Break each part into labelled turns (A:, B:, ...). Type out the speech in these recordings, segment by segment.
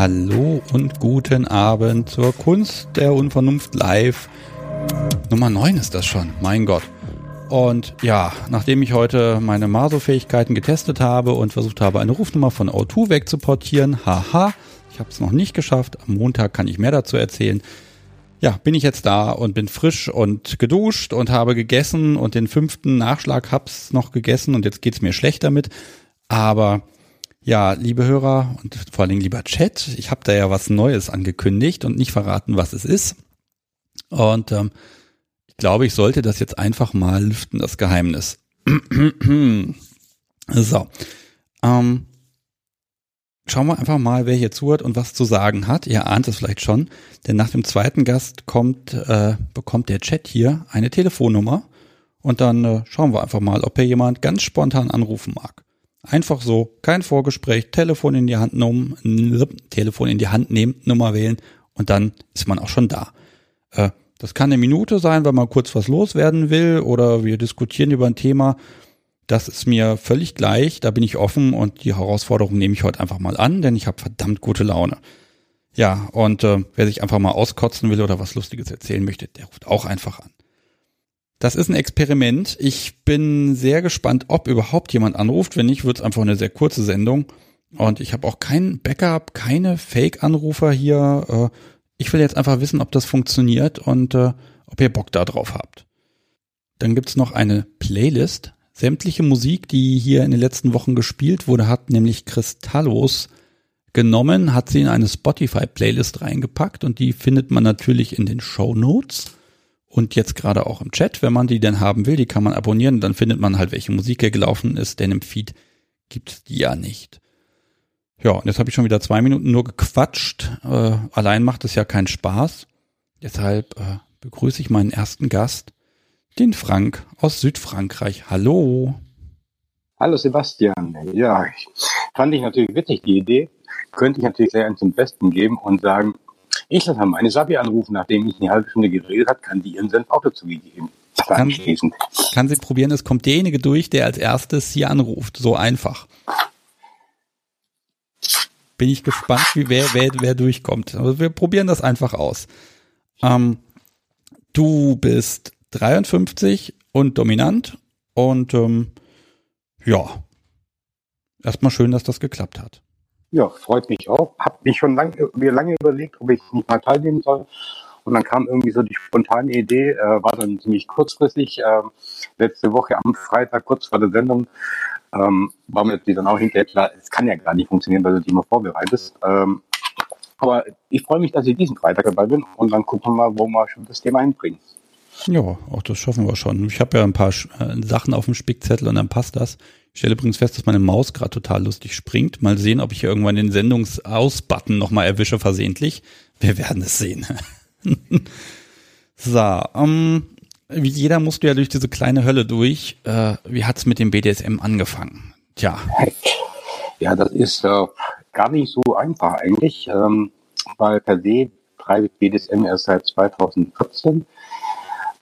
A: Hallo und guten Abend zur Kunst der Unvernunft live. Nummer 9 ist das schon, mein Gott. Und ja, nachdem ich heute meine Maso-Fähigkeiten getestet habe und versucht habe, eine Rufnummer von O2 wegzuportieren, haha, ich habe es noch nicht geschafft. Am Montag kann ich mehr dazu erzählen. Ja, bin ich jetzt da und bin frisch und geduscht und habe gegessen und den fünften Nachschlag hab's noch gegessen und jetzt geht's mir schlecht damit. Aber ja, liebe Hörer und vor allen Dingen lieber Chat, ich habe da ja was Neues angekündigt und nicht verraten, was es ist. Und ähm, ich glaube, ich sollte das jetzt einfach mal lüften, das Geheimnis. so. Ähm, schauen wir einfach mal, wer hier zuhört und was zu sagen hat. Ihr ahnt es vielleicht schon, denn nach dem zweiten Gast kommt, äh, bekommt der Chat hier eine Telefonnummer und dann äh, schauen wir einfach mal, ob hier jemand ganz spontan anrufen mag. Einfach so, kein Vorgespräch, Telefon in die Hand nehmen, Telefon in die Hand nehmen, Nummer wählen und dann ist man auch schon da. Äh, das kann eine Minute sein, weil man kurz was loswerden will oder wir diskutieren über ein Thema. Das ist mir völlig gleich, da bin ich offen und die Herausforderung nehme ich heute einfach mal an, denn ich habe verdammt gute Laune. Ja, und äh, wer sich einfach mal auskotzen will oder was Lustiges erzählen möchte, der ruft auch einfach an. Das ist ein Experiment. Ich bin sehr gespannt, ob überhaupt jemand anruft. Wenn nicht, wird es einfach eine sehr kurze Sendung. Und ich habe auch kein Backup, keine Fake-Anrufer hier. Äh, ich will jetzt einfach wissen, ob das funktioniert und äh, ob ihr Bock da drauf habt. Dann gibt's noch eine Playlist. Sämtliche Musik, die hier in den letzten Wochen gespielt wurde, hat nämlich Kristallos genommen, hat sie in eine Spotify-Playlist reingepackt und die findet man natürlich in den Show Notes und jetzt gerade auch im Chat, wenn man die denn haben will, die kann man abonnieren, dann findet man halt, welche Musik hier gelaufen ist, denn im Feed gibt's die ja nicht. Ja, und jetzt habe ich schon wieder zwei Minuten nur gequatscht. Äh, allein macht es ja keinen Spaß. Deshalb äh, begrüße ich meinen ersten Gast, den Frank aus Südfrankreich. Hallo.
B: Hallo Sebastian. Ja, fand ich natürlich witzig die Idee. Könnte ich natürlich sehr zum Besten geben und sagen, ich lasse meine Sabi anrufen, nachdem ich eine halbe Stunde geredet habe, kann die ihren Senf auch dazu geben.
A: Kann, kann sie probieren, es kommt derjenige durch, der als erstes sie anruft. So einfach. Bin ich gespannt, wie wer, wer, wer durchkommt. Also wir probieren das einfach aus. Ähm, du bist 53 und dominant und ähm, ja, erstmal schön, dass das geklappt hat.
B: Ja, freut mich auch. Hab mich schon lang, mir lange überlegt, ob ich nicht mal teilnehmen soll. Und dann kam irgendwie so die spontane Idee, äh, war dann ziemlich kurzfristig, äh, letzte Woche am Freitag, kurz vor der Sendung, ähm, war mir dann auch hinterher klar, es kann ja gar nicht funktionieren, weil du dich immer vorbereitest. Ähm, aber ich freue mich, dass ich diesen Freitag dabei bin und dann gucken wir mal, wo wir schon das Thema hinbringen.
A: Ja, auch das schaffen wir schon. Ich habe ja ein paar äh, Sachen auf dem Spickzettel und dann passt das. Ich stelle übrigens fest, dass meine Maus gerade total lustig springt. Mal sehen, ob ich irgendwann den Sendungsaus-Button nochmal erwische versehentlich. Wir werden es sehen. so, ähm, wie jeder musst du ja durch diese kleine Hölle durch. Äh, wie hat's mit dem BDSM angefangen? Tja.
B: Ja, das ist äh, gar nicht so einfach eigentlich, ähm, weil per se treibe ich BDSM erst seit 2014.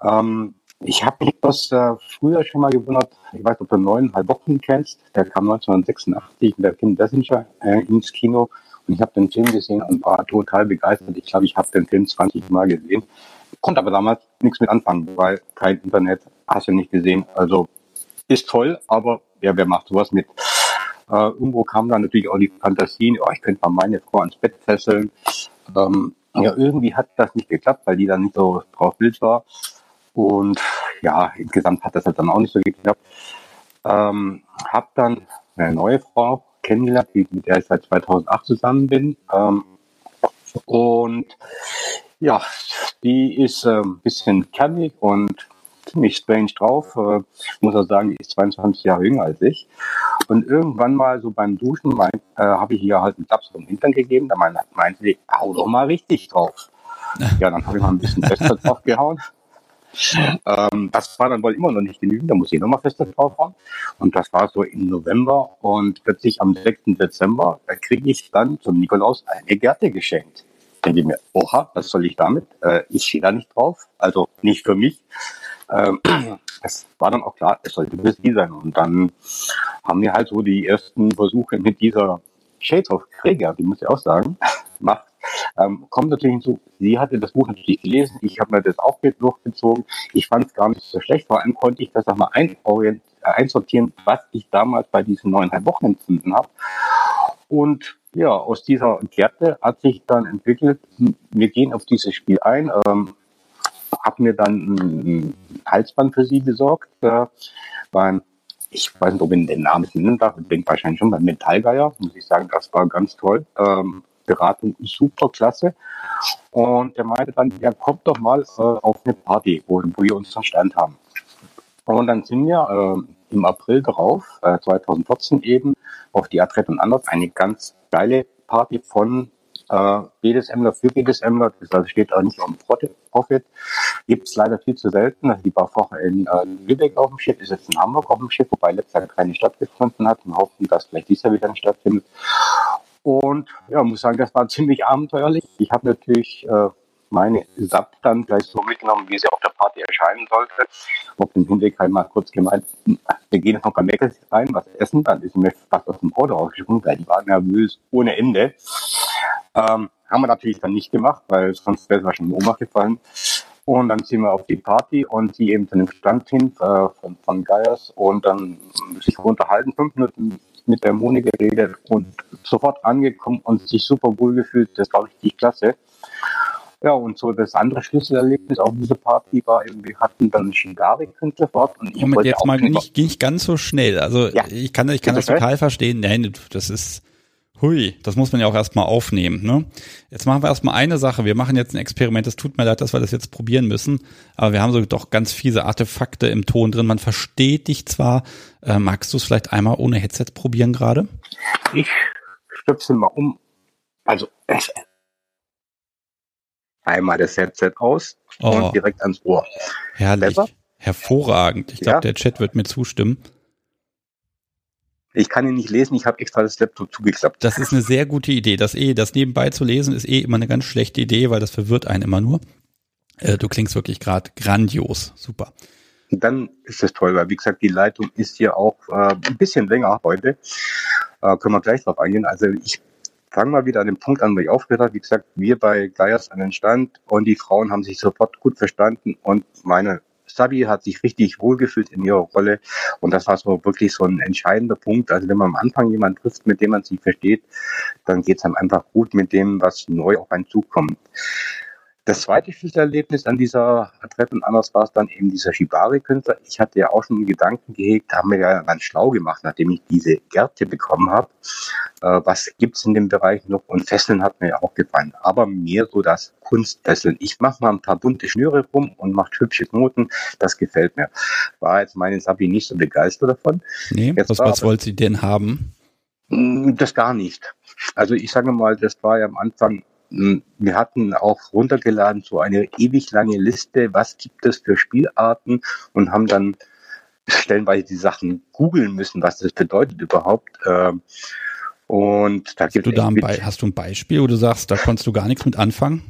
B: Ähm, ich habe mich das äh, früher schon mal gewundert, ich weiß, ob du neuneinhalb Wochen kennst, der kam 1986 mit der Kim Bessinger äh, ins Kino und ich habe den Film gesehen und war total begeistert. Ich glaube, ich habe den Film 20 Mal gesehen, konnte aber damals nichts mit anfangen, weil kein Internet, hast du nicht gesehen. Also ist toll, aber ja, wer macht sowas mit? Äh, irgendwo kamen dann natürlich auch die Fantasien, oh, ich könnte mal meine Frau ans Bett fesseln. Ähm, ja, irgendwie hat das nicht geklappt, weil die dann nicht so drauf wild war. Und ja, insgesamt hat das halt dann auch nicht so geklappt. Ähm, hab dann eine neue Frau kennengelernt, mit der ich seit 2008 zusammen bin. Ähm, und ja, die ist äh, ein bisschen kernig und ziemlich strange drauf. Äh, muss auch sagen, die ist 22 Jahre jünger als ich. Und irgendwann mal so beim Duschen äh, habe ich ihr halt einen Klaps vom Hintern gegeben. Da meinte sie, hau doch mal richtig drauf. Ja, dann habe ich mal ein bisschen fester drauf gehauen. Ähm, das war dann wohl immer noch nicht genügend, da muss ich nochmal fester drauf haben. Und das war so im November und plötzlich am 6. Dezember da kriege ich dann zum Nikolaus eine Gerte geschenkt. Denke ich mir, oha, was soll ich damit? Äh, ich stehe da nicht drauf, also nicht für mich. Ähm, es war dann auch klar, es sollte für sie sein. Und dann haben wir halt so die ersten Versuche mit dieser Shades of Krieger, die muss ich auch sagen. macht. Ähm, kommt natürlich hinzu, sie hatte das Buch natürlich gelesen, ich habe mir das auch durchgezogen. Ich fand es gar nicht so schlecht, vor allem konnte ich das auch mal äh, einsortieren, was ich damals bei diesen neuneinhalb Wochen empfunden habe. Und ja, aus dieser Gerte hat sich dann entwickelt, wir gehen auf dieses Spiel ein, ähm, habe mir dann ein Halsband für sie besorgt, äh, beim ich weiß nicht, ob ich den Namen nennen darf, ich denke wahrscheinlich schon beim Metallgeier, muss ich sagen, das war ganz toll. Ähm, Beratung super klasse. Und er meinte dann, ja, kommt doch mal äh, auf eine Party, wo, wo wir uns Stand haben. Und dann sind wir äh, im April darauf, äh, 2014 eben, auf die Adrett und anders, eine ganz geile Party von äh, BDSMler für BDSMler, das also steht auch nicht um Profit, gibt es leider viel zu selten. Also die war vorher in äh, Lübeck auf dem Schiff, ist jetzt in Hamburg auf dem Schiff, wobei letztes Jahr keine stattgefunden hat. Wir hoffen, dass vielleicht dieses Jahr wieder stattfindet. Und ja, muss sagen, das war ziemlich abenteuerlich. Ich habe natürlich äh, meine SAP dann gleich so mitgenommen, wie sie auf der Party erscheinen sollte. Auf dem Hinweg mal kurz gemeint, wir gehen jetzt noch bei Meckles rein, was essen. Dann ist mir fast aus dem Auto rausgesprungen, weil die waren nervös ohne Ende. Ähm, haben wir natürlich dann nicht gemacht, weil sonst wäre es wahrscheinlich in Oma gefallen. Und dann sind wir auf die Party und sie eben zu dem Stand hin äh, von, von Geiers und dann sich unterhalten, fünf Minuten mit der Moni geredet und sofort angekommen und sich super wohl gefühlt. Das war richtig klasse. Ja, und so das andere Schlüsselerlebnis auf dieser Party war eben, wir hatten dann Shigari-Künstler fort und
A: ich Moment, jetzt mal nicht, nicht ganz so schnell. Also ja. ich kann, ich kann das total verstehen. Nein, das ist, hui, das muss man ja auch erstmal aufnehmen. Ne? Jetzt machen wir erstmal eine Sache. Wir machen jetzt ein Experiment. Es tut mir leid, dass wir das jetzt probieren müssen, aber wir haben so doch ganz fiese Artefakte im Ton drin. Man versteht dich zwar. Äh, magst du es vielleicht einmal ohne Headset probieren gerade?
B: Ich stöpsel mal um. Also einmal das Headset aus oh. und direkt ans Ohr.
A: Herrlich. Besser? Hervorragend. Ich glaube, ja. der Chat wird mir zustimmen.
B: Ich kann ihn nicht lesen, ich habe extra das Laptop zugeklappt.
A: Das ist eine sehr gute Idee. Das eh, das nebenbei zu lesen, ist eh immer eine ganz schlechte Idee, weil das verwirrt einen immer nur. Äh, du klingst wirklich gerade grandios. Super.
B: Dann ist es toll, weil wie gesagt, die Leitung ist hier auch äh, ein bisschen länger heute. Äh, können wir gleich drauf eingehen. Also ich fange mal wieder an dem Punkt an, wo ich aufgehört habe. Wie gesagt, wir bei Geiers an den Stand und die Frauen haben sich sofort gut verstanden und meine Sabi hat sich richtig wohlgefühlt in ihrer Rolle und das war so wirklich so ein entscheidender Punkt. Also wenn man am Anfang jemanden trifft, mit dem man sich versteht, dann geht es einem einfach gut mit dem, was neu auf einen zukommt. Das zweite Schlüsselerlebnis an dieser Adresse und anders war es dann eben dieser Shibari-Künstler. Ich hatte ja auch schon einen Gedanken gehegt, haben wir ja ganz schlau gemacht, nachdem ich diese Gärte bekommen habe. Äh, was gibt's in dem Bereich noch? Und Fesseln hat mir ja auch gefallen. Aber mehr so das Kunstfesseln. Ich mache mal ein paar bunte Schnüre rum und mache hübsche Knoten. Das gefällt mir. War jetzt meine Sabi nicht so begeistert davon.
A: Nee, jetzt was, was wollt sie denn haben?
B: Mm, das gar nicht. Also ich sage mal, das war ja am Anfang hm, wir hatten auch runtergeladen so eine ewig lange Liste, was gibt es für Spielarten und haben dann stellenweise die Sachen googeln müssen, was das bedeutet überhaupt. Ähm, und da
A: gibt du da ein hast du ein Beispiel, wo du sagst, da konntest du gar nichts mit anfangen?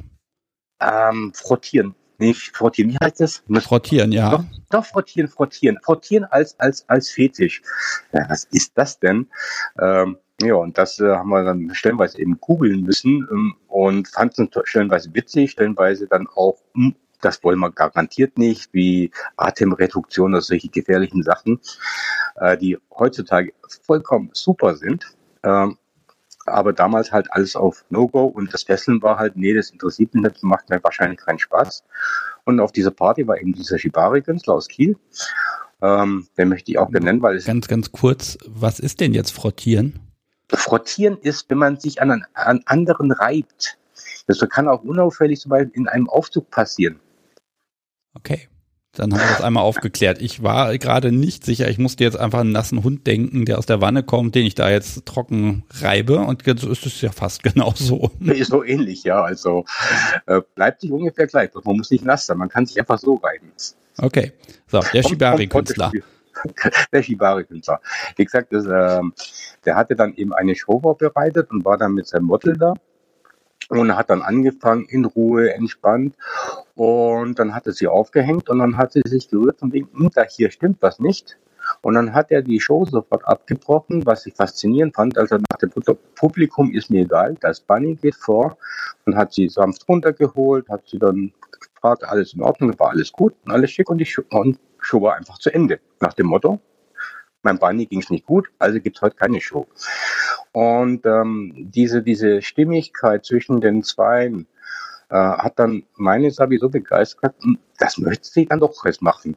B: Ähm, frottieren. Nicht frottieren, wie heißt das?
A: Frottieren, ja.
B: Doch, doch, frottieren, frottieren. Frottieren als, als, als Fetisch. Ja, was ist das denn? Ähm, ja, und das äh, haben wir dann stellenweise eben googeln müssen ähm, und fanden es stellenweise witzig, stellenweise dann auch, hm, das wollen wir garantiert nicht, wie Atemreduktion oder solche gefährlichen Sachen, äh, die heutzutage vollkommen super sind. Ähm, aber damals halt alles auf No-Go und das Fesseln war halt, nee, das interessiert mich nicht, macht mir wahrscheinlich keinen Spaß. Und auf dieser Party war eben dieser Shibari-Künstler aus Kiel. Ähm, den möchte ich auch benennen, weil es.
A: Ganz, ganz kurz, was ist denn jetzt Frottieren?
B: Frottieren ist, wenn man sich an, an anderen reibt. Das kann auch unauffällig zum Beispiel in einem Aufzug passieren.
A: Okay. Dann haben wir das einmal aufgeklärt. Ich war gerade nicht sicher. Ich musste jetzt einfach einen nassen Hund denken, der aus der Wanne kommt, den ich da jetzt trocken reibe. Und so ist es ja fast genauso.
B: Ist so ähnlich, ja. Also äh, bleibt sich ungefähr gleich. Man muss nicht nass sein. Man kann sich einfach so reiben.
A: Okay. So, der Shibari-Künstler.
B: der Shibari-Künstler. Wie gesagt, das, äh, der hatte dann eben eine Show vorbereitet und war dann mit seinem Model da und hat dann angefangen in Ruhe, entspannt und dann hat er sie aufgehängt und dann hat sie sich gerührt und wegen, hm, da hier stimmt was nicht Und dann hat er die Show sofort abgebrochen, was ich faszinierend fand. Also nach dem Publikum ist mir egal, das Bunny geht vor und hat sie sanft runtergeholt, hat sie dann gefragt, alles in Ordnung, war alles gut und alles schick und die und Show war einfach zu Ende. Nach dem Motto, mein Bunny ging es nicht gut, also gibt es heute keine Show. Und ähm, diese, diese Stimmigkeit zwischen den Zweien äh, hat dann meine Sabi so begeistert, hm, das möchte sie dann doch jetzt machen.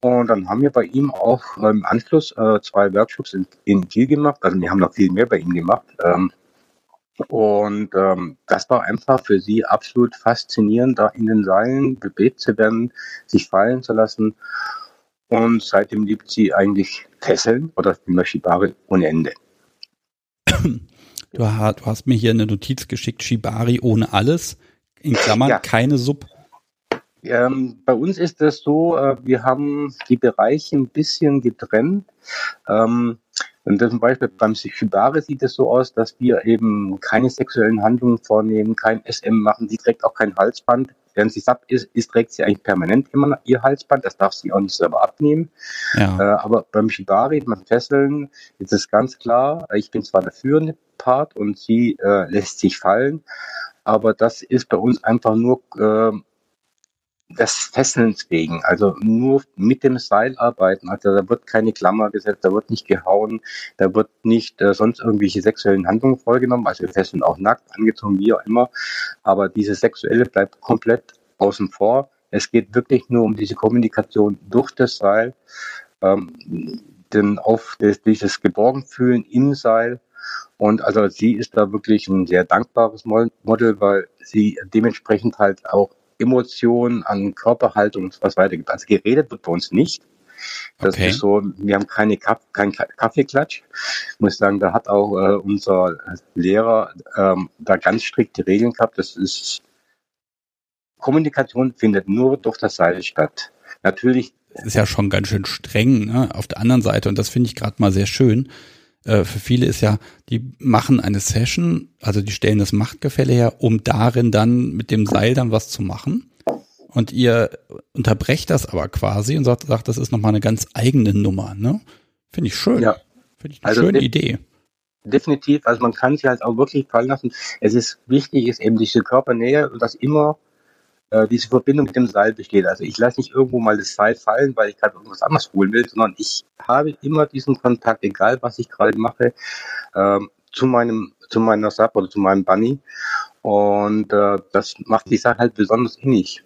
B: Und dann haben wir bei ihm auch im Anschluss äh, zwei Workshops in, in Kiel gemacht. Also wir haben noch viel mehr bei ihm gemacht. Ähm, und ähm, das war einfach für sie absolut faszinierend, da in den Seilen bewegt zu werden, sich fallen zu lassen. Und seitdem liebt sie eigentlich Fesseln oder Shibari ohne Ende.
A: Du hast mir hier eine Notiz geschickt, Shibari ohne alles, in Klammern ja. keine Sub.
B: Ähm, bei uns ist das so, äh, wir haben die Bereiche ein bisschen getrennt. Ähm, und zum Beispiel beim Shibari sieht es so aus, dass wir eben keine sexuellen Handlungen vornehmen, kein SM machen. Sie trägt auch kein Halsband. Während sie Sub ist, ist, trägt sie eigentlich permanent immer ihr Halsband. Das darf sie auch nicht selber abnehmen. Ja. Äh, aber beim Shibari, beim Fesseln, ist es ganz klar, ich bin zwar der führende Part und sie äh, lässt sich fallen. Aber das ist bei uns einfach nur äh, des Fesselns wegen, also nur mit dem Seil arbeiten. Also da wird keine Klammer gesetzt, da wird nicht gehauen, da wird nicht äh, sonst irgendwelche sexuellen Handlungen vorgenommen. Also wir fesseln auch nackt, angezogen, wie auch immer. Aber diese Sexuelle bleibt komplett außen vor. Es geht wirklich nur um diese Kommunikation durch das Seil, ähm, denn auf dieses Geborgenfühlen im Seil. Und also sie ist da wirklich ein sehr dankbares Model, weil sie dementsprechend halt auch Emotionen, an Körperhaltung und was weiter gibt. Also geredet wird bei uns nicht. Das okay. ist so, wir haben keine Kaff, keinen Kaffeeklatsch. Ich muss sagen, da hat auch äh, unser Lehrer ähm, da ganz strikte Regeln gehabt. Das ist Kommunikation findet nur durch das Seil statt. Natürlich.
A: Das ist ja schon ganz schön streng, ne? Auf der anderen Seite, und das finde ich gerade mal sehr schön, äh, für viele ist ja, die machen eine Session, also die stellen das Machtgefälle her, um darin dann mit dem Seil dann was zu machen. Und ihr unterbrecht das aber quasi und sagt, sagt das ist nochmal eine ganz eigene Nummer, ne? Finde ich schön. Ja. Finde ich eine also schöne Idee.
B: Definitiv, also man kann sich halt auch wirklich fallen lassen. Es ist wichtig, ist eben diese Körpernähe und das immer äh, diese Verbindung mit dem Seil besteht. Also ich lasse nicht irgendwo mal das Seil fallen, weil ich gerade irgendwas anderes holen will, sondern ich habe immer diesen Kontakt, egal was ich gerade mache, ähm, zu meinem, zu meiner Sub oder zu meinem Bunny. Und äh, das macht die Sache halt besonders innig.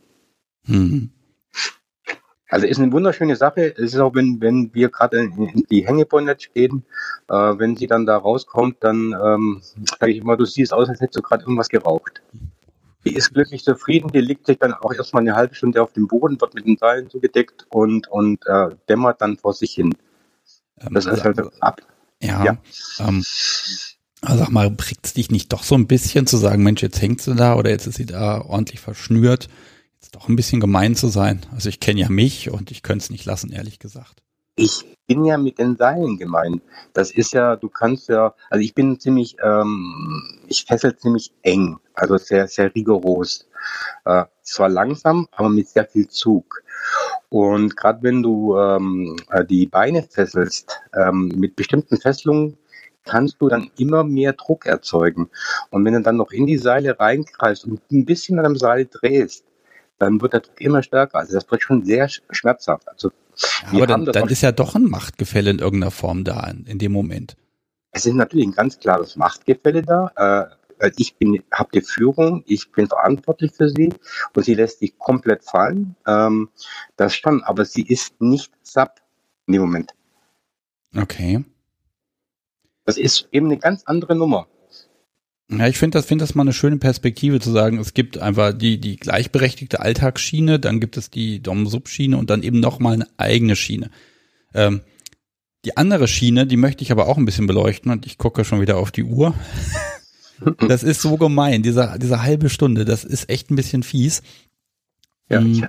B: Mhm. Also ist eine wunderschöne Sache. Es ist auch, wenn, wenn wir gerade in, die Hängebondage gehen, äh, wenn sie dann da rauskommt, dann ähm, sage ich immer, du siehst aus, als hättest du gerade irgendwas geraucht. Die ist glücklich zufrieden, die liegt sich dann auch erstmal eine halbe Stunde auf dem Boden, wird mit den Seilen zugedeckt und, und äh, dämmert dann vor sich hin.
A: Ähm, das ist halt ab. Ja. ja. Ähm, also sag mal, es dich nicht doch so ein bisschen zu sagen, Mensch, jetzt hängt sie da oder jetzt ist sie da ordentlich verschnürt? Jetzt doch ein bisschen gemein zu sein. Also ich kenne ja mich und ich könnte es nicht lassen, ehrlich gesagt.
B: Ich bin ja mit den Seilen gemeint. Das ist ja, du kannst ja, also ich bin ziemlich, ähm, ich fessel ziemlich eng, also sehr, sehr rigoros. Äh, zwar langsam, aber mit sehr viel Zug. Und gerade wenn du ähm, äh, die Beine fesselst, ähm, mit bestimmten Fesselungen kannst du dann immer mehr Druck erzeugen. Und wenn du dann noch in die Seile reinkreist und ein bisschen an dem Seil drehst, dann wird der Druck immer stärker. Also das wird schon sehr schmerzhaft. Also
A: ja, aber dann, dann ist ja doch ein Machtgefälle in irgendeiner Form da in, in dem Moment.
B: Es ist natürlich ein ganz klares Machtgefälle da. Äh, ich bin, habe die Führung, ich bin verantwortlich für sie und sie lässt sich komplett fallen. Ähm, das schon, aber sie ist nicht Sub in dem Moment.
A: Okay.
B: Das ist eben eine ganz andere Nummer.
A: Ja, ich finde das, finde das mal eine schöne Perspektive zu sagen, es gibt einfach die, die gleichberechtigte Alltagsschiene, dann gibt es die Dom-Sub-Schiene und dann eben nochmal eine eigene Schiene. Ähm, die andere Schiene, die möchte ich aber auch ein bisschen beleuchten und ich gucke schon wieder auf die Uhr. das ist so gemein, diese, diese halbe Stunde, das ist echt ein bisschen fies.
B: Ja, ich, hm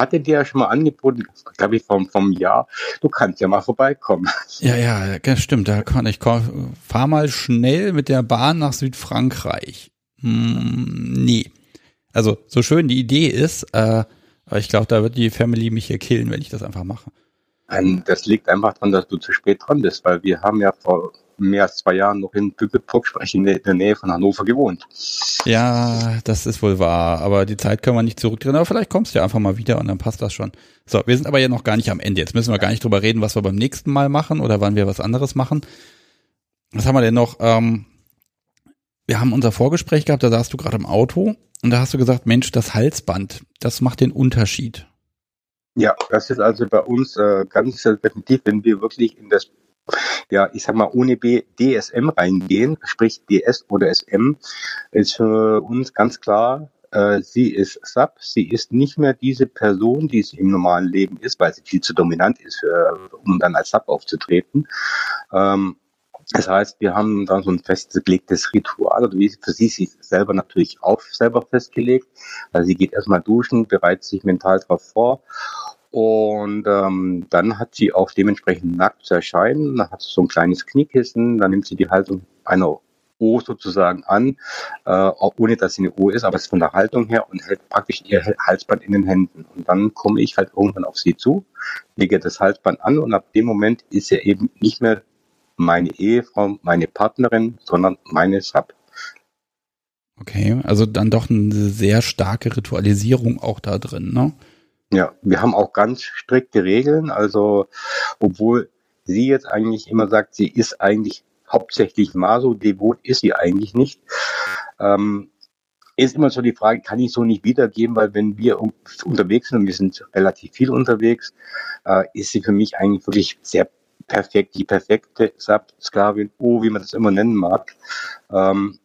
B: hatte dir ja schon mal angeboten, glaube ich, vom, vom Jahr, du kannst ja mal vorbeikommen.
A: Ja, ja, das stimmt. Da kann ich fahr mal schnell mit der Bahn nach Südfrankreich. Hm, nee. Also, so schön die Idee ist, äh, aber ich glaube, da wird die Family mich hier killen, wenn ich das einfach mache.
B: Das liegt einfach daran, dass du zu spät dran bist, weil wir haben ja vor mehr als zwei Jahren noch in Bückeburg, in der Nähe von Hannover gewohnt.
A: Ja, das ist wohl wahr, aber die Zeit können wir nicht zurückdrehen, aber vielleicht kommst du ja einfach mal wieder und dann passt das schon. So, wir sind aber ja noch gar nicht am Ende. Jetzt müssen wir gar nicht drüber reden, was wir beim nächsten Mal machen oder wann wir was anderes machen. Was haben wir denn noch? Ähm, wir haben unser Vorgespräch gehabt, da saßt du gerade im Auto und da hast du gesagt, Mensch, das Halsband, das macht den Unterschied.
B: Ja, das ist also bei uns äh, ganz definitiv, wenn wir wirklich in das, ja, ich sag mal, ohne B DSM reingehen, sprich DS oder SM, ist für uns ganz klar, äh, sie ist Sub, sie ist nicht mehr diese Person, die sie im normalen Leben ist, weil sie viel zu dominant ist, für, um dann als Sub aufzutreten. Ähm, das heißt, wir haben dann so ein festgelegtes Ritual, oder wie für sie sich selber natürlich auch selber festgelegt. Also sie geht erstmal duschen, bereitet sich mental darauf vor und ähm, dann hat sie auch dementsprechend nackt zu erscheinen. Dann hat sie so ein kleines Kniekissen, dann nimmt sie die Haltung einer O sozusagen an, äh, ohne dass sie eine O ist, aber es ist von der Haltung her und hält praktisch ihr Halsband in den Händen. Und dann komme ich halt irgendwann auf sie zu, lege das Halsband an und ab dem Moment ist sie eben nicht mehr meine Ehefrau, meine Partnerin, sondern meine Sub.
A: Okay, also dann doch eine sehr starke Ritualisierung auch da drin, ne?
B: Ja, wir haben auch ganz strikte Regeln. Also, obwohl sie jetzt eigentlich immer sagt, sie ist eigentlich hauptsächlich Maso, devot ist sie eigentlich nicht. Ähm, ist immer so die Frage, kann ich so nicht wiedergeben, weil wenn wir unterwegs sind, und wir sind relativ viel unterwegs, äh, ist sie für mich eigentlich wirklich sehr perfekt, die perfekte Sklavin, oh, wie man das immer nennen mag. Ähm,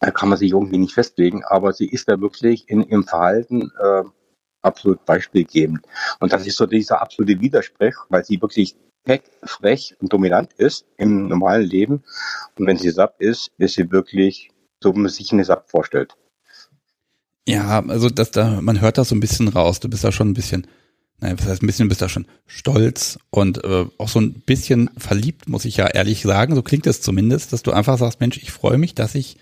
B: da kann man sich irgendwie nicht festlegen, aber sie ist da wirklich in ihrem Verhalten äh, absolut beispielgebend. Und das ist so dieser absolute Widerspruch, weil sie wirklich frech und dominant ist im normalen Leben. Und wenn sie SAP ist, ist sie wirklich so, wie man sich eine SAP vorstellt.
A: Ja, also das da, man hört das so ein bisschen raus. Du bist da schon ein bisschen naja, was heißt ein bisschen, bist da schon stolz und äh, auch so ein bisschen verliebt, muss ich ja ehrlich sagen. So klingt es zumindest, dass du einfach sagst, Mensch, ich freue mich, dass ich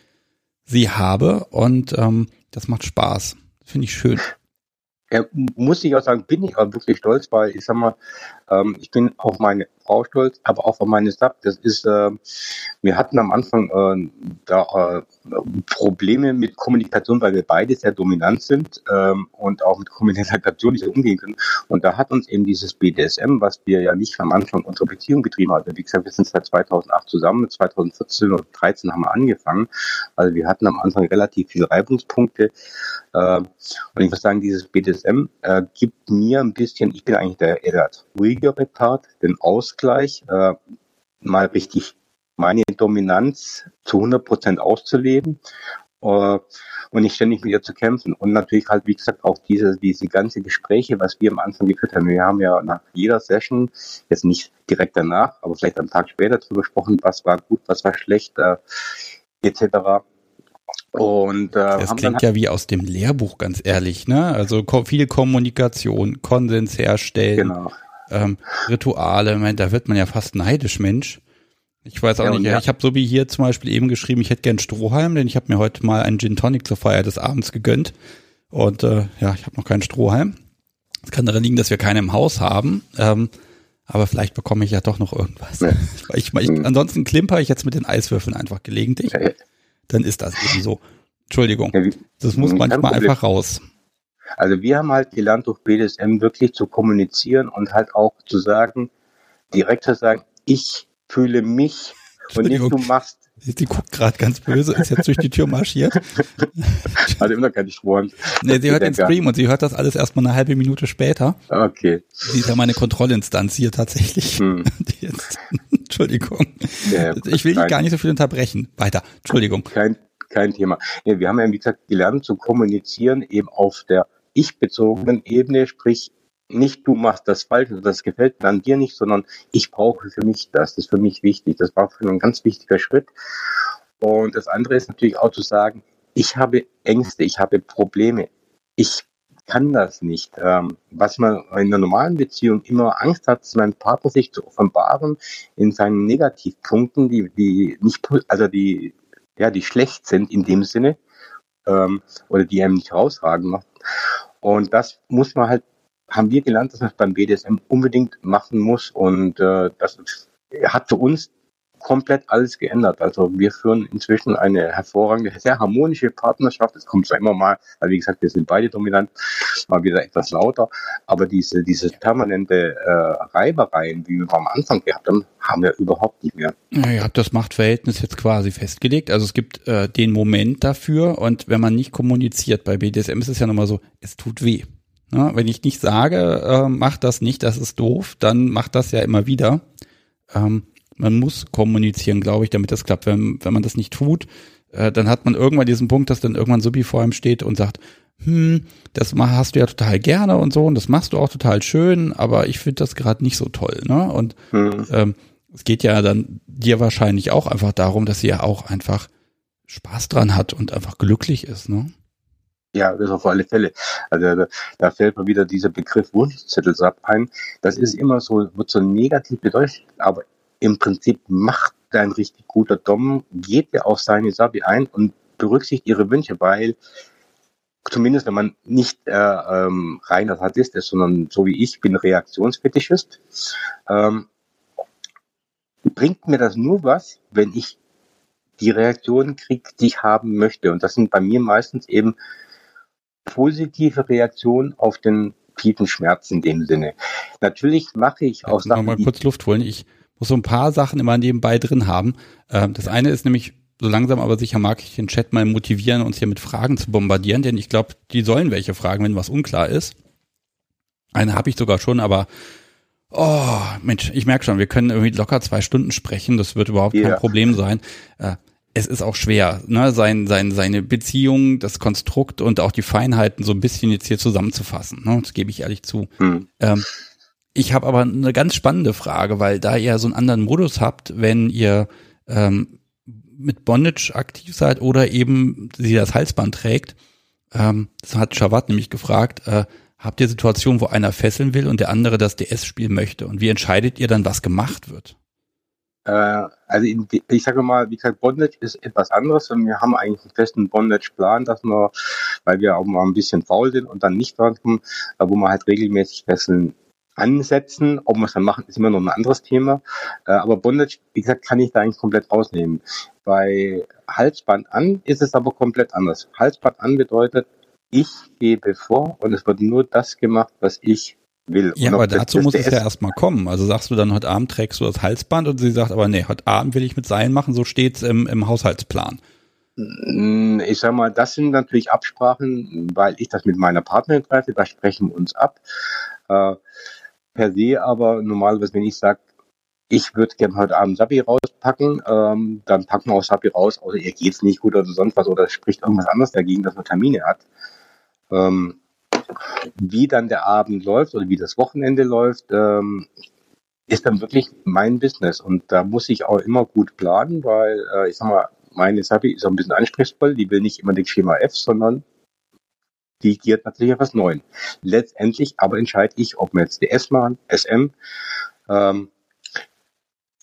A: sie habe und ähm, das macht Spaß. Finde ich schön.
B: Muss ich auch sagen, bin ich auch wirklich stolz, weil ich sag mal, ähm, ich bin auf meine Frau stolz, aber auch auf meine Sub. Das ist, äh, wir hatten am Anfang äh, da äh, Probleme mit Kommunikation, weil wir beide sehr dominant sind ähm, und auch mit Kommunikation nicht umgehen können. Und da hat uns eben dieses BDSM, was wir ja nicht am Anfang unserer Beziehung getrieben haben. Wie gesagt, wir sind seit 2008 zusammen, 2014 oder 2013 haben wir angefangen. Also wir hatten am Anfang relativ viele Reibungspunkte. Äh, und ich muss sagen, dieses BDSM äh, gibt mir ein bisschen, ich bin eigentlich der eher ruhigere Part, den Ausgleich, äh, mal richtig meine Dominanz zu 100 Prozent auszuleben äh, und nicht ständig mit ihr zu kämpfen. Und natürlich halt, wie gesagt, auch diese, diese ganze Gespräche, was wir am Anfang geführt haben. Wir haben ja nach jeder Session, jetzt nicht direkt danach, aber vielleicht am Tag später darüber gesprochen, was war gut, was war schlecht, äh, etc.
A: Und, äh, das klingt ja wie aus dem Lehrbuch, ganz ehrlich, ne? Also ko viel Kommunikation, Konsens herstellen, genau. ähm, Rituale, mein, da wird man ja fast neidisch, Mensch. Ich weiß auch ja, nicht, ja. ich habe so wie hier zum Beispiel eben geschrieben, ich hätte gern Strohhalm, denn ich habe mir heute mal einen Gin Tonic zur Feier des Abends gegönnt. Und äh, ja, ich habe noch keinen Strohhalm. Es kann daran liegen, dass wir keinen im Haus haben. Ähm, aber vielleicht bekomme ich ja doch noch irgendwas. Ja. Ich, ich, ich, hm. ansonsten klimper ich jetzt mit den Eiswürfeln einfach gelegentlich. Dann ist das eben so. Entschuldigung. Ja, wie, das muss manchmal einfach raus.
B: Also wir haben halt gelernt, durch BDSM wirklich zu kommunizieren und halt auch zu sagen, direkt zu sagen, ich fühle mich und nicht du machst.
A: Die guckt gerade ganz böse, ist jetzt durch die Tür marschiert.
B: Also immer keine Schworen.
A: Nee, sie hört den Stream und sie hört das alles erst mal eine halbe Minute später.
B: Okay.
A: Sie ist ja meine Kontrollinstanz hier tatsächlich. Hm. Jetzt, Entschuldigung. Ja, ich will dich gar nicht so viel unterbrechen. Weiter. Entschuldigung.
B: Kein, kein Thema. Wir haben ja, wie gesagt, gelernt zu kommunizieren eben auf der ich-bezogenen Ebene, sprich nicht du machst das falsch oder das gefällt mir an dir nicht, sondern ich brauche für mich das. Das ist für mich wichtig. Das war für mich ein ganz wichtiger Schritt. Und das andere ist natürlich auch zu sagen, ich habe Ängste, ich habe Probleme. Ich kann das nicht. Ähm, was man in einer normalen Beziehung immer Angst hat, seinen Partner sich zu offenbaren in seinen Negativpunkten, die, die nicht, also die, ja, die schlecht sind in dem Sinne, ähm, oder die einem nicht rausragen macht. Und das muss man halt haben wir gelernt, dass man es beim BDSM unbedingt machen muss und äh, das hat für uns komplett alles geändert. Also wir führen inzwischen eine hervorragende, sehr harmonische Partnerschaft. Es kommt zwar immer mal, weil wie gesagt, wir sind beide dominant, mal wieder etwas lauter, aber diese, diese permanente äh, Reibereien, wie wir am Anfang gehabt haben, haben wir überhaupt nicht mehr.
A: Ja, ihr habt das Machtverhältnis jetzt quasi festgelegt. Also es gibt äh, den Moment dafür und wenn man nicht kommuniziert, bei BDSM ist es ja nochmal so, es tut weh. Ja, wenn ich nicht sage, äh, mach das nicht, das ist doof, dann macht das ja immer wieder. Ähm, man muss kommunizieren, glaube ich, damit das klappt. Wenn, wenn man das nicht tut, äh, dann hat man irgendwann diesen Punkt, dass dann irgendwann Subi vor einem steht und sagt, hm, das hast du ja total gerne und so und das machst du auch total schön, aber ich finde das gerade nicht so toll. Ne? Und mhm. ähm, es geht ja dann dir wahrscheinlich auch einfach darum, dass sie ja auch einfach Spaß dran hat und einfach glücklich ist. Ne?
B: Ja, das auf alle Fälle. Also da, da fällt mir wieder dieser Begriff Wunschzettelsab ein. Das ist immer so, wird so negativ bedeutet, aber im Prinzip macht ein richtig guter Dom, geht er auf seine Sabi ein und berücksichtigt ihre Wünsche, weil zumindest wenn man nicht äh, ähm, reiner Sadist ist, sondern so wie ich bin Reaktionsfetischist, ähm, bringt mir das nur was, wenn ich die Reaktionen kriege, die ich haben möchte. Und das sind bei mir meistens eben positive Reaktionen auf den tiefen Schmerz in dem Sinne. Natürlich mache ich auch
A: Sachen. Noch mal kurz Luft holen. Ich muss so ein paar Sachen immer nebenbei drin haben. Ähm, das eine ist nämlich, so langsam aber sicher mag ich den Chat mal motivieren, uns hier mit Fragen zu bombardieren, denn ich glaube, die sollen welche fragen, wenn was unklar ist. Eine habe ich sogar schon, aber oh, Mensch, ich merke schon, wir können irgendwie locker zwei Stunden sprechen, das wird überhaupt yeah. kein Problem sein. Es ist auch schwer, ne, sein, sein, seine Beziehung, das Konstrukt und auch die Feinheiten so ein bisschen jetzt hier zusammenzufassen. Ne, das gebe ich ehrlich zu. Hm. Ähm, ich habe aber eine ganz spannende Frage, weil da ihr so einen anderen Modus habt, wenn ihr ähm, mit Bondage aktiv seid oder eben sie das Halsband trägt. Ähm, das hat Shavat nämlich gefragt, äh, habt ihr Situationen, wo einer fesseln will und der andere das DS spielen möchte? Und wie entscheidet ihr dann, was gemacht wird?
B: Äh, also in, ich sage mal, wie gesagt, Bondage ist etwas anderes und wir haben eigentlich einen festen Bondage-Plan, dass wir, weil wir auch mal ein bisschen faul sind und dann nicht drankommen, äh, wo wir halt regelmäßig fesseln ansetzen. Ob wir es dann machen, ist immer noch ein anderes Thema. Äh, aber Bondage, wie gesagt, kann ich da eigentlich komplett rausnehmen. Bei Halsband an ist es aber komplett anders. Halsband an bedeutet, ich gebe vor und es wird nur das gemacht, was ich will.
A: Ja, aber dazu muss es ja erstmal kommen. Also sagst du dann, heute Abend trägst du das Halsband und sie sagt, aber nee, heute Abend will ich mit Seilen machen, so steht's im, im Haushaltsplan.
B: Mm, ich sag mal, das sind natürlich Absprachen, weil ich das mit meiner Partnerin treffe, da sprechen wir uns ab. Äh, per se, aber normalerweise, wenn ich sage, ich würde gerne heute Abend Sapi rauspacken, ähm, dann packen wir auch Sapi raus, außer ihr geht's nicht gut oder sonst was oder spricht irgendwas anderes dagegen, dass man Termine hat. Ähm, wie dann der Abend läuft oder wie das Wochenende läuft, ähm, ist dann wirklich mein Business und da muss ich auch immer gut planen, weil äh, ich sag mal, meine Sapi ist auch ein bisschen anspruchsvoll, die will nicht immer den Schema F, sondern die giert natürlich auf was Neues. Letztendlich aber entscheide ich, ob wir jetzt DS machen, SM. Ähm,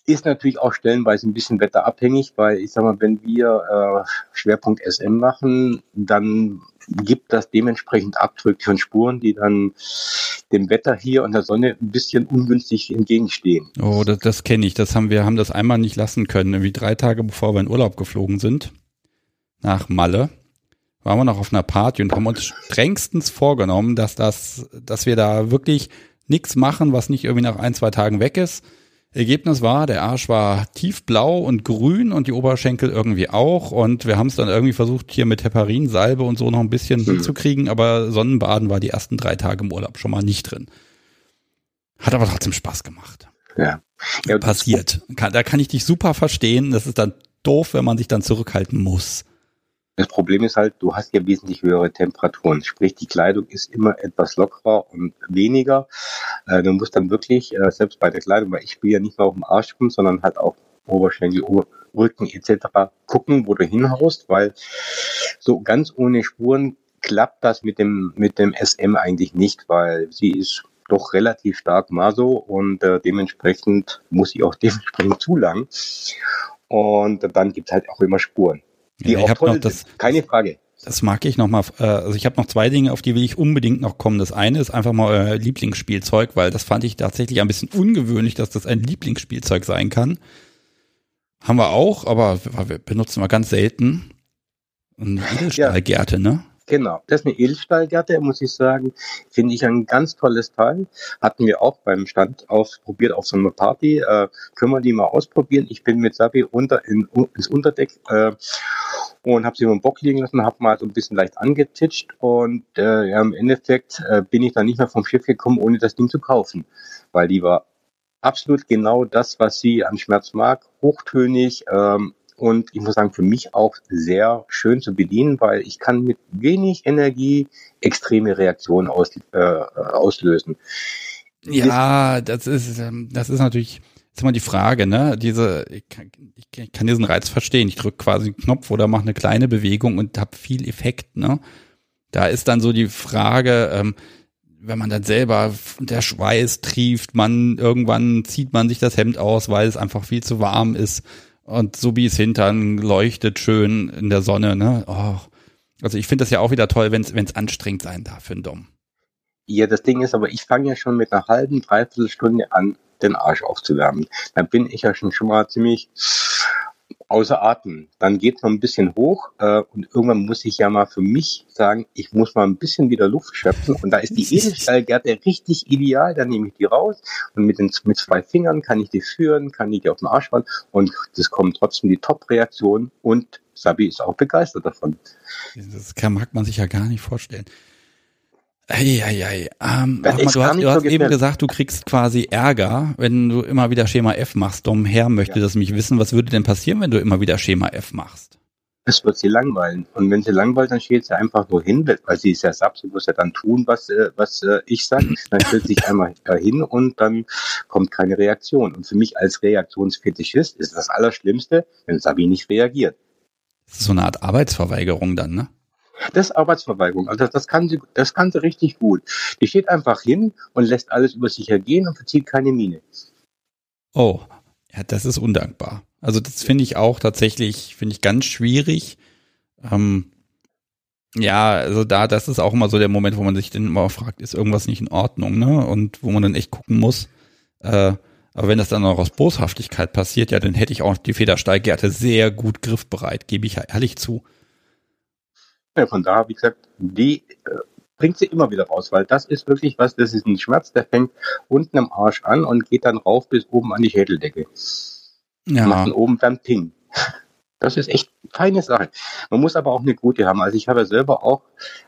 B: ist natürlich auch stellenweise ein bisschen wetterabhängig, weil ich sag mal, wenn wir äh, Schwerpunkt SM machen, dann gibt das dementsprechend Abdrücke von Spuren, die dann dem Wetter hier und der Sonne ein bisschen ungünstig entgegenstehen.
A: Oh, das, das kenne ich. Das haben wir haben das einmal nicht lassen können. Irgendwie drei Tage bevor wir in Urlaub geflogen sind nach Malle waren wir noch auf einer Party und haben uns strengstens vorgenommen, dass das, dass wir da wirklich nichts machen, was nicht irgendwie nach ein, zwei Tagen weg ist. Ergebnis war, der Arsch war tiefblau und grün und die Oberschenkel irgendwie auch. Und wir haben es dann irgendwie versucht, hier mit Heparinsalbe und so noch ein bisschen mhm. hinzukriegen, aber Sonnenbaden war die ersten drei Tage im Urlaub schon mal nicht drin. Hat aber trotzdem Spaß gemacht.
B: Ja.
A: ja Passiert. Da kann ich dich super verstehen. Das ist dann doof, wenn man sich dann zurückhalten muss.
B: Das Problem ist halt, du hast ja wesentlich höhere Temperaturen. Sprich, die Kleidung ist immer etwas lockerer und weniger. Äh, du musst dann wirklich, äh, selbst bei der Kleidung, weil ich spiele ja nicht nur auf dem Arsch rum, sondern halt auch Oberschenkel, Ober Rücken etc. gucken, wo du hinhaust, weil so ganz ohne Spuren klappt das mit dem, mit dem SM eigentlich nicht, weil sie ist doch relativ stark Maso und äh, dementsprechend muss sie auch dementsprechend zu lang. Und dann gibt es halt auch immer Spuren.
A: Die ja, auch toll
B: das, Keine Frage.
A: Das mag ich noch mal. Äh, also ich habe noch zwei Dinge, auf die will ich unbedingt noch kommen. Das eine ist einfach mal euer Lieblingsspielzeug, weil das fand ich tatsächlich ein bisschen ungewöhnlich, dass das ein Lieblingsspielzeug sein kann. Haben wir auch, aber wir benutzen wir ganz selten. Edelstahlgärte, ja. ne?
B: Genau, das ist eine Edelstahlgärte, muss ich sagen. Finde ich ein ganz tolles Teil. Hatten wir auch beim Stand ausprobiert auf so einer Party. Äh, können wir die mal ausprobieren? Ich bin mit Sabi unter in, ins Unterdeck äh, und habe sie über den Bock liegen lassen, habe mal so ein bisschen leicht angetitscht und äh, ja, im Endeffekt äh, bin ich dann nicht mehr vom Schiff gekommen, ohne das Ding zu kaufen, weil die war absolut genau das, was sie an Schmerz mag, hochtönig, ähm, und ich muss sagen, für mich auch sehr schön zu bedienen, weil ich kann mit wenig Energie extreme Reaktionen aus, äh, auslösen.
A: Ja, das ist, ähm, das ist natürlich, das ist immer die Frage, ne? Diese, ich kann, ich kann diesen Reiz verstehen. Ich drücke quasi einen Knopf oder mache eine kleine Bewegung und habe viel Effekt, ne? Da ist dann so die Frage, ähm, wenn man dann selber der Schweiß trieft, man irgendwann zieht man sich das Hemd aus, weil es einfach viel zu warm ist und Subis Hintern leuchtet schön in der Sonne, ne? Oh. Also ich finde das ja auch wieder toll, wenn es anstrengend sein darf für einen Dom.
B: Ja, das Ding ist aber, ich fange ja schon mit einer halben, dreiviertel Stunde an, den Arsch aufzuwärmen. Dann bin ich ja schon, schon mal ziemlich außer Atem. Dann geht es noch ein bisschen hoch äh, und irgendwann muss ich ja mal für mich sagen, ich muss mal ein bisschen wieder Luft schöpfen und da ist die Edelstahlgärte richtig ideal. Dann nehme ich die raus und mit, den, mit zwei Fingern kann ich die führen, kann ich die auf den Arsch fahren und das kommt trotzdem die Top-Reaktion und Sabi ist auch begeistert davon.
A: Das kann, mag man sich ja gar nicht vorstellen. Eieiei. Ähm, mal, du hast, du hast eben gesagt, du kriegst quasi Ärger, wenn du immer wieder Schema F machst. Dom Herr möchte ja. das mich wissen. Was würde denn passieren, wenn du immer wieder Schema F machst?
B: Es wird sie langweilen. Und wenn sie langweilt, dann steht sie einfach nur hin, weil sie ist ja satt, sie muss ja dann tun, was, äh, was äh, ich sage. Dann stellt sie sich einmal hin und dann kommt keine Reaktion. Und für mich als Reaktionsfetischist ist das Allerschlimmste, wenn Sabi nicht reagiert.
A: Das ist so eine Art Arbeitsverweigerung dann, ne?
B: Das ist Arbeitsverweigerung. Also das kann sie, das kann sie richtig gut. Die steht einfach hin und lässt alles über sich ergehen und verzieht keine Miene.
A: Oh, ja, das ist undankbar. Also das finde ich auch tatsächlich, finde ich ganz schwierig. Ähm, ja, also da, das ist auch immer so der Moment, wo man sich dann immer fragt, ist irgendwas nicht in Ordnung, ne? Und wo man dann echt gucken muss. Äh, aber wenn das dann auch aus Boshaftigkeit passiert, ja, dann hätte ich auch die Federstallgärte sehr gut griffbereit, gebe ich ehrlich zu.
B: Ja, von daher, wie gesagt, die äh, bringt sie immer wieder raus, weil das ist wirklich was, das ist ein Schmerz, der fängt unten am Arsch an und geht dann rauf bis oben an die Schädeldecke. Ja. Macht dann oben dann Ping. Das ist echt eine feine Sache. Man muss aber auch eine gute haben. Also ich habe ja selber auch,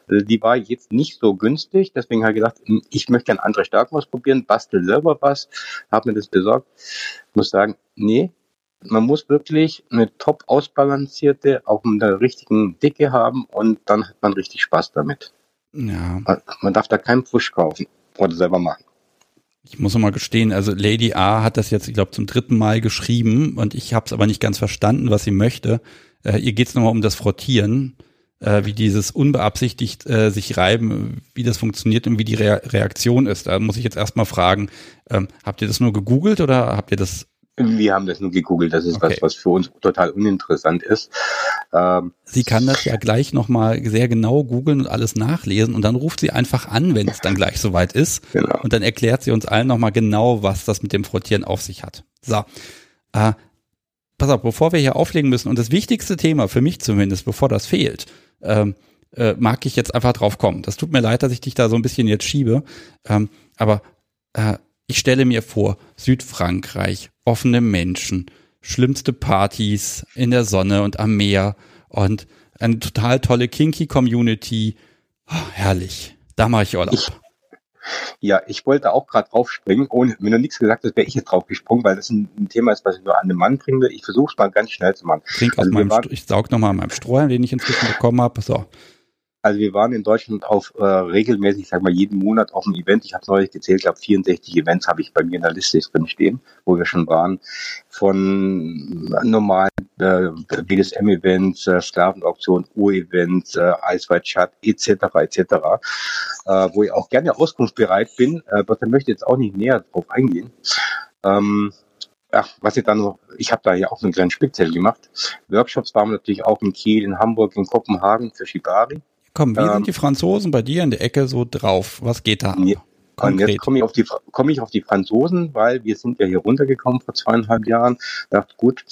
B: äh, die war jetzt nicht so günstig, deswegen habe ich gedacht, hm, ich möchte gerne andere Stärken ausprobieren, bastel selber was, habe mir das besorgt. Muss sagen, nee, man muss wirklich eine top ausbalancierte, auch mit der richtigen Dicke haben und dann hat man richtig Spaß damit. Ja. Man, man darf da keinen Pfusch kaufen oder selber machen.
A: Ich muss mal gestehen, also Lady A hat das jetzt, ich glaube, zum dritten Mal geschrieben und ich habe es aber nicht ganz verstanden, was sie möchte. Äh, ihr geht es nochmal um das Frottieren, äh, wie dieses unbeabsichtigt äh, sich reiben, wie das funktioniert und wie die Re Reaktion ist. Da muss ich jetzt erstmal fragen, ähm, habt ihr das nur gegoogelt oder habt ihr das
B: wir haben das nur gegoogelt. Das ist okay. was, was für uns total uninteressant ist.
A: Ähm, sie kann das ja gleich nochmal sehr genau googeln und alles nachlesen und dann ruft sie einfach an, wenn es dann gleich soweit ist. Genau. Und dann erklärt sie uns allen nochmal genau, was das mit dem Frottieren auf sich hat. So. Äh, pass auf, bevor wir hier auflegen müssen und das wichtigste Thema, für mich zumindest, bevor das fehlt, ähm, äh, mag ich jetzt einfach drauf kommen. Das tut mir leid, dass ich dich da so ein bisschen jetzt schiebe. Ähm, aber äh, ich stelle mir vor, Südfrankreich, offene Menschen, schlimmste Partys in der Sonne und am Meer und eine total tolle Kinky-Community. Oh, herrlich. Da mache ich Urlaub.
B: Ich, ja, ich wollte auch gerade draufspringen. Ohne, wenn du nichts gesagt hast, wäre ich jetzt drauf gesprungen, weil das ein, ein, Thema ist, was ich nur an den Mann bringen will. Ich versuche es mal ganz schnell zu machen.
A: Trink also aus meinem, ich saug nochmal an meinem Strohhalm, den ich inzwischen bekommen habe. So.
B: Also wir waren in Deutschland auf äh, regelmäßig, sag mal, jeden Monat auf einem Event. Ich habe neulich gezählt, glaube 64 Events habe ich bei mir in der Liste drin stehen, wo wir schon waren. Von normalen äh, BDSM-Events, äh, Sklavenauktion, U-Events, äh, Eisweit-Chat etc. etc. Äh, wo ich auch gerne auskunftsbereit bin, äh, aber da möchte ich jetzt auch nicht näher drauf eingehen. Ähm, ach, was ich dann noch, ich habe da ja auch einen kleinen Speziell gemacht. Workshops waren natürlich auch in Kiel, in Hamburg, in Kopenhagen für Shibari.
A: Komm, wie ähm, sind die Franzosen bei dir in der Ecke so drauf? Was geht da?
B: Ja, und jetzt komme ich, auf die, komme ich auf die Franzosen, weil wir sind ja hier runtergekommen vor zweieinhalb Jahren. Dachte, gut,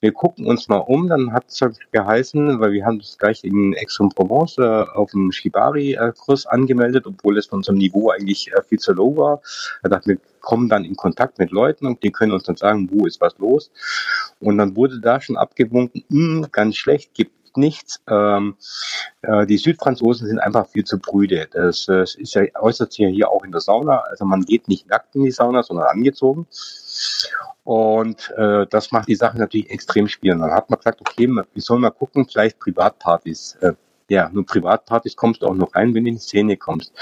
B: wir gucken uns mal um. Dann hat es geheißen, weil wir haben uns gleich in Aix-en-Provence äh, auf dem Shibari-Kurs angemeldet, obwohl es von unserem Niveau eigentlich äh, viel zu low war. Da dachte wir kommen dann in Kontakt mit Leuten und die können uns dann sagen, wo ist was los. Und dann wurde da schon abgewunken, hm, ganz schlecht, gibt nichts. Ähm, äh, die Südfranzosen sind einfach viel zu brüde. Das, das ist ja, äußert sich ja hier auch in der Sauna. Also man geht nicht nackt in die Sauna, sondern angezogen. Und äh, das macht die Sache natürlich extrem schwierig. Dann hat man gesagt, okay, wir sollen mal gucken, vielleicht Privatpartys. Äh, ja, nur Privatpartys kommst du auch noch rein, wenn du in die Szene kommst.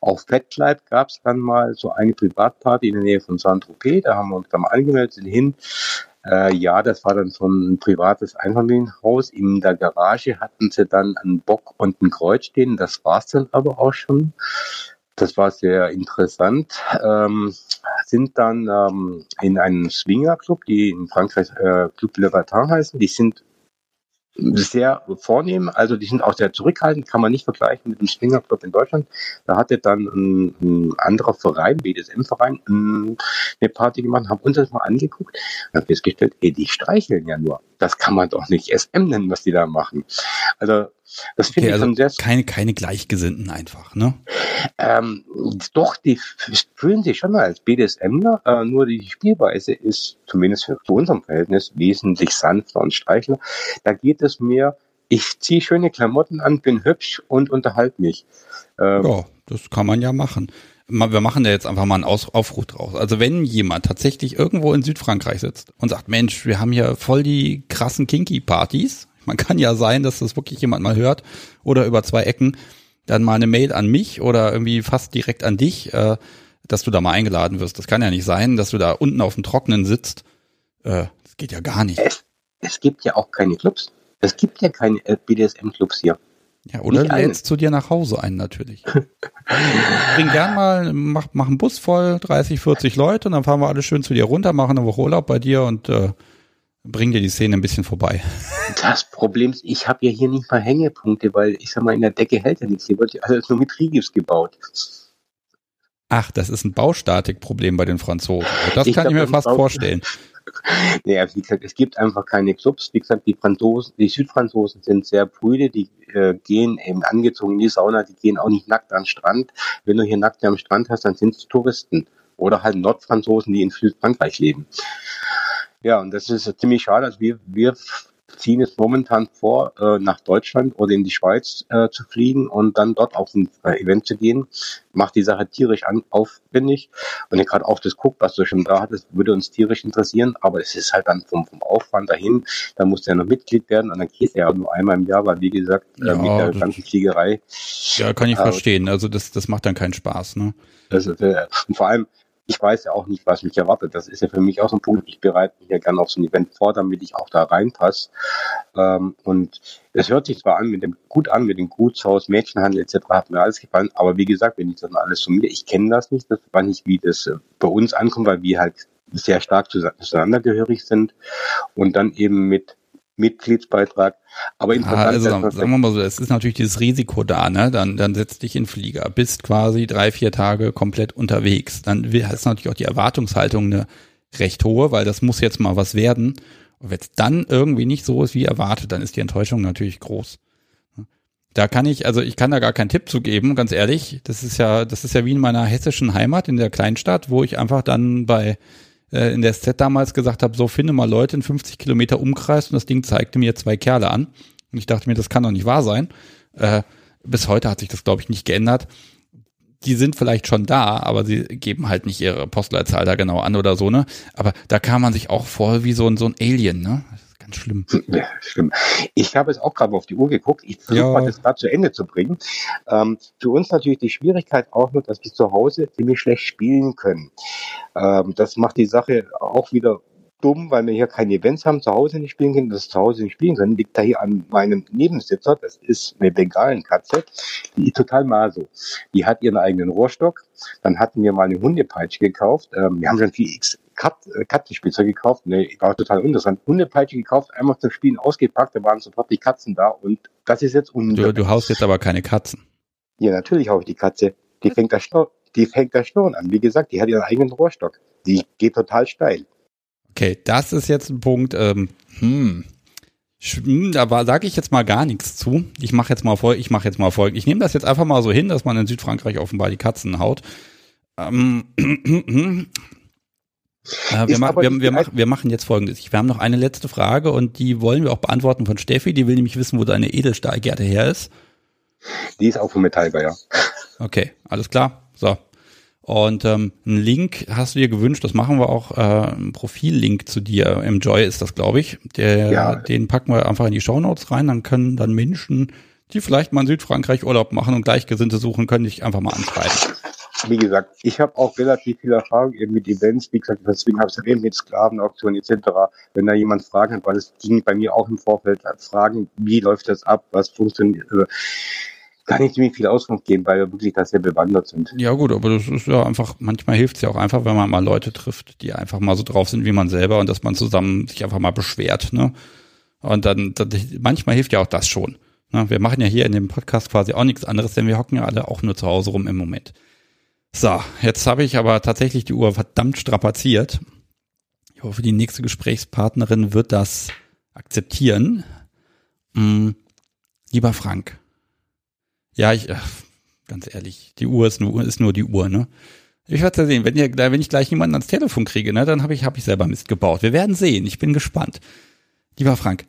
B: Auf Fettleib gab es dann mal so eine Privatparty in der Nähe von Saint-Tropez. Da haben wir uns dann mal angemeldet, sind hin. Äh, ja, das war dann so ein privates Einfamilienhaus. In der Garage hatten sie dann einen Bock und ein Kreuz stehen. Das war's dann aber auch schon. Das war sehr interessant. Ähm, sind dann ähm, in einem Swingerclub, die in Frankreich äh, Club Le Batin heißen. Die sind sehr vornehm. Also die sind auch sehr zurückhaltend, kann man nicht vergleichen mit dem Swingerclub in Deutschland. Da hatte dann ein, ein anderer Verein, BDSM-Verein, eine Party gemacht, haben uns das mal angeguckt und haben festgestellt, ey, die streicheln ja nur. Das kann man doch nicht SM nennen, was die da machen. Also das finde okay, ich
A: also schon sehr keine keine Gleichgesinnten einfach, ne?
B: Ähm, doch, die fühlen sich schon als BDSMler, äh, nur die Spielweise ist zumindest für, zu unserem Verhältnis wesentlich sanfter und streichler. Da geht es mehr, ich ziehe schöne Klamotten an, bin hübsch und unterhalte mich.
A: Ähm, ja, das kann man ja machen. Wir machen da jetzt einfach mal einen Aufruf draus. Also wenn jemand tatsächlich irgendwo in Südfrankreich sitzt und sagt, Mensch, wir haben hier voll die krassen Kinky-Partys, man kann ja sein, dass das wirklich jemand mal hört oder über zwei Ecken, dann mal eine Mail an mich oder irgendwie fast direkt an dich, äh, dass du da mal eingeladen wirst. Das kann ja nicht sein, dass du da unten auf dem Trockenen sitzt. Äh, das geht ja gar nicht.
B: Es, es gibt ja auch keine Clubs. Es gibt ja keine BDSM-Clubs hier.
A: Ja, oder du lädst zu dir nach Hause ein, natürlich. Bring gern mal, mach, mach einen Bus voll, 30, 40 Leute und dann fahren wir alle schön zu dir runter, machen eine Woche Urlaub bei dir und äh, bring dir die Szene ein bisschen vorbei.
B: Das Problem ist, ich habe ja hier nicht mal Hängepunkte, weil ich sag mal, in der Decke hält ja nichts. Hier wird ja alles nur mit Rigips gebaut.
A: Ach, das ist ein Baustatikproblem bei den Franzosen. Das ich kann ich mir fast vorstellen.
B: naja, wie gesagt, es gibt einfach keine Clubs. Wie gesagt, die Franzosen, die Südfranzosen sind sehr brüde, die äh, gehen eben angezogen in die Sauna, die gehen auch nicht nackt am Strand. Wenn du hier nackt am Strand hast, dann sind es Touristen oder halt Nordfranzosen, die in Südfrankreich leben. Ja, und das ist ziemlich schade. Also wir, wir ziehen es momentan vor, äh, nach Deutschland oder in die Schweiz äh, zu fliegen und dann dort auf ein äh, Event zu gehen. Macht die Sache tierisch an, aufwendig. Und ich gerade auch das guckt, was du schon da hattest, würde uns tierisch interessieren. Aber es ist halt dann vom, vom Aufwand dahin. Da musst du ja noch Mitglied werden und dann geht er ja nur einmal im Jahr, weil wie gesagt, ja, mit der ganzen Fliegerei.
A: Ja, kann ich äh, verstehen. Also das, das macht dann keinen Spaß, ne?
B: Das ist, äh, und vor allem, ich weiß ja auch nicht, was mich erwartet. Das ist ja für mich auch so ein Punkt. Ich bereite mich ja gerne auf so ein Event vor, damit ich auch da reinpasse. Ähm, und es hört sich zwar an mit dem gut an, mit dem Gutshaus, Mädchenhandel etc. hat mir alles gefallen, aber wie gesagt, wenn ich das alles so mir, ich kenne das nicht, das war nicht, wie das äh, bei uns ankommt, weil wir halt sehr stark zusammenangehörig sind und dann eben mit Mitgliedsbeitrag. Aber
A: interessant ah, also sagen, sagen wir mal so, es ist natürlich dieses Risiko da, ne? Dann, dann setzt dich in Flieger, bist quasi drei, vier Tage komplett unterwegs. Dann ist natürlich auch die Erwartungshaltung eine recht hohe, weil das muss jetzt mal was werden. Und wenn es dann irgendwie nicht so ist wie erwartet, dann ist die Enttäuschung natürlich groß. Da kann ich, also ich kann da gar keinen Tipp zu geben, ganz ehrlich. Das ist ja, das ist ja wie in meiner hessischen Heimat in der Kleinstadt, wo ich einfach dann bei äh, in der SZ damals gesagt habe, so finde mal Leute in 50 Kilometer Umkreis und das Ding zeigte mir zwei Kerle an. Und ich dachte mir, das kann doch nicht wahr sein. Äh, bis heute hat sich das, glaube ich, nicht geändert. Die sind vielleicht schon da, aber sie geben halt nicht ihre Postleitzahl da genau an oder so, ne? Aber da kam man sich auch vor wie so ein, so ein Alien, ne? Ganz schlimm.
B: Ja, schlimm. Ich habe jetzt auch gerade auf die Uhr geguckt. Ich versuche ja. mal das gerade zu Ende zu bringen. Ähm, für uns natürlich die Schwierigkeit auch nur, dass wir zu Hause ziemlich schlecht spielen können. Ähm, das macht die Sache auch wieder dumm, weil wir hier keine Events haben, zu Hause nicht spielen können, das zu Hause nicht spielen können, liegt da hier an meinem Nebensitzer, das ist eine Bengalenkatze, die ist total maso. Die hat ihren eigenen Rohrstock, dann hatten wir mal eine Hundepeitsche gekauft, ähm, wir haben schon viel Kat äh, Katzenspielzeug gekauft. Nee, war total uninteressant. Hundepeitsche gekauft, einmal zum Spielen ausgepackt, da waren sofort die Katzen da und das ist jetzt
A: uninteressant. Du, du haust jetzt aber keine Katzen.
B: Ja, natürlich hau ich die Katze. Die fängt das Schnurren, die fängt das Schnurren an. Wie gesagt, die hat ihren eigenen Rohrstock. Die geht total steil.
A: Okay, das ist jetzt ein Punkt, ähm, hm, hm da sage ich jetzt mal gar nichts zu. Ich mache jetzt mal voll, ich mache jetzt mal voll. Ich nehme das jetzt einfach mal so hin, dass man in Südfrankreich offenbar die Katzen haut. Ähm, äh, wir, ma wir, wir, mach wir, machen jetzt folgendes. Wir haben noch eine letzte Frage und die wollen wir auch beantworten von Steffi. Die will nämlich wissen, wo deine Edelstahlgärte her ist.
B: Die ist auch von Metallbau, ja.
A: Okay, alles klar. So. Und ähm, einen Link hast du dir gewünscht, das machen wir auch, äh, ein Profillink zu dir. Im Joy ist das, glaube ich. Der, ja. Den packen wir einfach in die Shownotes rein, dann können dann Menschen, die vielleicht mal in Südfrankreich Urlaub machen und Gleichgesinnte suchen, können dich einfach mal anschreiben
B: wie gesagt, ich habe auch relativ viel Erfahrung eben mit Events, wie gesagt, deswegen habe ich es erwähnt, mit Sklavenauktionen etc. Wenn da jemand Fragen hat, weil es ging bei mir auch im Vorfeld Fragen, wie läuft das ab, was funktioniert, also, kann ich ziemlich viel Auskunft geben, weil wir wirklich da sehr bewandert sind.
A: Ja gut, aber das ist ja einfach, manchmal hilft es ja auch einfach, wenn man mal Leute trifft, die einfach mal so drauf sind wie man selber und dass man zusammen sich einfach mal beschwert, ne? Und dann, dann manchmal hilft ja auch das schon. Ne? Wir machen ja hier in dem Podcast quasi auch nichts anderes, denn wir hocken ja alle auch nur zu Hause rum im Moment. So, jetzt habe ich aber tatsächlich die Uhr verdammt strapaziert. Ich hoffe, die nächste Gesprächspartnerin wird das akzeptieren. Hm, lieber Frank. Ja, ich, ach, ganz ehrlich, die Uhr ist nur, ist nur die Uhr, ne? Ich werde ja sehen, wenn, ihr, wenn ich gleich jemanden ans Telefon kriege, ne, dann habe ich, hab ich selber Mist gebaut. Wir werden sehen, ich bin gespannt. Lieber Frank,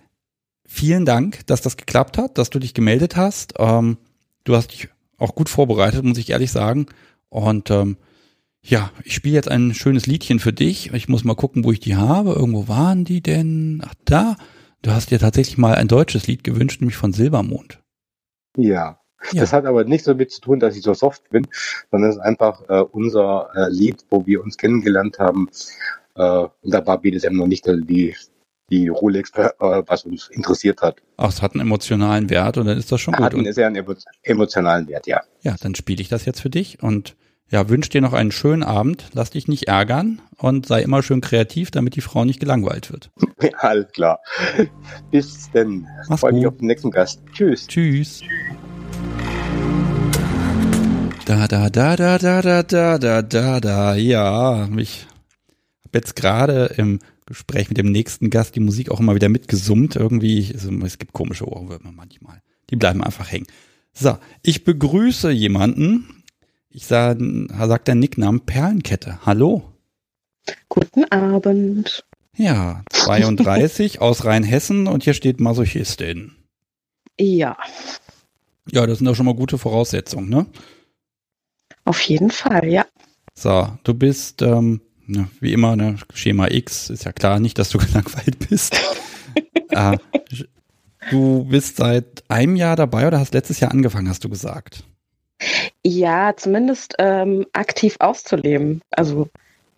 A: vielen Dank, dass das geklappt hat, dass du dich gemeldet hast. Ähm, du hast dich auch gut vorbereitet, muss ich ehrlich sagen. Und ähm, ja, ich spiele jetzt ein schönes Liedchen für dich. Ich muss mal gucken, wo ich die habe. Irgendwo waren die denn? Ach, da. Du hast dir tatsächlich mal ein deutsches Lied gewünscht, nämlich von Silbermond.
B: Ja. ja. Das hat aber nichts damit zu tun, dass ich so soft bin, sondern es ist einfach äh, unser äh, Lied, wo wir uns kennengelernt haben. Äh, und da war BDSM noch nicht die, die Rolex, äh, was uns interessiert hat.
A: Ach, es hat einen emotionalen Wert und dann ist das schon gut.
B: Hat einen sehr einen emotionalen Wert, ja.
A: Ja, dann spiele ich das jetzt für dich und ja, wünsche dir noch einen schönen Abend, lass dich nicht ärgern und sei immer schön kreativ, damit die Frau nicht gelangweilt wird.
B: Ja, alles klar. Bis denn.
A: Mach's Freue mich
B: auf den nächsten Gast. Tschüss.
A: Tschüss. Da, da, da, da, da, da, da, da, da, da, ja. Ich habe jetzt gerade im Gespräch mit dem nächsten Gast die Musik auch immer wieder mitgesummt. Irgendwie, es gibt komische Ohrwürmer manchmal. Die bleiben einfach hängen. So, ich begrüße jemanden, ich sag, sag der Nicknamen Perlenkette. Hallo.
C: Guten Abend.
A: Ja, 32 aus Rheinhessen und hier steht Masochistin.
C: Ja.
A: Ja, das sind doch schon mal gute Voraussetzungen, ne?
C: Auf jeden Fall, ja.
A: So, du bist, ähm, wie immer, ne, Schema X, ist ja klar, nicht, dass du gelangweilt bist. äh, du bist seit einem Jahr dabei oder hast letztes Jahr angefangen, hast du gesagt?
C: Ja, zumindest ähm, aktiv auszuleben. Also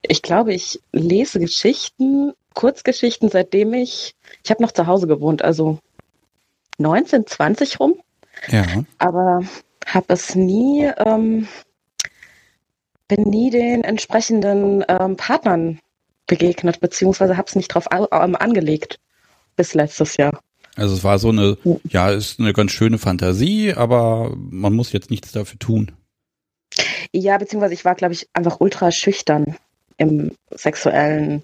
C: ich glaube, ich lese Geschichten, Kurzgeschichten, seitdem ich, ich habe noch zu Hause gewohnt, also 19, 20 rum.
A: Ja.
C: Aber habe es nie, ähm, bin nie den entsprechenden ähm, Partnern begegnet, beziehungsweise habe es nicht drauf an, angelegt bis letztes Jahr.
A: Also es war so eine, ja, ist eine ganz schöne Fantasie, aber man muss jetzt nichts dafür tun.
C: Ja, beziehungsweise ich war, glaube ich, einfach ultra schüchtern im sexuellen,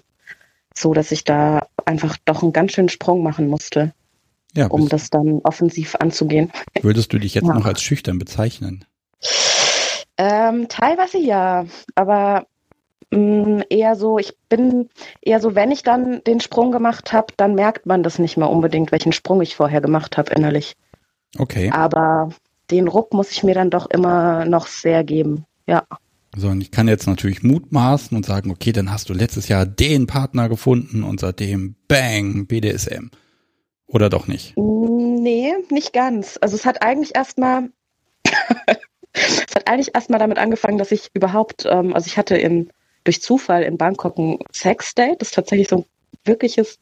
C: so dass ich da einfach doch einen ganz schönen Sprung machen musste, ja, um das dann offensiv anzugehen.
A: Würdest du dich jetzt ja. noch als schüchtern bezeichnen?
C: Ähm, teilweise ja, aber Mm, eher so, ich bin eher so, wenn ich dann den Sprung gemacht habe, dann merkt man das nicht mehr unbedingt, welchen Sprung ich vorher gemacht habe innerlich.
A: Okay.
C: Aber den Ruck muss ich mir dann doch immer noch sehr geben, ja.
A: So, und ich kann jetzt natürlich mutmaßen und sagen, okay, dann hast du letztes Jahr den Partner gefunden und seitdem Bang, BDSM. Oder doch nicht?
C: Nee, nicht ganz. Also es hat eigentlich erstmal es hat eigentlich erstmal damit angefangen, dass ich überhaupt, ähm, also ich hatte in durch Zufall in Bangkok ein Sexdate, das tatsächlich so ein wirkliches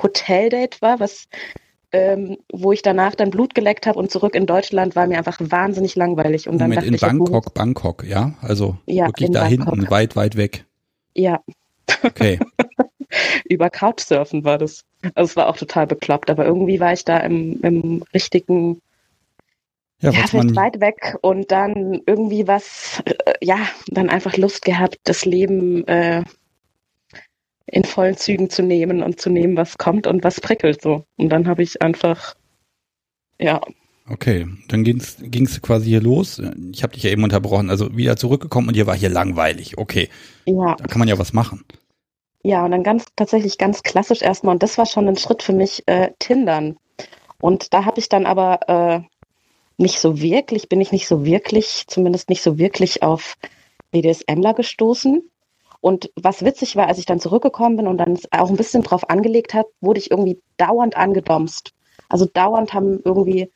C: Hoteldate war, was ähm, wo ich danach dann Blut geleckt habe und zurück in Deutschland war mir einfach wahnsinnig langweilig. Und dann
A: Moment, in
C: ich,
A: Bangkok, Bangkok, ja? Also ja, wirklich da Bangkok. hinten, weit, weit weg.
C: Ja.
A: Okay.
C: Über Couchsurfen war das. Also es war auch total bekloppt, aber irgendwie war ich da im, im richtigen
A: Ja,
C: ja, vielleicht weit weg und dann irgendwie was, äh, ja, dann einfach Lust gehabt, das Leben äh, in vollen Zügen zu nehmen und zu nehmen, was kommt und was prickelt so. Und dann habe ich einfach, ja,
A: okay, dann ging's ging's quasi hier los. Ich habe dich ja eben unterbrochen, also wieder zurückgekommen und hier war hier langweilig. Okay,
C: ja,
A: da kann man ja was machen.
C: ja, und dann ganz tatsächlich ganz klassisch erstmal, und das war schon ein Schritt für mich, äh, Tindern. Und da habe ich dann aber äh, nicht so wirklich, bin ich nicht so wirklich, zumindest nicht so wirklich auf BDSMler gestoßen. Und was witzig war, als ich dann zurückgekommen bin und dann auch ein bisschen drauf angelegt hat, wurde ich irgendwie dauernd angedomst. Also dauernd haben irgendwie,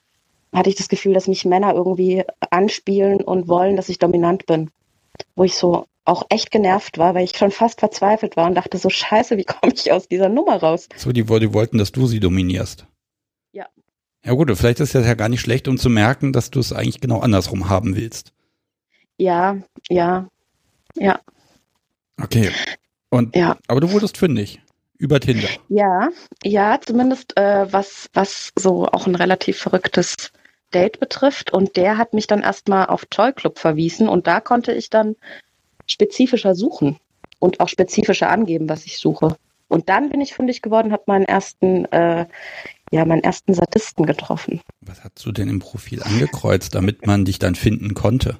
C: hatte ich das Gefühl, dass mich Männer irgendwie anspielen und wollen, dass ich dominant bin. Wo ich so auch echt genervt war, weil ich schon fast verzweifelt war und dachte so, scheiße, wie komme ich aus dieser Nummer raus?
A: So, die, die wollten, dass du sie dominierst.
C: Ja.
A: Ja gut, vielleicht ist das ja gar nicht schlecht, um zu merken, dass du es eigentlich genau andersrum haben willst.
C: Ja, ja, ja,
A: Okay. Und
C: ja.
A: aber du wurdest fündig über Tinder.
C: Ja, ja, zumindest äh, was, was so auch ein relativ verrücktes Date betrifft. Und der hat mich dann erstmal auf Toy Club verwiesen und da konnte ich dann spezifischer suchen und auch spezifischer angeben, was ich suche. Und dann bin ich fündig geworden, habe meinen ersten, äh, ja, meinen ersten Sadisten getroffen.
A: Was hast du denn im Profil angekreuzt, damit man dich dann finden konnte?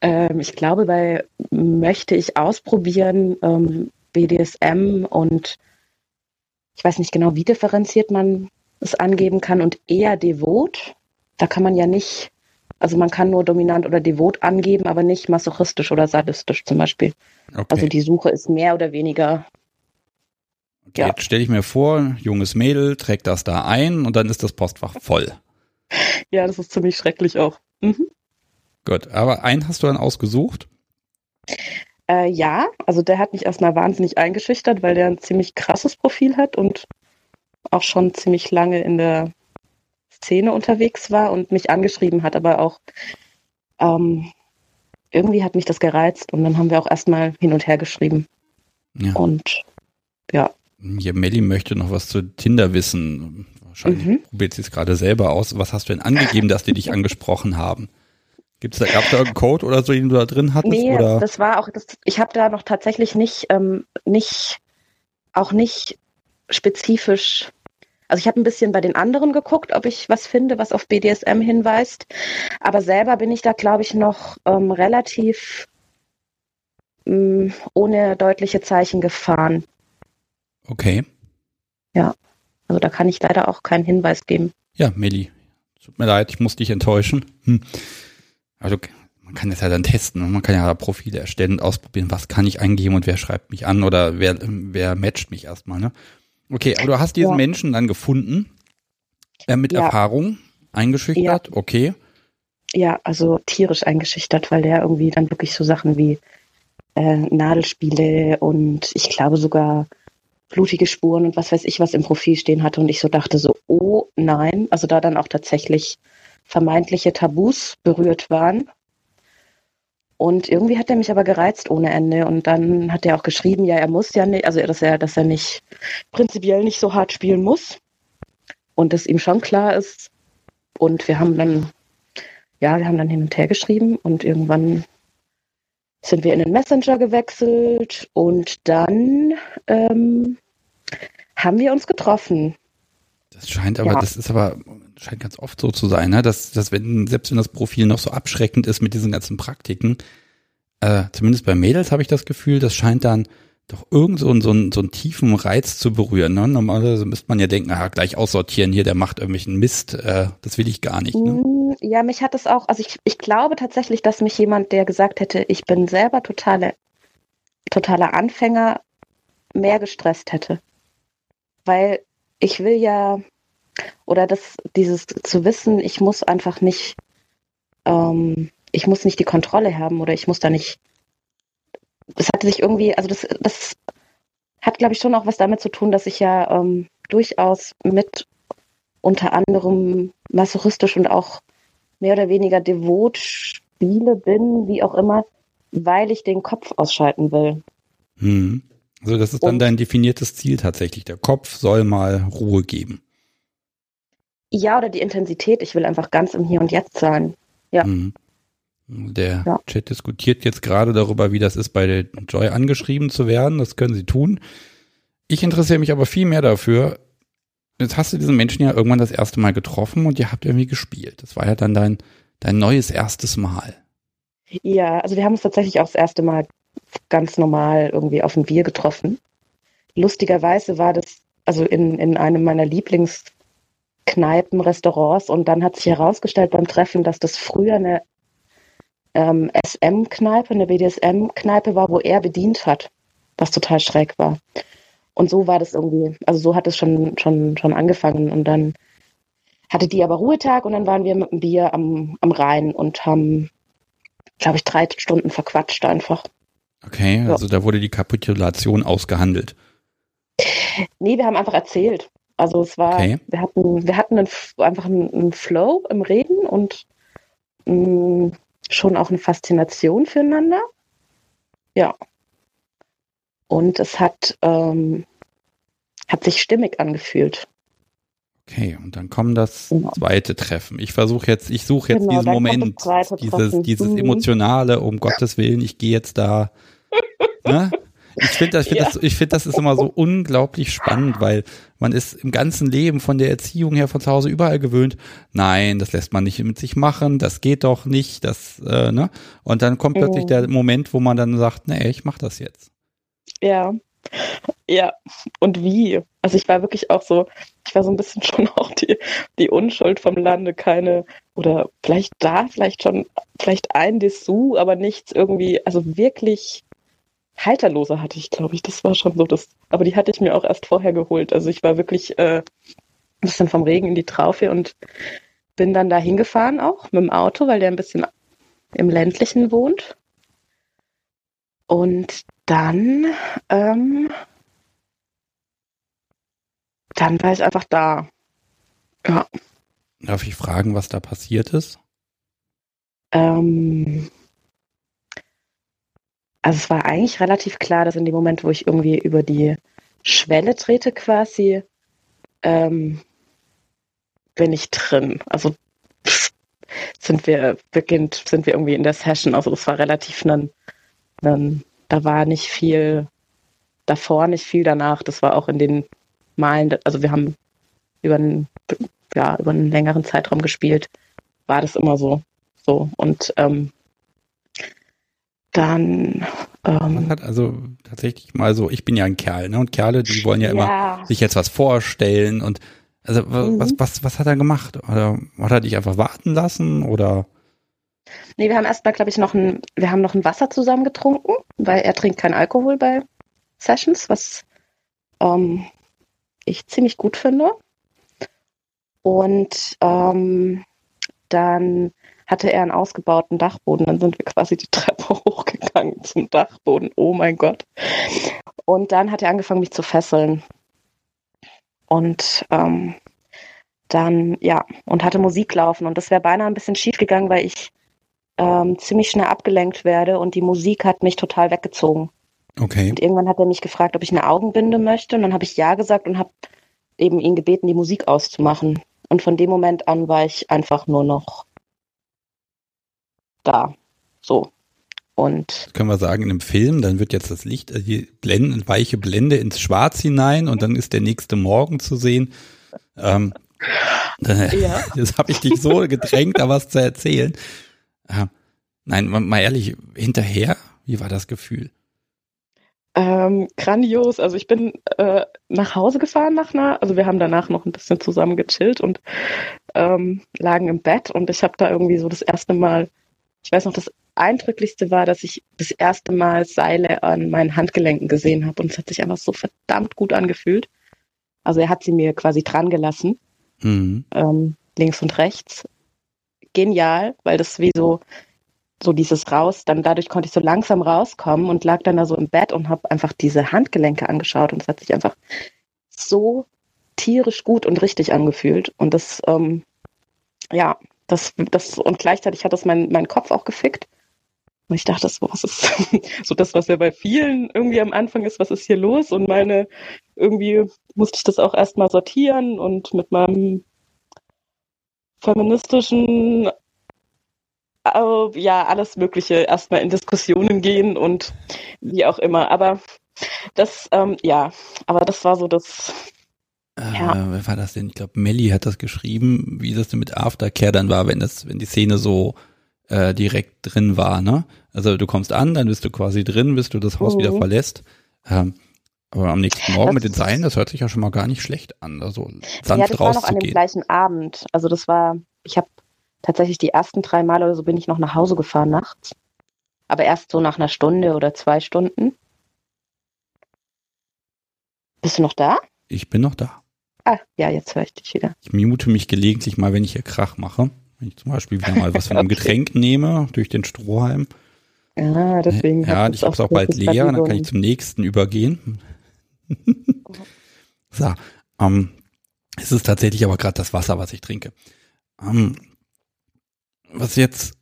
C: Ähm, ich glaube, bei möchte ich ausprobieren, ähm, BDSM und ich weiß nicht genau, wie differenziert man es angeben kann und eher devot. Da kann man ja nicht, also man kann nur dominant oder devot angeben, aber nicht masochistisch oder sadistisch zum Beispiel.
A: Okay.
C: Also die Suche ist mehr oder weniger,
A: okay
C: ja.
A: Jetzt stelle ich mir vor, junges Mädel trägt das da ein und dann ist das Postfach voll.
C: ja, das ist ziemlich schrecklich auch. Mhm.
A: Gut, aber einen hast du dann ausgesucht.
C: Äh, ja, also der hat mich erstmal wahnsinnig eingeschüchtert, weil der ein ziemlich krasses Profil hat und auch schon ziemlich lange in der Szene unterwegs war und mich angeschrieben hat, aber auch ähm, irgendwie hat mich das gereizt und dann haben wir auch erstmal hin und her geschrieben.
A: Ja.
C: Und ja,
A: Hier, Melly möchte noch was zu Tinder wissen. Wahrscheinlich
C: Mhm.
A: probiert sie es gerade selber aus. Was hast du denn angegeben, dass die dich angesprochen haben? Gibt's da, gab's da irgendeinen Code oder so, den du da drin hattest?
C: nee,
A: oder?
C: das war auch, das, ich habe da noch tatsächlich nicht, ähm, nicht, auch nicht spezifisch, also ich habe ein bisschen bei den anderen geguckt, ob ich was finde, was auf BDSM hinweist, aber selber bin ich da, glaube ich, noch ähm, relativ mh, ohne deutliche Zeichen gefahren.
A: Okay.
C: Also da kann ich leider auch keinen Hinweis geben.
A: Ja, Melli. Tut mir leid, ich muss dich enttäuschen. Hm. Also man kann das ja dann testen. und Man kann ja Profile erstellen und ausprobieren, was kann ich eingeben und wer schreibt mich an oder wer, wer matcht mich erstmal. Ne? Okay, aber du hast diesen
C: Ja.
A: Menschen dann gefunden, äh, mit
C: Ja.
A: Erfahrung, eingeschüchtert, okay.
C: Ja, also tierisch eingeschüchtert, weil der irgendwie dann wirklich so Sachen wie äh, Nadelspiele und ich glaube sogar blutige Spuren und was weiß ich was im Profil stehen hatte. Und ich so dachte so, oh nein, also da dann auch tatsächlich vermeintliche Tabus berührt waren. Und irgendwie hat er mich aber gereizt ohne Ende. Und dann hat er auch geschrieben, ja, er muss ja nicht, also dass er, dass er nicht prinzipiell nicht so hart spielen muss. Und das ihm schon klar ist. Und wir haben dann ja, wir haben dann hin und her geschrieben. Und irgendwann sind wir in den Messenger gewechselt und dann ähm, haben wir uns getroffen.
A: Das scheint aber,
C: Ja.
A: das ist aber, scheint ganz oft so zu sein, ne? dass, dass wenn, selbst wenn das Profil noch so abschreckend ist mit diesen ganzen Praktiken, äh, zumindest bei Mädels habe ich das Gefühl, das scheint dann doch irgend so, so, einen, so einen tiefen Reiz zu berühren. Ne? Normalerweise müsste man ja denken, ah, gleich aussortieren hier, der macht irgendwelchen Mist, äh, das will ich gar nicht. Ne?
C: Mm, Ja, mich hat es auch, also ich, ich glaube tatsächlich, dass mich jemand, der gesagt hätte, ich bin selber totale, totaler Anfänger, mehr gestresst hätte. Weil ich will ja, oder das, dieses zu wissen, ich muss einfach nicht, ähm, ich muss nicht die Kontrolle haben oder ich muss da nicht, das hatte sich irgendwie, also das, das hat, glaube ich, schon auch was damit zu tun, dass ich ja ähm, durchaus mit unter anderem masochistisch und auch mehr oder weniger devot spiele bin, wie auch immer, weil ich den Kopf ausschalten will.
A: Hm. Also das ist dann
C: Und-
A: dein definiertes Ziel tatsächlich. Der Kopf soll mal Ruhe geben.
C: Ja, oder die Intensität. Ich will einfach ganz im Hier und Jetzt sein. Ja.
A: Hm. Der
C: Ja.
A: Chat diskutiert jetzt gerade darüber, wie das ist, bei der Joy angeschrieben zu werden. Das können sie tun. Ich interessiere mich aber viel mehr dafür. Jetzt hast du diesen Menschen ja irgendwann das erste Mal getroffen und ihr habt irgendwie gespielt. Das war ja dann dein, dein neues erstes Mal.
C: Ja, also wir haben uns tatsächlich auch das erste Mal ganz normal irgendwie auf ein Bier getroffen. Lustigerweise war das also in, in einem meiner Lieblingskneipen, Restaurants und dann hat sich herausgestellt beim Treffen, dass das früher eine ähm, SM-Kneipe, eine BDSM-Kneipe war, wo er bedient hat, was total schräg war. Und so war das irgendwie, also so hat es schon, schon, schon angefangen und dann hatte die aber Ruhetag und dann waren wir mit dem Bier am, am Rhein und haben glaube ich, drei Stunden verquatscht einfach.
A: Okay,
C: Ja.
A: also da wurde die Kapitulation ausgehandelt.
C: Nee, wir haben einfach erzählt. Also es war,
A: Okay.
C: wir hatten, wir hatten einen, einfach einen, einen Flow im Reden und mh, schon auch eine Faszination füreinander. Ja. Und es hat, ähm, hat sich stimmig angefühlt.
A: Okay, und dann kommt das
C: Genau.
A: zweite Treffen. Ich versuche jetzt, ich suche jetzt
C: Genau,
A: diesen Moment, dieses,
C: Treffen.
A: dieses
C: Mhm.
A: emotionale, um Gottes Willen, ich gehe jetzt da. ne? Ich finde, ich finde,
C: Ja.
A: das, ich finde, das ist immer so unglaublich spannend, weil man ist im ganzen Leben von der Erziehung her von zu Hause überall gewöhnt. Nein, das lässt man nicht mit sich machen, das geht doch nicht, das, äh, ne? Und dann kommt plötzlich
C: Mhm.
A: der Moment, wo man dann sagt, nee, ich mach das jetzt.
C: Ja. Ja. Und wie? Also ich war wirklich auch so, ich war so ein bisschen schon auch die, die Unschuld vom Lande, keine, oder vielleicht da, vielleicht schon, vielleicht ein Dessous, aber nichts irgendwie, also wirklich halterlose hatte ich, glaube ich. Das war schon so das, aber die hatte ich mir auch erst vorher geholt. Also ich war wirklich äh, ein bisschen vom Regen in die Traufe und bin dann da hingefahren auch mit dem Auto, weil der ein bisschen im ländlichen wohnt. Und dann, ähm, dann war ich einfach da. Ja.
A: Darf ich fragen, was da passiert ist?
C: Ähm, also es war eigentlich relativ klar, dass in dem Moment, wo ich irgendwie über die Schwelle trete quasi, ähm, bin ich drin. Also sind wir beginnt, sind wir irgendwie in der Session. Also das war relativ ein, ein, da war nicht viel davor, nicht viel danach. Das war auch in den Malen, also wir haben über einen, ja, über einen längeren Zeitraum gespielt, war das immer so. So, und ähm, dann
A: Man
C: ähm,
A: hat also tatsächlich mal so, ich bin ja ein Kerl, ne? Und Kerle, die wollen ja immer
C: ja,
A: sich jetzt was vorstellen und also
C: Mhm.
A: was, was, was hat er gemacht? Oder hat er dich einfach warten lassen oder
C: nee, wir haben erstmal, glaube ich, noch ein, wir haben noch ein Wasser zusammen getrunken, weil er trinkt keinen Alkohol bei Sessions, was ähm, ich ziemlich gut finde. Und ähm, dann hatte er einen ausgebauten Dachboden. Dann sind wir quasi die Treppe hochgegangen zum Dachboden. Oh mein Gott. Und dann hat er angefangen, mich zu fesseln. Und ähm, dann, ja, und hatte Musik laufen. Und das wäre beinahe ein bisschen schief gegangen, weil ich ähm, ziemlich schnell abgelenkt werde und die Musik hat mich total weggezogen.
A: okay.
C: Und irgendwann hat er mich gefragt, ob ich eine Augenbinde möchte. Und dann habe ich ja gesagt und habe eben ihn gebeten, die Musik auszumachen. Und von dem Moment an war ich einfach nur noch da. So. Und
A: Können wir sagen, in einem Film, dann wird jetzt das Licht, äh, die Blenden, weiche Blende ins Schwarz hinein und dann ist der nächste Morgen zu sehen. Ähm, äh,
C: Ja.
A: Jetzt habe ich dich so gedrängt, da was zu erzählen. Äh, nein, mal mal ehrlich, hinterher, wie war das Gefühl?
C: ähm, grandios. Also ich bin äh, nach Hause gefahren nach einer, also wir haben danach noch ein bisschen zusammen gechillt und ähm, lagen im Bett und ich habe da irgendwie so das erste Mal, ich weiß noch, das Eindrücklichste war, dass ich das erste Mal Seile an meinen Handgelenken gesehen habe und es hat sich einfach so verdammt gut angefühlt. Also er hat sie mir quasi dran gelassen,
A: Mhm.
C: ähm, links und rechts. Genial, weil das wie so so dieses raus, dann dadurch konnte ich so langsam rauskommen und lag dann da so im Bett und habe einfach diese Handgelenke angeschaut und es hat sich einfach so tierisch gut und richtig angefühlt und das ähm, ja das das und gleichzeitig hat das mein mein Kopf auch gefickt Und ich dachte so, was ist so das, was ja bei vielen irgendwie am Anfang ist, was ist hier los? Und meine, irgendwie musste ich das auch erstmal sortieren und mit meinem feministischen, äh, ja, alles Mögliche erstmal in Diskussionen gehen und wie auch immer. Aber das, ähm, ja, aber das war so das.
A: Äh, ja. Wer war das denn? Ich glaube, Melly hat das geschrieben, wie das denn mit Aftercare dann war, wenn das, wenn die Szene so äh, direkt drin war, ne? Also du kommst an, dann bist du quasi drin, bis du das Haus mhm. wieder verlässt. Ähm, aber am nächsten Morgen das mit den Seilen, das hört sich ja schon mal gar nicht schlecht an. Also sanft ja,
C: das war noch an dem gleichen Abend. Also das war, ich habe tatsächlich die ersten drei Male oder so bin ich noch nach Hause gefahren nachts. Aber erst so nach einer Stunde oder zwei Stunden. Bist du noch da?
A: Ich bin noch da.
C: Ah, ja, jetzt höre ich dich wieder.
A: Ich mute mich gelegentlich mal, wenn ich hier Krach mache. Wenn ich zum Beispiel wieder mal was von einem Getränk nehme durch den Strohhalm.
C: Ja, deswegen.
A: Ja, ich habe es auch bald leer, dann kann ich zum nächsten übergehen. so, ähm, es ist tatsächlich aber gerade das Wasser, was ich trinke. Ähm, was jetzt,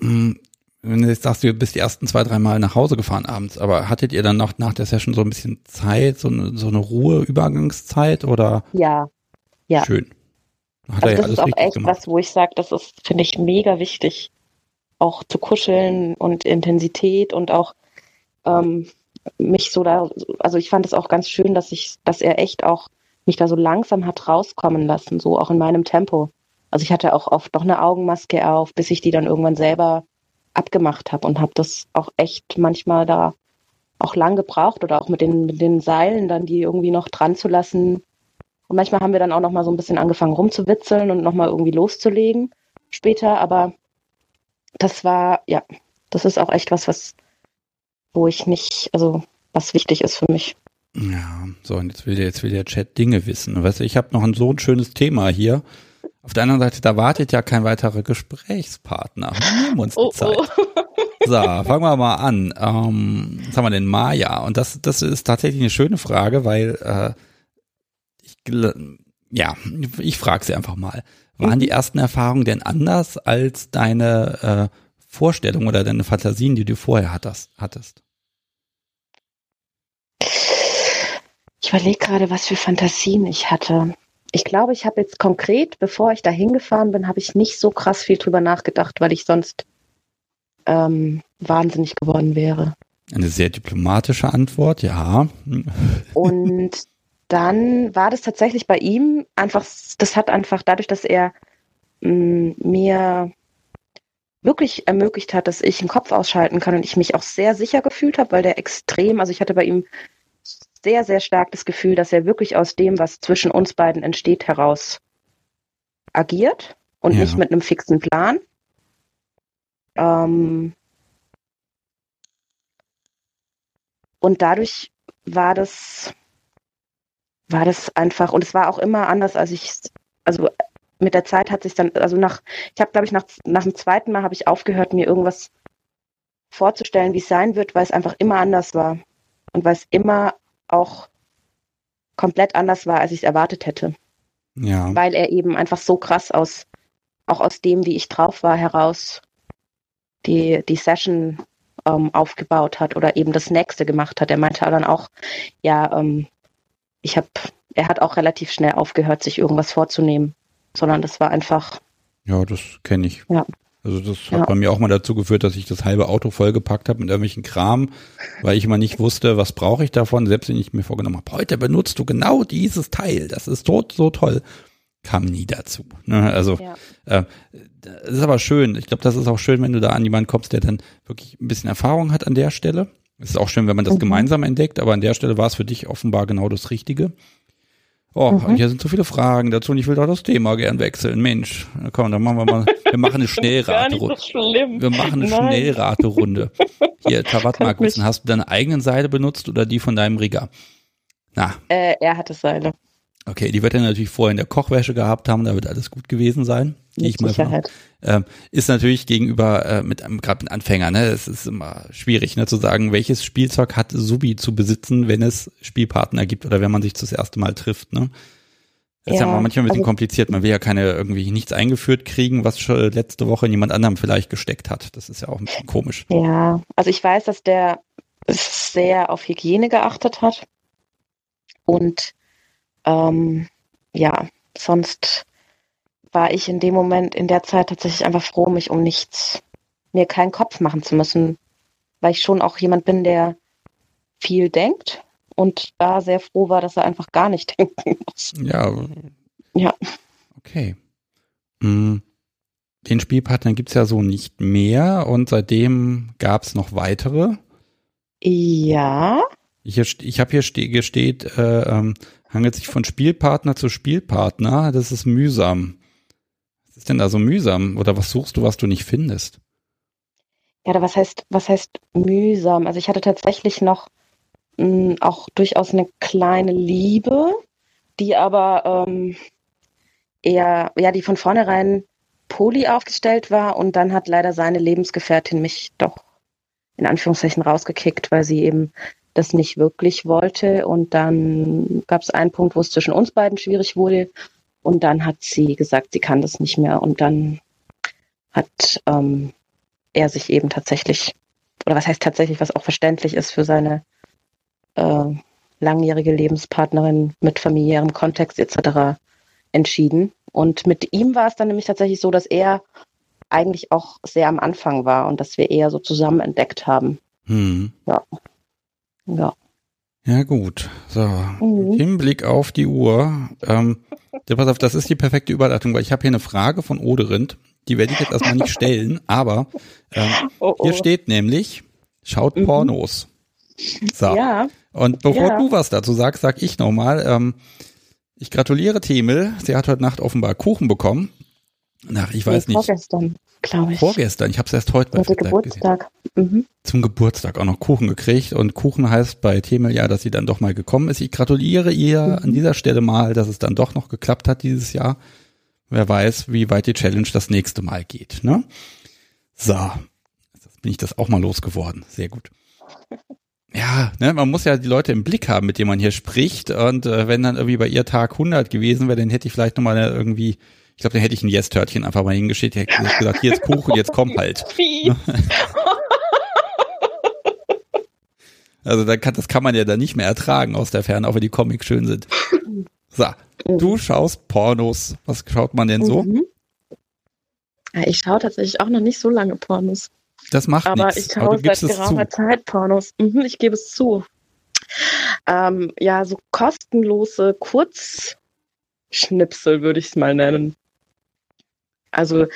A: hm, wenn du jetzt sagst, du bist die ersten zwei, drei Mal nach Hause gefahren abends, aber hattet ihr dann noch nach der Session so ein bisschen Zeit, so eine, so eine Ruhe, Übergangszeit oder?
C: Ja, ja.
A: Schön.
C: Hat also das ist auch echt gemacht. was, wo ich sage, das ist, finde ich, mega wichtig, auch zu kuscheln und Intensität und auch ähm, mich so da, also ich fand es auch ganz schön, dass ich, dass er echt auch mich da so langsam hat rauskommen lassen, so auch in meinem Tempo. Also ich hatte auch oft noch eine Augenmaske auf, bis ich die dann irgendwann selber abgemacht habe und habe das auch echt manchmal da auch lang gebraucht oder auch mit den, mit den Seilen dann die irgendwie noch dran zu lassen, und manchmal haben wir dann auch noch mal so ein bisschen angefangen rumzuwitzeln und noch mal irgendwie loszulegen später. Aber das war, ja, das ist auch echt was, was, wo ich nicht, also was wichtig ist für mich.
A: Ja, so, und jetzt will der, jetzt will der Chat Dinge wissen. Weißt du, ich habe noch ein so ein schönes Thema hier. Auf der anderen Seite, da wartet ja kein weiterer Gesprächspartner. Wir nehmen uns die oh, oh. Zeit. Oh. So, fangen wir mal an. Ähm, was haben wir denn? Maya. Und das, das ist tatsächlich eine schöne Frage, weil äh, ja, ich frage sie einfach mal. Waren die ersten Erfahrungen denn anders als deine äh, Vorstellung oder deine Fantasien, die du vorher hattest? hattest?
C: Ich überlege gerade, was für Fantasien ich hatte. Ich glaube, ich habe jetzt konkret, bevor ich da hingefahren bin, habe ich nicht so krass viel drüber nachgedacht, weil ich sonst ähm, wahnsinnig geworden wäre.
A: Eine sehr diplomatische Antwort, ja.
C: Und dann war das tatsächlich bei ihm einfach, das hat einfach dadurch, dass er mh, mm, mir wirklich ermöglicht hat, dass ich den Kopf ausschalten kann und ich mich auch sehr sicher gefühlt habe, weil der extrem, also ich hatte bei ihm sehr, sehr stark das Gefühl, dass er wirklich aus dem, was zwischen uns beiden entsteht, heraus agiert und ja. nicht mit einem fixen Plan. Ähm und dadurch war das, war das einfach, und es war auch immer anders, als ich, also mit der Zeit hat sich dann, also nach, ich habe, glaube ich, nach, nach dem zweiten Mal habe ich aufgehört, mir irgendwas vorzustellen, wie es sein wird, weil es einfach immer anders war. Und weil es immer auch komplett anders war, als ich es erwartet hätte.
A: Ja.
C: Weil er eben einfach so krass aus, auch aus dem, wie ich drauf war, heraus die, die Session ähm, aufgebaut hat oder eben das nächste gemacht hat. Er meinte dann auch, ja, ähm, ich habe, er hat auch relativ schnell aufgehört, sich irgendwas vorzunehmen, sondern das war einfach.
A: Ja, das kenne ich.
C: Ja.
A: Also das hat ja. bei mir auch mal dazu geführt, dass ich das halbe Auto vollgepackt habe mit irgendwelchen Kram, weil ich immer nicht wusste, was brauche ich davon, selbst wenn ich mir vorgenommen habe, heute benutzt du genau dieses Teil, das ist so, so toll. Kam nie dazu. Ne? Also ja. äh, das ist aber schön. Ich glaube, das ist auch schön, wenn du da an jemanden kommst, der dann wirklich ein bisschen Erfahrung hat an der Stelle es ist auch schön, wenn man das mhm. gemeinsam entdeckt, aber an der Stelle war es für dich offenbar genau das Richtige. Oh, mhm. hier sind so viele Fragen dazu und ich will doch das Thema gern wechseln. Mensch, komm, dann machen wir mal, wir machen eine Schnellraterunde. So wir machen eine. Schnellraterunde. Hier, Tavat Magnussen, hast du deine eigenen Seile benutzt oder die von deinem Rigger?
C: Na. Äh, er hatte Seile.
A: Okay, die wird er natürlich vorher in der Kochwäsche gehabt haben, da wird alles gut gewesen sein. Gehe ich mal. Ähm, ist natürlich gegenüber äh, mit einem gerade mit Anfängern, ne, es ist immer schwierig, ne, zu sagen, welches Spielzeug hat Subi zu besitzen, wenn es Spielpartner gibt oder wenn man sich das erste Mal trifft, ne? Das ist ja manchmal ein bisschen also, kompliziert. Man will ja keine irgendwie nichts eingeführt kriegen, was schon letzte Woche in jemand anderem vielleicht gesteckt hat. Das ist ja auch ein bisschen komisch.
C: Ja, also ich weiß, dass der sehr auf Hygiene geachtet hat. Und ähm, ja, sonst war ich in dem Moment, in der Zeit tatsächlich einfach froh, mich um nichts, mir keinen Kopf machen zu müssen, weil ich schon auch jemand bin, der viel denkt und da sehr froh war, dass er einfach gar nicht denken muss.
A: Ja. Ja. Okay. Hm. Den Spielpartner gibt es ja so nicht mehr und seitdem gab es noch weitere.
C: Ja.
A: Ich, ich habe hier ste steht, äh, ähm, hangelt sich von Spielpartner zu Spielpartner. Das ist mühsam. Was ist denn da so mühsam? Oder was suchst du, was du nicht findest?
C: Ja, was heißt, was heißt mühsam? Also ich hatte tatsächlich noch mh, hm, auch durchaus eine kleine Liebe, die aber ähm, eher, ja, die von vornherein poly aufgestellt war und dann hat leider seine Lebensgefährtin mich doch in Anführungszeichen rausgekickt, weil sie eben das nicht wirklich wollte. Und dann gab es einen Punkt, wo es zwischen uns beiden schwierig wurde. Und dann hat sie gesagt, sie kann das nicht mehr. Und dann hat ähm, er sich eben tatsächlich, oder was heißt tatsächlich, was auch verständlich ist für seine äh, langjährige Lebenspartnerin mit familiärem Kontext etc. entschieden. Und mit ihm war es dann nämlich tatsächlich so, dass er eigentlich auch sehr am Anfang war und dass wir eher so zusammen entdeckt haben.
A: Hm.
C: Ja. Ja.
A: Ja, gut. So, mhm. Hinblick auf die Uhr. Ähm, pass auf, das ist die perfekte Überleitung, weil ich habe hier eine Frage von Oderind. Die werde ich jetzt erstmal nicht stellen, aber ähm, oh, oh. hier steht nämlich, schaut mhm. Pornos. So. Ja. Und bevor ja. du was dazu sagst, sag ich nochmal, ähm, ich gratuliere Themel. Sie hat heute Nacht offenbar Kuchen bekommen. Nach, ich weiß nee, nicht.
C: Vorgestern, glaube ich.
A: Vorgestern, ich habe es erst heute
C: bei Heute Geburtstag.
A: Mhm. Zum Geburtstag auch noch Kuchen gekriegt. Und Kuchen heißt bei Themel ja, dass sie dann doch mal gekommen ist. Ich gratuliere ihr mhm. an dieser Stelle mal, dass es dann doch noch geklappt hat dieses Jahr. Wer weiß, wie weit die Challenge das nächste Mal geht. Ne? So, jetzt bin ich das auch mal losgeworden. Sehr gut. Ja, ne, man muss ja die Leute im Blick haben, mit denen man hier spricht. Und äh, wenn dann irgendwie bei ihr Tag 100 gewesen wäre, dann hätte ich vielleicht nochmal irgendwie, ich glaube, dann hätte ich ein Yes-Törtchen einfach mal hingeschickt. Hätte gesagt, hier ist Kuchen, jetzt komm halt. also da kann, das kann man ja dann nicht mehr ertragen aus der Ferne, auch wenn die Comics schön sind. So, du schaust Pornos. Was schaut man denn so?
C: Mhm. Ich schaue tatsächlich auch noch nicht so lange Pornos.
A: Das macht
C: Aber nix. ich schaue seit geraumer Zeit Pornos. Mhm, ich gebe es zu. Ähm, ja, so kostenlose Kurzschnipsel würde ich es mal nennen. Also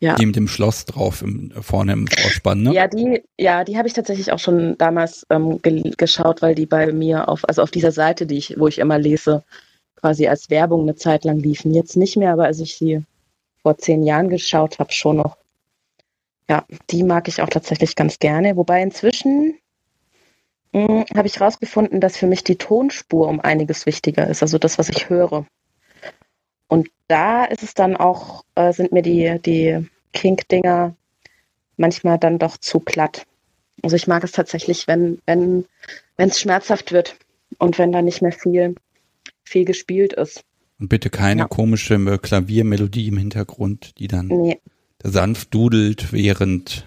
C: ja.
A: Die mit dem Schloss drauf im, vorne im Vorspann, ne?
C: Ja, die, ja, die habe ich tatsächlich auch schon damals ähm, ge geschaut, weil die bei mir auf, also auf dieser Seite, die ich, wo ich immer lese, quasi als Werbung eine Zeit lang liefen. Jetzt nicht mehr, aber als ich sie vor zehn Jahren geschaut habe, schon noch. Ja, die mag ich auch tatsächlich ganz gerne. Wobei inzwischen hm, habe ich herausgefunden, dass für mich die Tonspur um einiges wichtiger ist, also das, was ich höre. Und da ist es dann auch, äh, sind mir die, die Kink-Dinger manchmal dann doch zu glatt. Also ich mag es tatsächlich, wenn, wenn, wenn es schmerzhaft wird und wenn da nicht mehr viel, viel gespielt ist.
A: Und bitte keine ja. komische Klaviermelodie im Hintergrund, die dann. Nee, sanft dudelt, während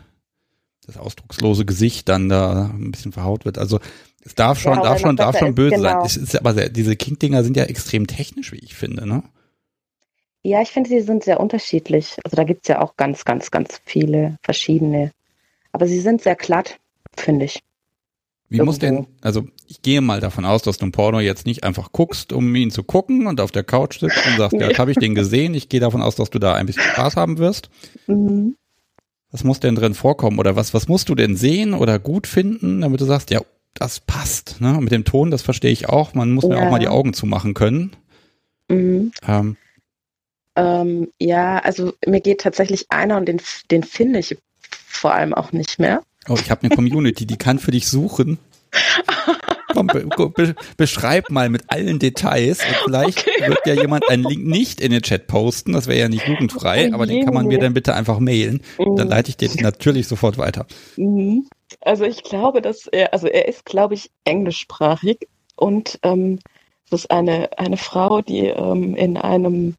A: das ausdruckslose Gesicht dann da ein bisschen verhaut wird. Also es darf schon, ja, darf schon, darf schon böse genau. sein. Es ist aber sehr, diese King-Dinger sind ja extrem technisch, wie ich finde, ne?
C: Ja, ich finde, sie sind sehr unterschiedlich. Also da gibt's ja auch ganz, ganz, ganz viele verschiedene. Aber sie sind sehr glatt, finde ich.
A: Wie Irgendwo. muss denn, also ich gehe mal davon aus, dass du ein Porno jetzt nicht einfach guckst, um ihn zu gucken und auf der Couch sitzt und sagst, nee. ja, jetzt habe ich den gesehen. Ich gehe davon aus, dass du da ein bisschen Spaß haben wirst. Mhm. Was muss denn drin vorkommen? Oder was, was musst du denn sehen oder gut finden, damit du sagst, ja, das passt. Ne? Mit dem Ton, das verstehe ich auch. Man muss ja. mir auch mal die Augen zumachen können.
C: Mhm. Ähm. Ähm, ja, also mir geht tatsächlich einer und den, den finde ich vor allem auch nicht mehr.
A: Oh, ich habe eine Community, die kann für dich suchen. Komm, be be beschreib mal mit allen Details und vielleicht okay. wird ja jemand einen Link nicht in den Chat posten, das wäre ja nicht jugendfrei, oh aber den kann man mir dann bitte einfach mailen. Mhm. Dann leite ich dir natürlich sofort weiter.
C: Mhm. Also ich glaube, dass er, also er ist, glaube ich, englischsprachig und ähm, Das ist eine, eine Frau, die ähm, in einem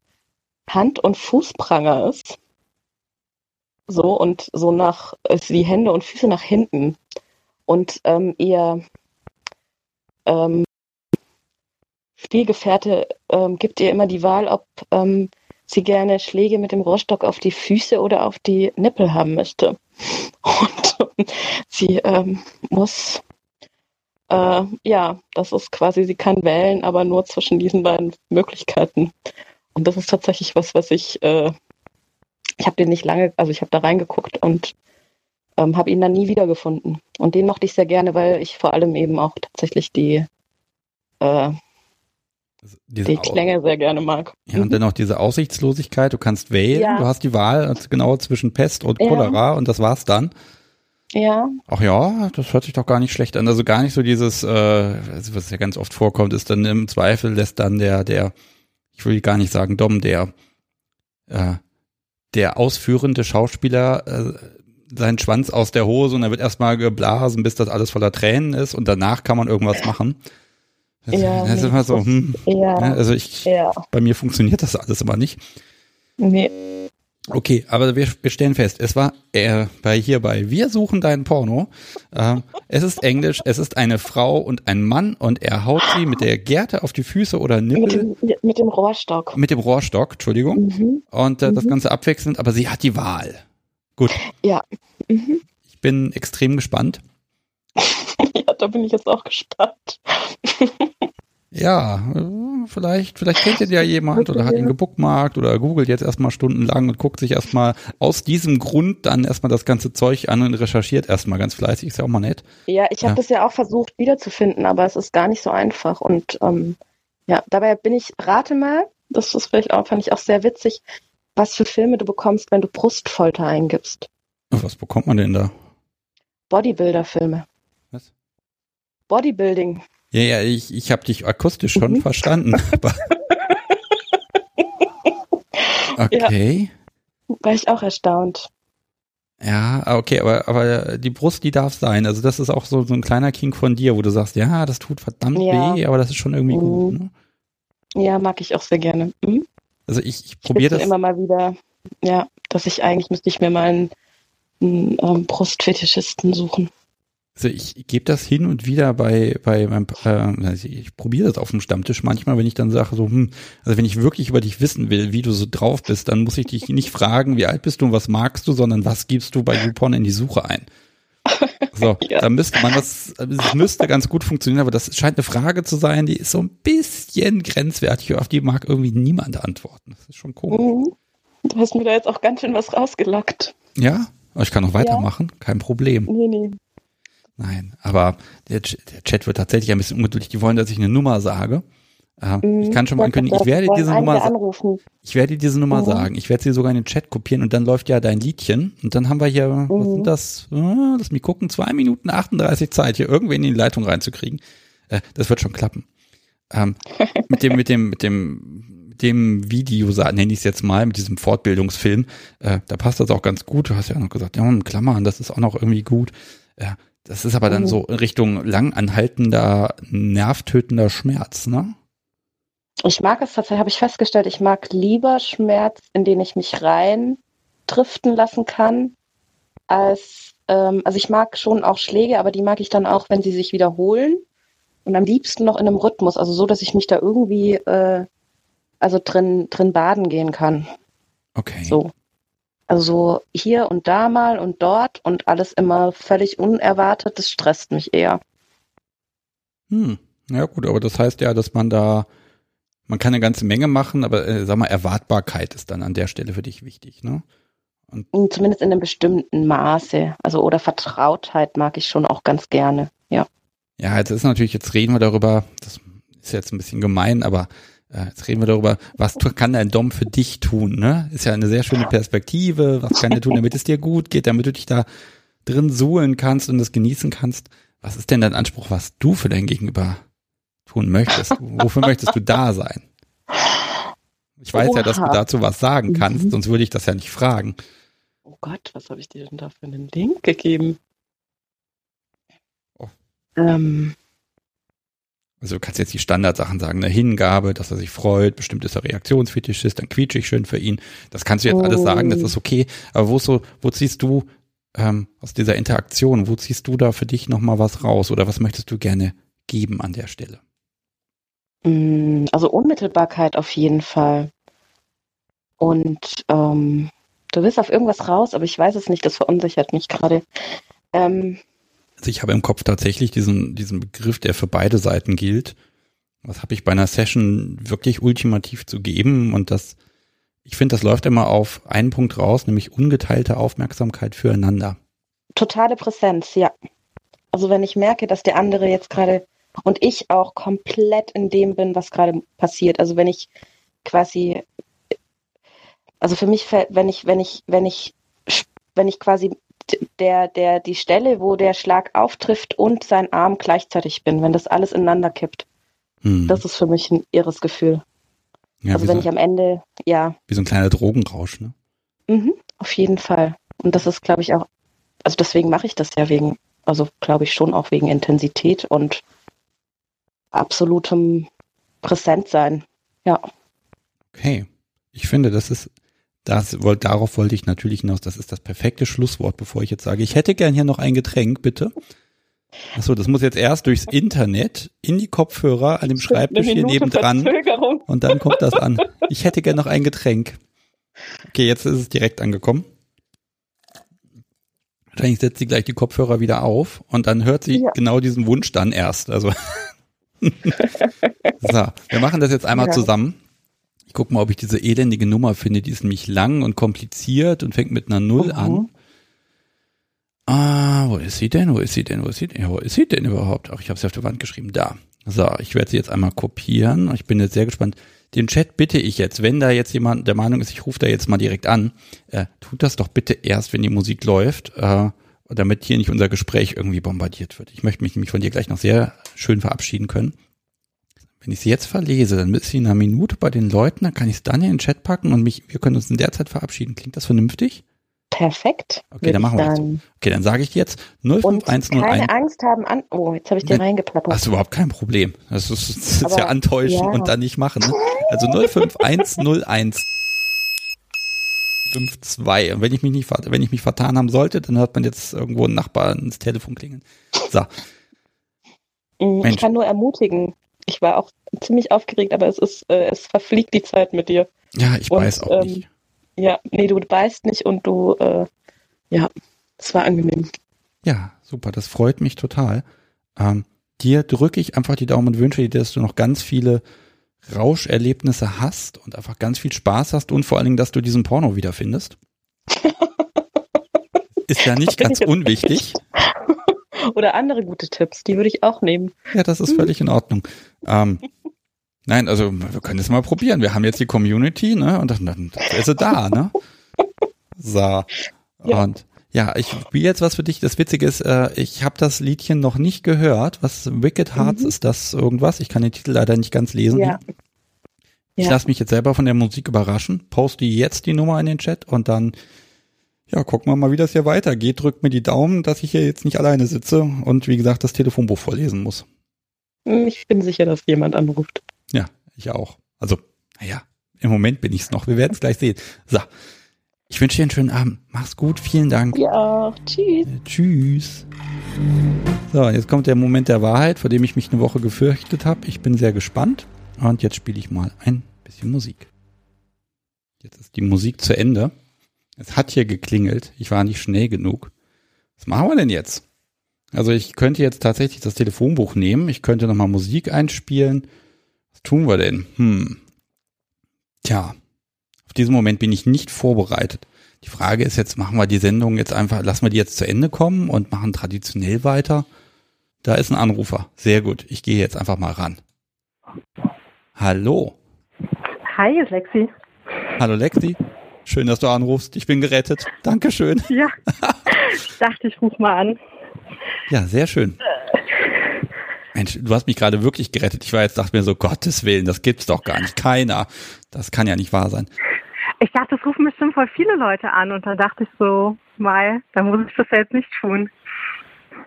C: Hand- und Fußpranger ist. So und so nach, ist die Hände und Füße nach hinten. Und ähm, ihr ähm, Spielgefährte ähm, gibt ihr immer die Wahl, ob ähm, sie gerne Schläge mit dem Rohrstock auf die Füße oder auf die Nippel haben möchte. Und sie ähm, muss, äh, ja, das ist quasi, sie kann wählen, aber nur zwischen diesen beiden Möglichkeiten. Und das ist tatsächlich was, was ich, äh, ich habe den nicht lange, also ich habe da reingeguckt und ähm, habe ihn dann nie wiedergefunden. Und den mochte ich sehr gerne, weil ich vor allem eben auch tatsächlich die äh,
A: Also diese
C: die Klänge sehr gerne mag.
A: Ja, und dann auch diese Aussichtslosigkeit. Du kannst wählen,
C: Ja.
A: du hast die Wahl genau zwischen Pest und
C: Ja.
A: Cholera und das war's dann.
C: Ja,
A: Ach ja, das hört sich doch gar nicht schlecht an. Also gar nicht so dieses, äh, was ja ganz oft vorkommt, ist dann im Zweifel lässt dann der, der, ich will gar nicht sagen Dom, der, äh, der ausführende Schauspieler äh, seinen Schwanz aus der Hose und dann wird erstmal geblasen, bis das alles voller Tränen ist und danach kann man irgendwas machen. Das,
C: Ja,
A: das ist immer so, hm,
C: ja,
A: ne, also ich,
C: ja.
A: bei mir funktioniert das alles immer nicht.
C: Nee.
A: Okay, aber wir, wir stellen fest, es war äh, bei hier bei Wir suchen deinen Porno. Ähm, es ist Englisch, es ist eine Frau und ein Mann und er haut sie mit der Gerte auf die Füße oder
C: Mit
A: Nippel
C: dem, mit dem Rohrstock.
A: mit dem Rohrstock, Entschuldigung.
C: Mhm.
A: Und äh, das
C: Mhm.
A: Ganze abwechselnd, aber sie hat die Wahl. Gut,
C: Ja. Mhm.
A: ich bin extrem gespannt.
C: ja, da bin ich jetzt auch gespannt.
A: Ja, vielleicht, vielleicht kennt ihn ja jemand oder hat ihn gebookmarkt oder googelt jetzt erstmal stundenlang und guckt sich erstmal aus diesem Grund dann erstmal das ganze Zeug an und recherchiert erstmal ganz fleißig, ist ja auch mal nett.
C: Ja, ich habe
A: Ja.
C: das ja auch versucht wiederzufinden, aber es ist gar nicht so einfach. Und ähm, ja, dabei bin ich, rate mal, das ist vielleicht auch, fand ich auch sehr witzig, was für Filme du bekommst, wenn du Brustfolter eingibst.
A: Was bekommt man denn da?
C: Bodybuilder-Filme.
A: Was?
C: Bodybuilding.
A: Ja, ja, ich, ich habe dich akustisch schon
C: Mhm.
A: verstanden. Okay.
C: War ich auch erstaunt.
A: Ja, okay, aber, aber die Brust, die darf sein. Also das ist auch so, so ein kleiner King von dir, wo du sagst, ja, das tut verdammt
C: Ja.
A: weh, aber das ist schon irgendwie
C: Mhm.
A: gut. Ne?
C: Ja, mag ich auch sehr gerne. Mhm.
A: Also ich, ich
C: Ich
A: probiere das.
C: immer mal wieder, ja, dass ich eigentlich müsste ich mir mal einen, einen ähm, Brustfetischisten suchen.
A: Also ich gebe das hin und wieder bei, bei meinem, äh, also ich probiere das auf dem Stammtisch manchmal, wenn ich dann sage so, hm, also wenn ich wirklich über dich wissen will, wie du so drauf bist, dann muss ich dich nicht fragen, wie alt bist du und was magst du, sondern was gibst du bei YouPorn in die Suche ein. So,
C: Ja.
A: da müsste man das, es müsste ganz gut funktionieren, aber das scheint eine Frage zu sein, die ist so ein bisschen grenzwertig, auf die mag irgendwie niemand antworten. Das ist schon komisch.
C: Mhm. Du hast mir da jetzt auch ganz schön was rausgelockt.
A: Ja, aber ich kann noch weitermachen, kein Problem.
C: Nee, nee.
A: Nein, aber der, der Chat wird tatsächlich ein bisschen ungeduldig. Die wollen, dass ich eine Nummer sage. Äh, ich kann schon mal ankündigen, ich werde diese Nummer,
C: anrufen.
A: ich werde diese Nummer
C: Mhm.
A: sagen. Ich werde sie sogar in den Chat kopieren und dann läuft ja dein Liedchen. Und dann haben wir hier, was
C: Mhm.
A: sind das? Äh, lass mich gucken, zwei Minuten 38 Zeit, hier irgendwen in die Leitung reinzukriegen. Äh, das wird schon klappen. Ähm, mit dem, mit dem, mit dem, mit dem Video, nenne ich es jetzt mal, mit diesem Fortbildungsfilm, äh, da passt das auch ganz gut. Du hast ja noch gesagt, ja, Klammern, das ist auch noch irgendwie gut. Ja, das ist aber dann
C: Mhm.
A: so in Richtung lang anhaltender, nervtötender Schmerz, ne?
C: Ich mag es tatsächlich, habe ich festgestellt, ich mag lieber Schmerz, in den ich mich rein driften lassen kann, als, ähm, also ich mag schon auch Schläge, aber die mag ich dann auch, wenn sie sich wiederholen und am liebsten noch in einem Rhythmus, also so, dass ich mich da irgendwie, äh, also drin, drin baden gehen kann.
A: Okay.
C: So. Also so hier und da mal und dort und alles immer völlig unerwartet, das stresst mich eher.
A: Hm. Ja gut, aber das heißt ja, dass man da, man kann eine ganze Menge machen, aber äh, sag mal, Erwartbarkeit ist dann an der Stelle für dich wichtig, ne?
C: Und Zumindest in einem bestimmten Maße. Also oder Vertrautheit mag ich schon auch ganz gerne. Ja.
A: Ja, jetzt ist natürlich, jetzt reden wir darüber, das ist jetzt ein bisschen gemein, aber äh, jetzt reden wir darüber, was kann dein Dom für dich tun, ne? Ist ja eine sehr schöne Perspektive, was kann er tun, damit es dir gut geht, damit du dich da drin suhlen kannst und es genießen kannst. Was ist denn dein Anspruch, was du für dein Gegenüber tun möchtest? Wofür möchtest du da sein? Ich weiß ja, dass du
C: Oha.
A: dazu was sagen kannst,
C: Mhm.
A: sonst würde ich das ja nicht fragen.
C: Oh Gott, was habe ich dir denn da für einen Link gegeben?
A: Oh.
C: Ähm,
A: Also du kannst jetzt die Standardsachen sagen, eine Hingabe, dass er sich freut, bestimmt ist er Reaktionsfetischist, dann quietsche ich schön für ihn. Das kannst du jetzt oh. alles sagen, das ist okay. Aber wo so, wo ziehst du ähm, aus dieser Interaktion, wo ziehst du da für dich nochmal was raus oder was möchtest du gerne geben an der Stelle?
C: Mm, also Unmittelbarkeit auf jeden Fall. Und ähm, du willst auf irgendwas raus, aber ich weiß es nicht, das verunsichert mich gerade. Ähm,
A: ich habe im Kopf tatsächlich diesen, diesen Begriff, der für beide Seiten gilt. Was habe ich bei einer Session wirklich ultimativ zu geben? Und das, ich finde, das läuft immer auf einen Punkt raus, nämlich ungeteilte Aufmerksamkeit füreinander.
C: Totale Präsenz, ja. Also wenn ich merke, dass der andere jetzt gerade und ich auch komplett in dem bin, was gerade passiert. Also wenn ich quasi, also für mich, wenn ich, wenn ich, wenn ich, wenn ich quasi der, der, die Stelle, wo der Schlag auftrifft und sein Arm gleichzeitig bin, wenn das alles ineinander kippt. Hm. Das ist für mich ein irres Gefühl. Ja, also wenn so, ich am Ende, ja.
A: Wie so ein kleiner Drogenrausch, ne?
C: Mhm, auf jeden Fall. Und das ist, glaube ich, auch, also deswegen mache ich das ja wegen, also glaube ich schon auch wegen Intensität und absolutem Präsentsein. Ja.
A: Okay. Ich finde, das ist das, darauf wollte ich natürlich hinaus. Das ist das perfekte Schlusswort, bevor ich jetzt sage, ich hätte gern hier noch ein Getränk, bitte. Achso, das muss jetzt erst durchs Internet in die Kopfhörer an dem Schreibtisch hier nebendran. Und dann kommt das an. Ich hätte gern noch ein Getränk. Okay, jetzt ist es direkt angekommen. Wahrscheinlich setzt sie gleich die Kopfhörer wieder auf und dann hört sie ja. genau diesen Wunsch dann erst. Also. so, wir machen das jetzt einmal ja. zusammen. Ich gucke mal, ob ich diese elendige Nummer finde. Die ist nämlich lang und kompliziert und fängt mit einer Null uh an. Ah, wo ist sie denn? Wo ist sie denn? Wo ist sie denn? Wo ist sie denn überhaupt? Ach, ich habe sie auf der Wand geschrieben. Da. So, ich werde sie jetzt einmal kopieren. Ich bin jetzt sehr gespannt. Den Chat bitte ich jetzt, wenn da jetzt jemand der Meinung ist, ich rufe da jetzt mal direkt an, äh, tut das doch bitte erst, wenn die Musik läuft, äh, damit hier nicht unser Gespräch irgendwie bombardiert wird. Ich möchte mich nämlich von dir gleich noch sehr schön verabschieden können. Wenn ich sie jetzt verlese, dann ist sie in einer Minute bei den Leuten, dann kann ich es dann in den Chat packen und mich, wir können uns in der Zeit verabschieden. Klingt das vernünftig?
C: Perfekt.
A: Okay, dann machen wir das. Okay, dann sage ich jetzt 05101. Und
C: keine Angst haben an. Oh, jetzt habe ich dir reingeplappert.
A: Hast du überhaupt kein Problem. Das ist, das ist ja antäuschen ja. und dann nicht machen. Ne? Also 05101 52. Und wenn ich mich nicht, wenn ich mich vertan haben sollte, dann hört man jetzt irgendwo einen Nachbar ins Telefon klingeln. So.
C: Mm, ich kann nur ermutigen ich war auch ziemlich aufgeregt, aber es ist, äh, es verfliegt die Zeit mit dir.
A: Ja, ich und, beiß auch ähm, nicht.
C: Ja, nee, du beißt nicht und du, äh, ja, es war angenehm.
A: Ja, super, das freut mich total. Ähm, dir drücke ich einfach die Daumen und wünsche dir, dass du noch ganz viele Rauscherlebnisse hast und einfach ganz viel Spaß hast und vor allen Dingen, dass du diesen Porno wiederfindest. Ist ja nicht ganz unwichtig.
C: Oder andere gute Tipps, die würde ich auch nehmen.
A: Ja, das ist völlig in Ordnung. Ähm, nein, also wir können es mal probieren. Wir haben jetzt die Community, ne? Und dann, dann ist sie da, ne? So. Ja. Und ja, ich spiele jetzt was für dich. Das Witzige ist, äh, ich habe das Liedchen noch nicht gehört. Was Wicked Hearts mhm. ist das irgendwas? Ich kann den Titel leider nicht ganz lesen. Ja. Ich ja. lasse mich jetzt selber von der Musik überraschen. Poste jetzt die Nummer in den Chat und dann ja, gucken wir mal, wie das hier weitergeht. Drückt mir die Daumen, dass ich hier jetzt nicht alleine sitze und wie gesagt das Telefonbuch vorlesen muss.
C: Ich bin sicher, dass jemand anruft.
A: Ja, ich auch. Also, naja, im Moment bin ich es noch. Wir werden es gleich sehen. So, ich wünsche dir einen schönen Abend. Mach's gut, vielen Dank.
C: Ja, tschüss.
A: Äh, tschüss. So, jetzt kommt der Moment der Wahrheit, vor dem ich mich eine Woche gefürchtet habe. Ich bin sehr gespannt und jetzt spiele ich mal ein bisschen Musik. Jetzt ist die Musik zu Ende. Es hat hier geklingelt. Ich war nicht schnell genug. Was machen wir denn jetzt? Also ich könnte jetzt tatsächlich das Telefonbuch nehmen. Ich könnte nochmal Musik einspielen. Was tun wir denn? Hm. Tja, auf diesen Moment bin ich nicht vorbereitet. Die Frage ist jetzt, machen wir die Sendung jetzt einfach, lassen wir die jetzt zu Ende kommen und machen traditionell weiter? Da ist ein Anrufer. Sehr gut. Ich gehe jetzt einfach mal ran. Hallo.
D: Hi, Lexi.
A: Hallo Lexi. Schön, dass du anrufst. Ich bin gerettet. Dankeschön.
D: Ja. Ich dachte, ich rufe mal an.
A: Ja, sehr schön. Mensch, du hast mich gerade wirklich gerettet. Ich war jetzt, dachte mir so, Gottes Willen, das gibt's doch gar nicht. Keiner. Das kann ja nicht wahr sein.
D: Ich dachte, es rufen bestimmt voll viele Leute an und dann dachte ich so, mal, da muss ich das jetzt nicht tun.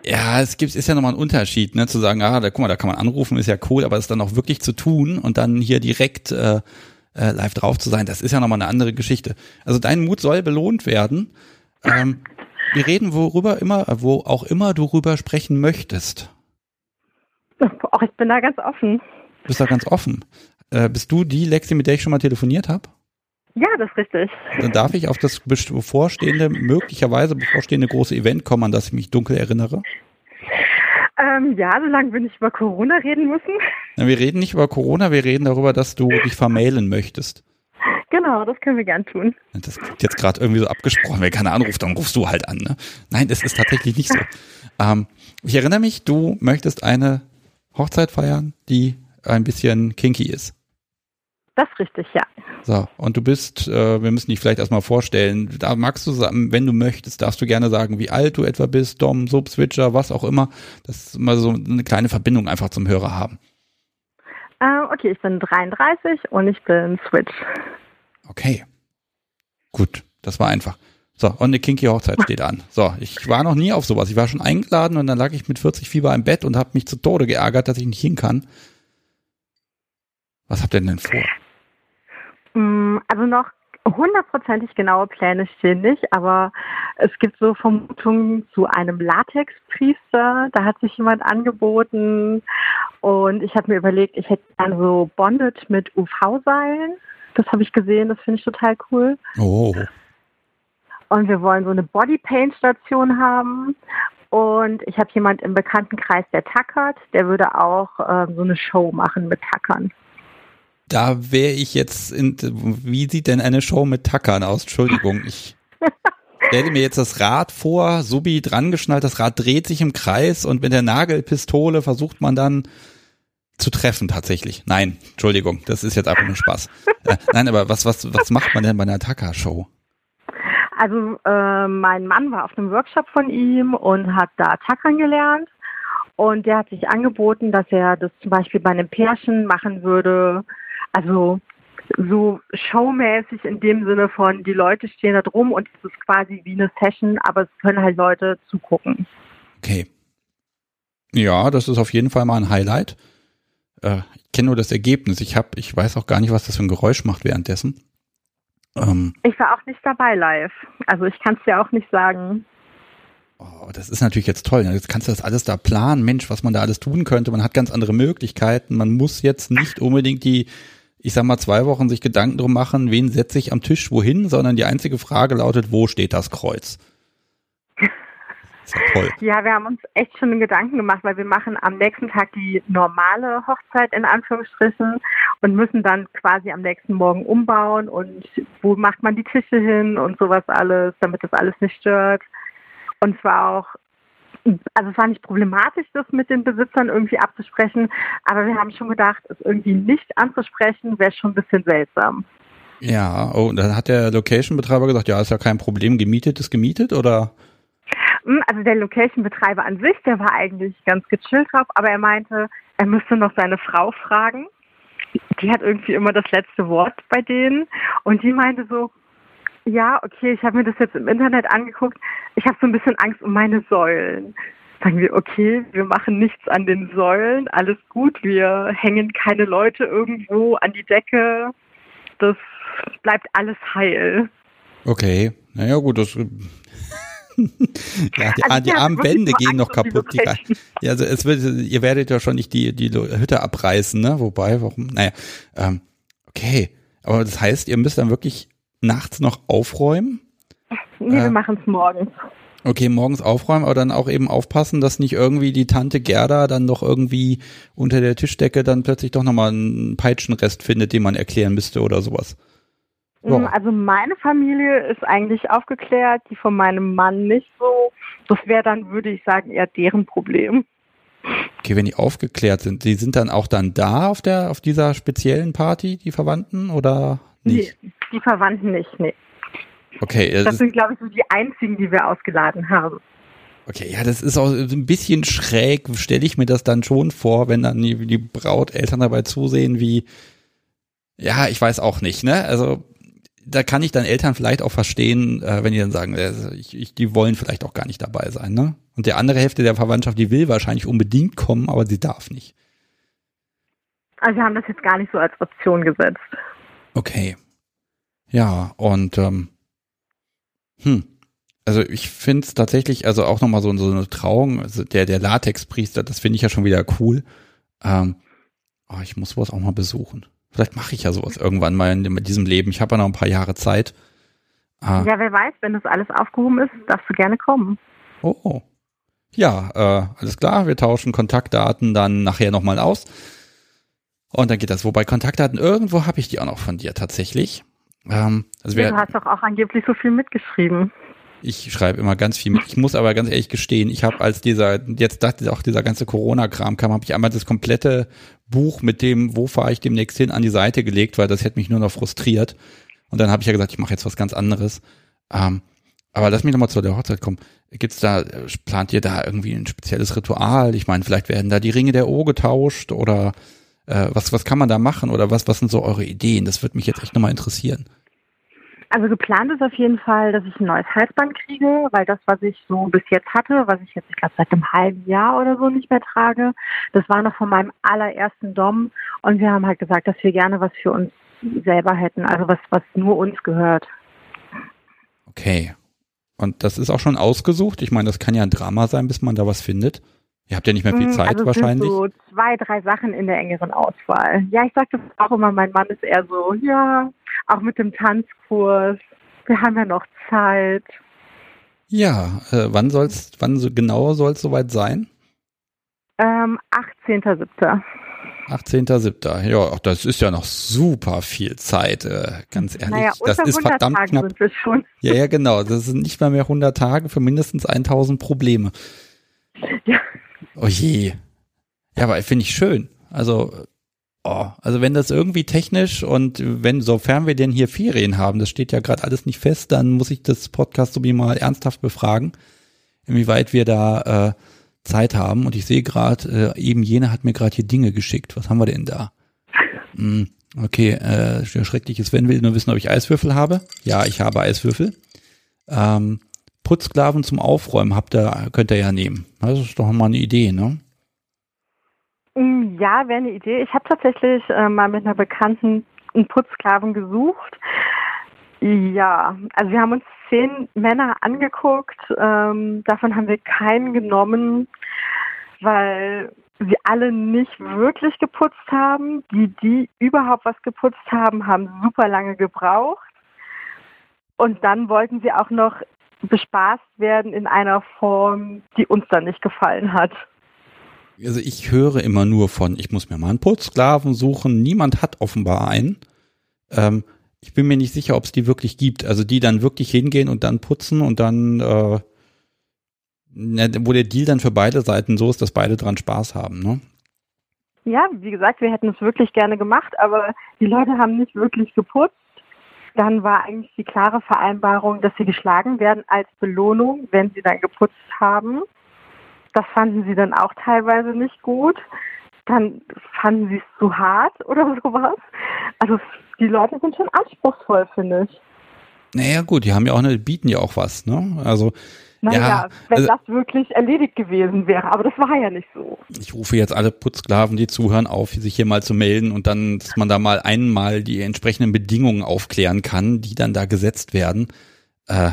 A: Ja, es gibt, ist ja nochmal ein Unterschied, ne, zu sagen, ah, da, guck mal, da kann man anrufen, ist ja cool, aber es dann auch wirklich zu tun und dann hier direkt äh, äh, live drauf zu sein, das ist ja nochmal eine andere Geschichte. Also dein Mut soll belohnt werden. Ähm, wir reden worüber immer, wo auch immer du rüber sprechen möchtest.
D: Auch ich bin da ganz offen.
A: Bist da ganz offen. Äh, bist du die Lexi, mit der ich schon mal telefoniert habe?
D: Ja, das ist richtig.
A: Dann darf ich auf das bevorstehende, möglicherweise bevorstehende große Event kommen, an das ich mich dunkel erinnere?
D: Ähm, ja, solange wir nicht über Corona reden müssen.
A: Wir reden nicht über Corona, wir reden darüber, dass du dich vermailen möchtest.
D: Genau, das können wir gern tun.
A: Das klingt jetzt gerade irgendwie so abgesprochen. Wenn keiner anruft, dann rufst du halt an. Ne? Nein, das ist tatsächlich nicht so. Ähm, ich erinnere mich, du möchtest eine Hochzeit feiern, die ein bisschen kinky ist.
D: Das ist richtig, ja.
A: So, und du bist, äh, wir müssen dich vielleicht erstmal vorstellen, da magst du, wenn du möchtest, darfst du gerne sagen, wie alt du etwa bist, Dom, Sub, Switcher, was auch immer, dass mal so eine kleine Verbindung einfach zum Hörer haben.
D: Äh, okay, ich bin 33 und ich bin Switch.
A: Okay. Gut, das war einfach. So, und eine kinky Hochzeit steht an. So, ich war noch nie auf sowas. Ich war schon eingeladen und dann lag ich mit 40 Fieber im Bett und habe mich zu Tode geärgert, dass ich nicht hin kann. Was habt ihr denn vor?
D: Mm, Also noch hundertprozentig genaue Pläne stehen nicht, aber es gibt so Vermutungen zu einem Latexpriester. Da hat sich jemand angeboten und ich habe mir überlegt, ich hätte dann so bonded mit UV-Seilen. Das habe ich gesehen, das finde ich total cool.
A: Oh,
D: Und wir wollen so eine Bodypaint-Station haben. Und ich habe jemand im Bekanntenkreis, der tackert. Der würde auch ähm, so eine Show machen mit Tackern.
A: Da wäre ich jetzt in, wie sieht denn eine Show mit Tackern aus? Entschuldigung, ich stelle mir jetzt das Rad vor, Subi dran geschnallt, das Rad dreht sich im Kreis und mit der Nagelpistole versucht man dann zu treffen tatsächlich. Nein, Entschuldigung, das ist jetzt einfach nur Spaß. äh, nein, aber was, was, was macht man denn bei einer Tacker-Show?
D: Also äh, mein Mann war auf einem Workshop von ihm und hat da Tackern gelernt. Und der hat sich angeboten, dass er das zum Beispiel bei einem Pärchen machen würde. Also so showmäßig in dem Sinne von, die Leute stehen da drum und es ist quasi wie eine Session, aber es können halt Leute zugucken.
A: Okay. Ja, das ist auf jeden Fall mal ein Highlight. Äh, ich kenne nur das Ergebnis. Ich habe, ich weiß auch gar nicht, was das für ein Geräusch macht währenddessen. Ähm,
D: Ich war auch nicht dabei live. Also ich kann es dir auch nicht sagen.
A: Oh, das ist natürlich jetzt toll. Jetzt kannst du das alles da planen. Mensch, was man da alles tun könnte. Man hat ganz andere Möglichkeiten. Man muss jetzt nicht unbedingt die, ich sag mal, zwei Wochen sich Gedanken drum machen, wen setze ich am Tisch wohin, sondern die einzige Frage lautet, wo steht das Kreuz? Ist ja toll.
D: Ja, wir haben uns echt schon Gedanken gemacht, weil wir machen am nächsten Tag die normale Hochzeit in Anführungsstrichen und müssen dann quasi am nächsten Morgen umbauen und wo macht man die Tische hin und sowas alles, damit das alles nicht stört. Und es war auch, also es war nicht problematisch, das mit den Besitzern irgendwie abzusprechen, aber wir haben schon gedacht, es irgendwie nicht anzusprechen, wäre schon ein bisschen seltsam.
A: Ja, oh, dann hat der Location-Betreiber gesagt, ja, ist ja kein Problem, gemietet ist gemietet oder?
D: Hm, Also der Location-Betreiber an sich, der war eigentlich ganz gechillt drauf, aber er meinte, er müsste noch seine Frau fragen. Die hat irgendwie immer das letzte Wort bei denen. Und die meinte so, ja, okay, ich habe mir das jetzt im Internet angeguckt. Ich habe so ein bisschen Angst um meine Säulen. Sagen wir, okay, wir machen nichts an den Säulen, alles gut, wir hängen keine Leute irgendwo an die Decke. Das bleibt alles heil.
A: Okay, naja gut, das ja, die,
D: Also
A: die
D: die
A: armen Wände gehen noch kaputt. Die, ja, also es wird, ihr werdet ja schon nicht die, die Hütte abreißen, ne? Wobei, warum? Naja, ähm, okay. Aber das heißt, ihr müsst dann wirklich nachts noch aufräumen?
D: Nee,
A: Äh.
D: wir machen es morgens.
A: Okay, morgens aufräumen, aber dann auch eben aufpassen, dass nicht irgendwie die Tante Gerda dann doch irgendwie unter der Tischdecke dann plötzlich doch nochmal einen Peitschenrest findet, den man erklären müsste oder sowas. Ja.
D: Mm, Also meine Familie ist eigentlich aufgeklärt, die von meinem Mann nicht so. Das wäre dann, würde ich sagen, eher deren Problem.
A: Okay, wenn die aufgeklärt sind, die sind dann auch dann da auf der, auf dieser speziellen Party, die Verwandten oder nicht?
D: Nee, die Verwandten nicht, nee.
A: Okay, das
D: Das sind, glaube ich, so die einzigen, die wir ausgeladen haben.
A: okay, ja, das ist auch so ein bisschen schräg, stelle ich mir das dann schon vor, wenn dann die, die Brauteltern dabei zusehen, wie, ja, ich weiß auch nicht, ne? Also da kann ich dann Eltern vielleicht auch verstehen, äh, wenn die dann sagen, äh, ich, ich, die wollen vielleicht auch gar nicht dabei sein, ne? Und der andere Hälfte der Verwandtschaft, die will wahrscheinlich unbedingt kommen, aber sie darf nicht.
D: Also wir haben das jetzt gar nicht so als Option gesetzt.
A: Okay. Ja, und ähm, hm. Also ich finde es tatsächlich, also auch nochmal so, so eine Trauung, also der, der Latexpriester, das finde ich ja schon wieder cool. Ähm, oh, ich muss sowas auch mal besuchen. Vielleicht mache ich ja sowas irgendwann mal in, diesem Leben. Ich habe ja noch ein paar Jahre Zeit.
D: Ah. Ja, wer weiß, wenn das alles aufgehoben ist, darfst du gerne kommen.
A: Oh. Ja, äh, alles klar. Wir tauschen Kontaktdaten dann nachher nochmal aus. Und dann geht das. Wobei Kontaktdaten, irgendwo habe ich die auch noch von dir tatsächlich.
D: Ähm, also ja, du hast doch auch angeblich so viel mitgeschrieben.
A: Ich schreibe immer ganz viel mit. Ich muss aber ganz ehrlich gestehen, ich habe als dieser, jetzt dachte auch dieser ganze Corona-Kram kam, habe ich einmal das komplette Buch mit dem, wo fahre ich demnächst hin, an die Seite gelegt, weil das hätte mich nur noch frustriert. Und dann habe ich ja gesagt, ich mache jetzt was ganz anderes. Ähm, aber lass mich nochmal zu der Hochzeit kommen. Gibt's da, plant ihr da irgendwie ein spezielles Ritual? Ich meine, vielleicht werden da die Ringe der O getauscht oder äh, was, was kann man da machen oder was, was sind so eure Ideen? Das würde mich jetzt echt nochmal interessieren.
D: Also geplant ist auf jeden Fall, dass ich ein neues Halsband kriege, weil das, was ich so bis jetzt hatte, was ich jetzt, ich glaube, seit einem halben Jahr oder so nicht mehr trage, das war noch von meinem allerersten Dom und wir haben halt gesagt, dass wir gerne was für uns selber hätten, also was, was nur uns gehört.
A: Okay. Und das ist auch schon ausgesucht? Ich meine, das kann ja ein Drama sein, bis man da was findet. Ihr habt ja nicht mehr viel hm, Zeit also wahrscheinlich.
D: Sind so zwei, drei Sachen in der engeren Auswahl. Ja, ich sage das auch immer, mein Mann ist eher so, ja, auch mit dem Tanzkurs. Wir haben ja noch Zeit.
A: Ja, äh, wann soll's, wann so genau soll es soweit sein?
D: Ähm, 18.07.
A: 18.07. Ja, das ist ja noch super viel Zeit, äh, ganz ehrlich. Naja, das ist verdammt
D: Tage
A: knapp. Ja, ja, genau. Das sind nicht mal mehr 100 Tage für mindestens 1000 Probleme. Ja. Oh je. Ja, aber finde ich schön. Also, oh, also wenn das irgendwie technisch und wenn, sofern wir denn hier Ferien haben, das steht ja gerade alles nicht fest, dann muss ich das Podcast so wie mal ernsthaft befragen, inwieweit wir da äh, Zeit haben. Und ich sehe gerade, äh, eben jene hat mir gerade hier Dinge geschickt. Was haben wir denn da? Hm, okay, äh, schreckliches Wenn will nur wissen, ob ich Eiswürfel habe. Ja, ich habe Eiswürfel. Ähm, Putzsklaven zum Aufräumen habt ihr, könnt ihr ja nehmen. Das ist doch mal eine Idee, ne?
D: Mm, ja, wäre eine Idee. Ich habe tatsächlich äh, mal mit einer Bekannten einen Putzsklaven gesucht. Ja, also wir haben uns zehn Männer angeguckt. Ähm, davon haben wir keinen genommen, weil sie alle nicht wirklich geputzt haben. Die, die überhaupt was geputzt haben, haben super lange gebraucht. Und dann wollten sie auch noch bespaßt werden in einer Form, die uns dann nicht gefallen hat.
A: Also ich höre immer nur von, ich muss mir mal einen Putzsklaven suchen. Niemand hat offenbar einen. Ähm, ich bin mir nicht sicher, ob es die wirklich gibt. Also die dann wirklich hingehen und dann putzen und dann, äh, ne, wo der Deal dann für beide Seiten so ist, dass beide dran Spaß haben, ne?
D: Ja, wie gesagt, wir hätten es wirklich gerne gemacht, aber die Leute haben nicht wirklich geputzt dann war eigentlich die klare Vereinbarung, dass sie geschlagen werden als Belohnung, wenn sie dann geputzt haben. Das fanden sie dann auch teilweise nicht gut. Dann fanden sie es zu hart oder sowas. Also die Leute sind schon anspruchsvoll, finde ich.
A: Naja gut, die haben ja auch eine, bieten ja auch was, ne? Also
D: naja, ja, wenn also, das wirklich erledigt gewesen wäre, aber das war ja nicht so.
A: Ich rufe jetzt alle Putzsklaven, die zuhören, auf, sich hier mal zu melden und dann, dass man da mal einmal die entsprechenden Bedingungen aufklären kann, die dann da gesetzt werden. Äh,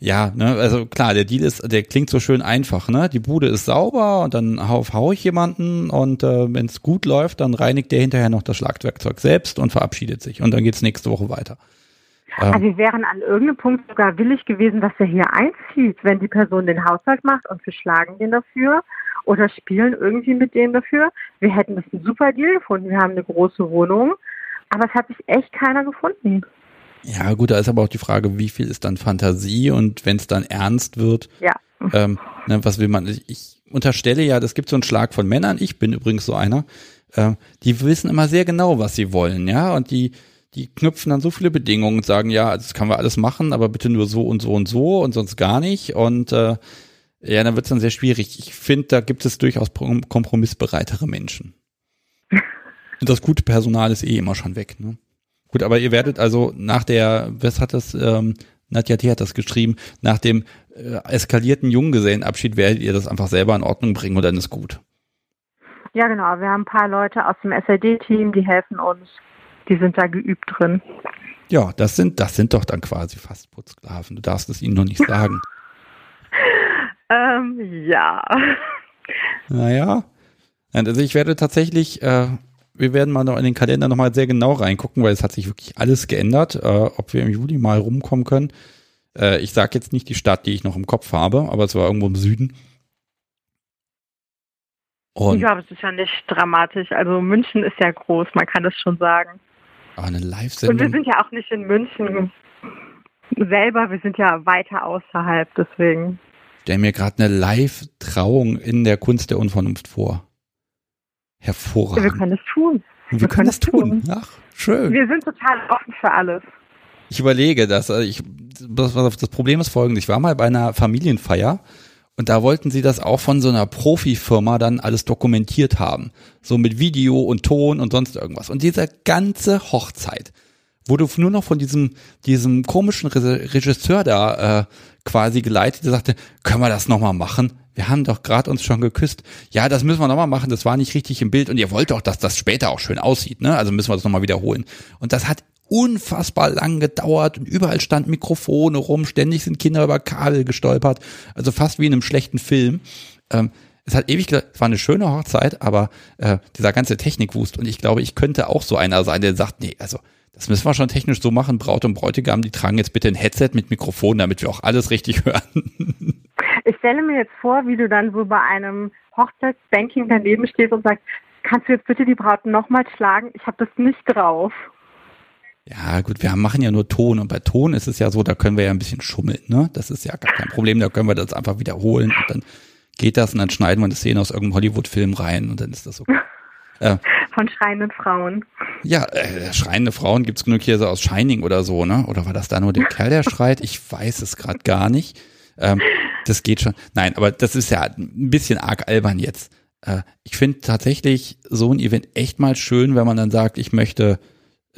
A: ja, ne, also klar, der Deal ist, der klingt so schön einfach, ne? Die Bude ist sauber und dann hau, hau ich jemanden und äh, wenn es gut läuft, dann reinigt der hinterher noch das Schlagwerkzeug selbst und verabschiedet sich und dann geht's nächste Woche weiter.
D: Ähm, also wir wären an irgendeinem Punkt sogar willig gewesen, dass er hier einzieht, wenn die Person den Haushalt macht und wir schlagen den dafür oder spielen irgendwie mit dem dafür. Wir hätten das einen super Deal gefunden. Wir haben eine große Wohnung, aber es hat sich echt keiner gefunden.
A: Ja, gut, da ist aber auch die Frage, wie viel ist dann Fantasie und wenn es dann ernst wird,
D: ja.
A: ähm, ne, was will man? Ich unterstelle ja, das gibt so einen Schlag von Männern, ich bin übrigens so einer, äh, die wissen immer sehr genau, was sie wollen, ja, und die die knüpfen dann so viele Bedingungen und sagen, ja, das können wir alles machen, aber bitte nur so und so und so und sonst gar nicht. Und äh, ja, dann wird es dann sehr schwierig. Ich finde, da gibt es durchaus kompromissbereitere Menschen. Und das gute Personal ist eh immer schon weg, ne? Gut, aber ihr werdet also nach der, was hat das, ähm, Nadja T. hat das geschrieben, nach dem äh, eskalierten Junggesellenabschied werdet ihr das einfach selber in Ordnung bringen und dann ist gut.
D: Ja, genau. Wir haben ein paar Leute aus dem SLD-Team, die helfen uns. Die sind da geübt drin.
A: Ja, das sind, das sind doch dann quasi fast Putzsklaven. Du darfst es ihnen noch nicht sagen.
D: ähm, ja.
A: Naja. Also ich werde tatsächlich, äh, wir werden mal noch in den Kalender nochmal sehr genau reingucken, weil es hat sich wirklich alles geändert, äh, ob wir im Juli mal rumkommen können. Äh, ich sage jetzt nicht die Stadt, die ich noch im Kopf habe, aber es war irgendwo im Süden.
D: Und ja, es ist ja nicht dramatisch. Also München ist ja groß, man kann das schon sagen.
A: Aber eine Live-Sendung.
D: Und wir sind ja auch nicht in München selber, wir sind ja weiter außerhalb, deswegen.
A: Ich stelle mir gerade eine Live-Trauung in der Kunst der Unvernunft vor. Hervorragend.
D: Wir können es tun.
A: Wir, wir können das tun. tun. Ach, schön.
D: Wir sind total offen für alles.
A: Ich überlege das. Also ich, das, das Problem ist folgendes. Ich war mal bei einer Familienfeier und da wollten sie das auch von so einer Profifirma dann alles dokumentiert haben. So mit Video und Ton und sonst irgendwas. Und diese ganze Hochzeit wurde nur noch von diesem, diesem komischen Regisseur da äh, quasi geleitet, der sagte, können wir das nochmal machen? Wir haben doch gerade uns schon geküsst. Ja, das müssen wir nochmal machen, das war nicht richtig im Bild und ihr wollt doch, dass das später auch schön aussieht, ne? Also müssen wir das nochmal wiederholen. Und das hat unfassbar lang gedauert und überall stand Mikrofone rum, ständig sind Kinder über Kabel gestolpert, also fast wie in einem schlechten Film. Ähm, es hat ewig gesagt, es war eine schöne Hochzeit, aber äh, dieser ganze Technikwust und ich glaube, ich könnte auch so einer sein, der sagt, nee, also das müssen wir schon technisch so machen, Braut und Bräutigam, die tragen jetzt bitte ein Headset mit Mikrofon, damit wir auch alles richtig hören.
D: Ich stelle mir jetzt vor, wie du dann so bei einem Hochzeitsbanking daneben stehst und sagst, kannst du jetzt bitte die Braut nochmal schlagen? Ich habe das nicht drauf.
A: Ja, gut, wir machen ja nur Ton und bei Ton ist es ja so, da können wir ja ein bisschen schummeln, ne? Das ist ja gar kein Problem, da können wir das einfach wiederholen und dann geht das und dann schneiden wir eine Szene aus irgendeinem Hollywood-Film rein und dann ist das okay.
D: Äh, Von schreienden Frauen.
A: Ja, äh, schreiende Frauen gibt's genug hier so aus Shining oder so, ne? Oder war das da nur der Kerl, der schreit? Ich weiß es gerade gar nicht. Ähm, das geht schon. Nein, aber das ist ja ein bisschen arg albern jetzt. Äh, ich finde tatsächlich so ein Event echt mal schön, wenn man dann sagt, ich möchte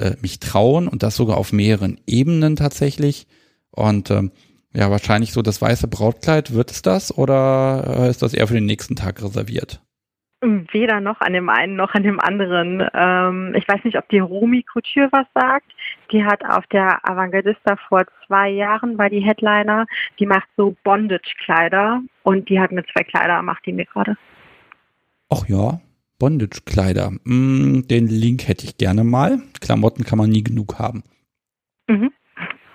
A: äh, mich trauen und das sogar auf mehreren Ebenen tatsächlich. Und ähm, ja, wahrscheinlich so das weiße Brautkleid, wird es das oder äh, ist das eher für den nächsten Tag reserviert?
D: Weder noch an dem einen noch an dem anderen. Ähm, ich weiß nicht, ob die Romy Couture was sagt. Die hat auf der Avantgardista vor zwei Jahren, war die Headliner, die macht so Bondage-Kleider und die hat mir zwei Kleider, macht die mir gerade.
A: Ach ja, Bondage-Kleider. Mm, den Link hätte ich gerne mal. Klamotten kann man nie genug haben. Mhm.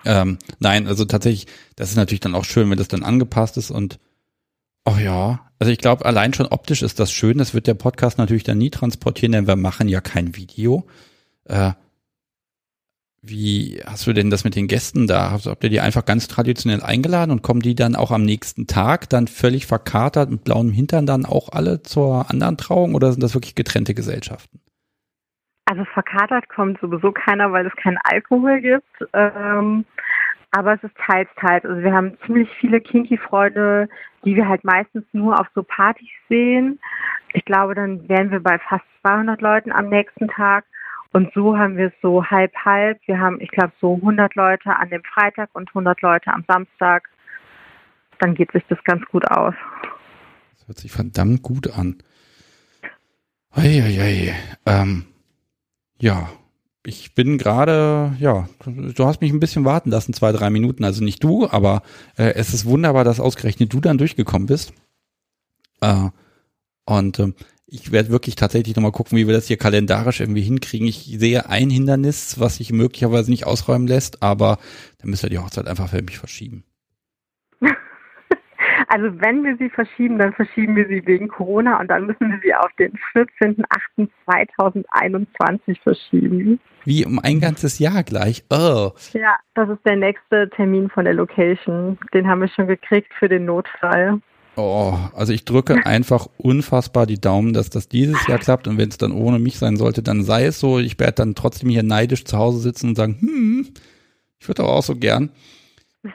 A: Ähm, nein, also tatsächlich, das ist natürlich dann auch schön, wenn das dann angepasst ist und oh ja, also ich glaube, allein schon optisch ist das schön. Das wird der Podcast natürlich dann nie transportieren, denn wir machen ja kein Video. Äh, wie hast du denn das mit den Gästen da? Habt ihr die einfach ganz traditionell eingeladen und kommen die dann auch am nächsten Tag dann völlig verkatert mit blauem Hintern dann auch alle zur anderen Trauung oder sind das wirklich getrennte Gesellschaften?
D: Also verkatert kommt sowieso keiner, weil es keinen Alkohol gibt. Ähm, aber es ist teils, teils. Also wir haben ziemlich viele Kinky-Freunde, die wir halt meistens nur auf so Partys sehen. Ich glaube, dann wären wir bei fast 200 Leuten am nächsten Tag. Und so haben wir es so halb halb. Wir haben, ich glaube, so 100 Leute an dem Freitag und 100 Leute am Samstag. Dann geht sich das ganz gut aus.
A: Das hört sich verdammt gut an. Eieiei. Ähm, ja, ich bin gerade, ja, du hast mich ein bisschen warten lassen, zwei, drei Minuten. Also nicht du, aber äh, es ist wunderbar, dass ausgerechnet du dann durchgekommen bist. Äh, und äh, ich werde wirklich tatsächlich nochmal gucken, wie wir das hier kalendarisch irgendwie hinkriegen. Ich sehe ein Hindernis, was sich möglicherweise nicht ausräumen lässt, aber dann müsst ihr die Hochzeit einfach für mich verschieben.
D: Also wenn wir sie verschieben, dann verschieben wir sie wegen Corona und dann müssen wir sie auf den 14.08.2021 verschieben.
A: Wie um ein ganzes Jahr gleich. Oh.
D: Ja, das ist der nächste Termin von der Location. Den haben wir schon gekriegt für den Notfall.
A: Oh, also ich drücke einfach unfassbar die Daumen, dass das dieses Jahr klappt und wenn es dann ohne mich sein sollte, dann sei es so. Ich werde dann trotzdem hier neidisch zu Hause sitzen und sagen, hm, ich würde auch so gern.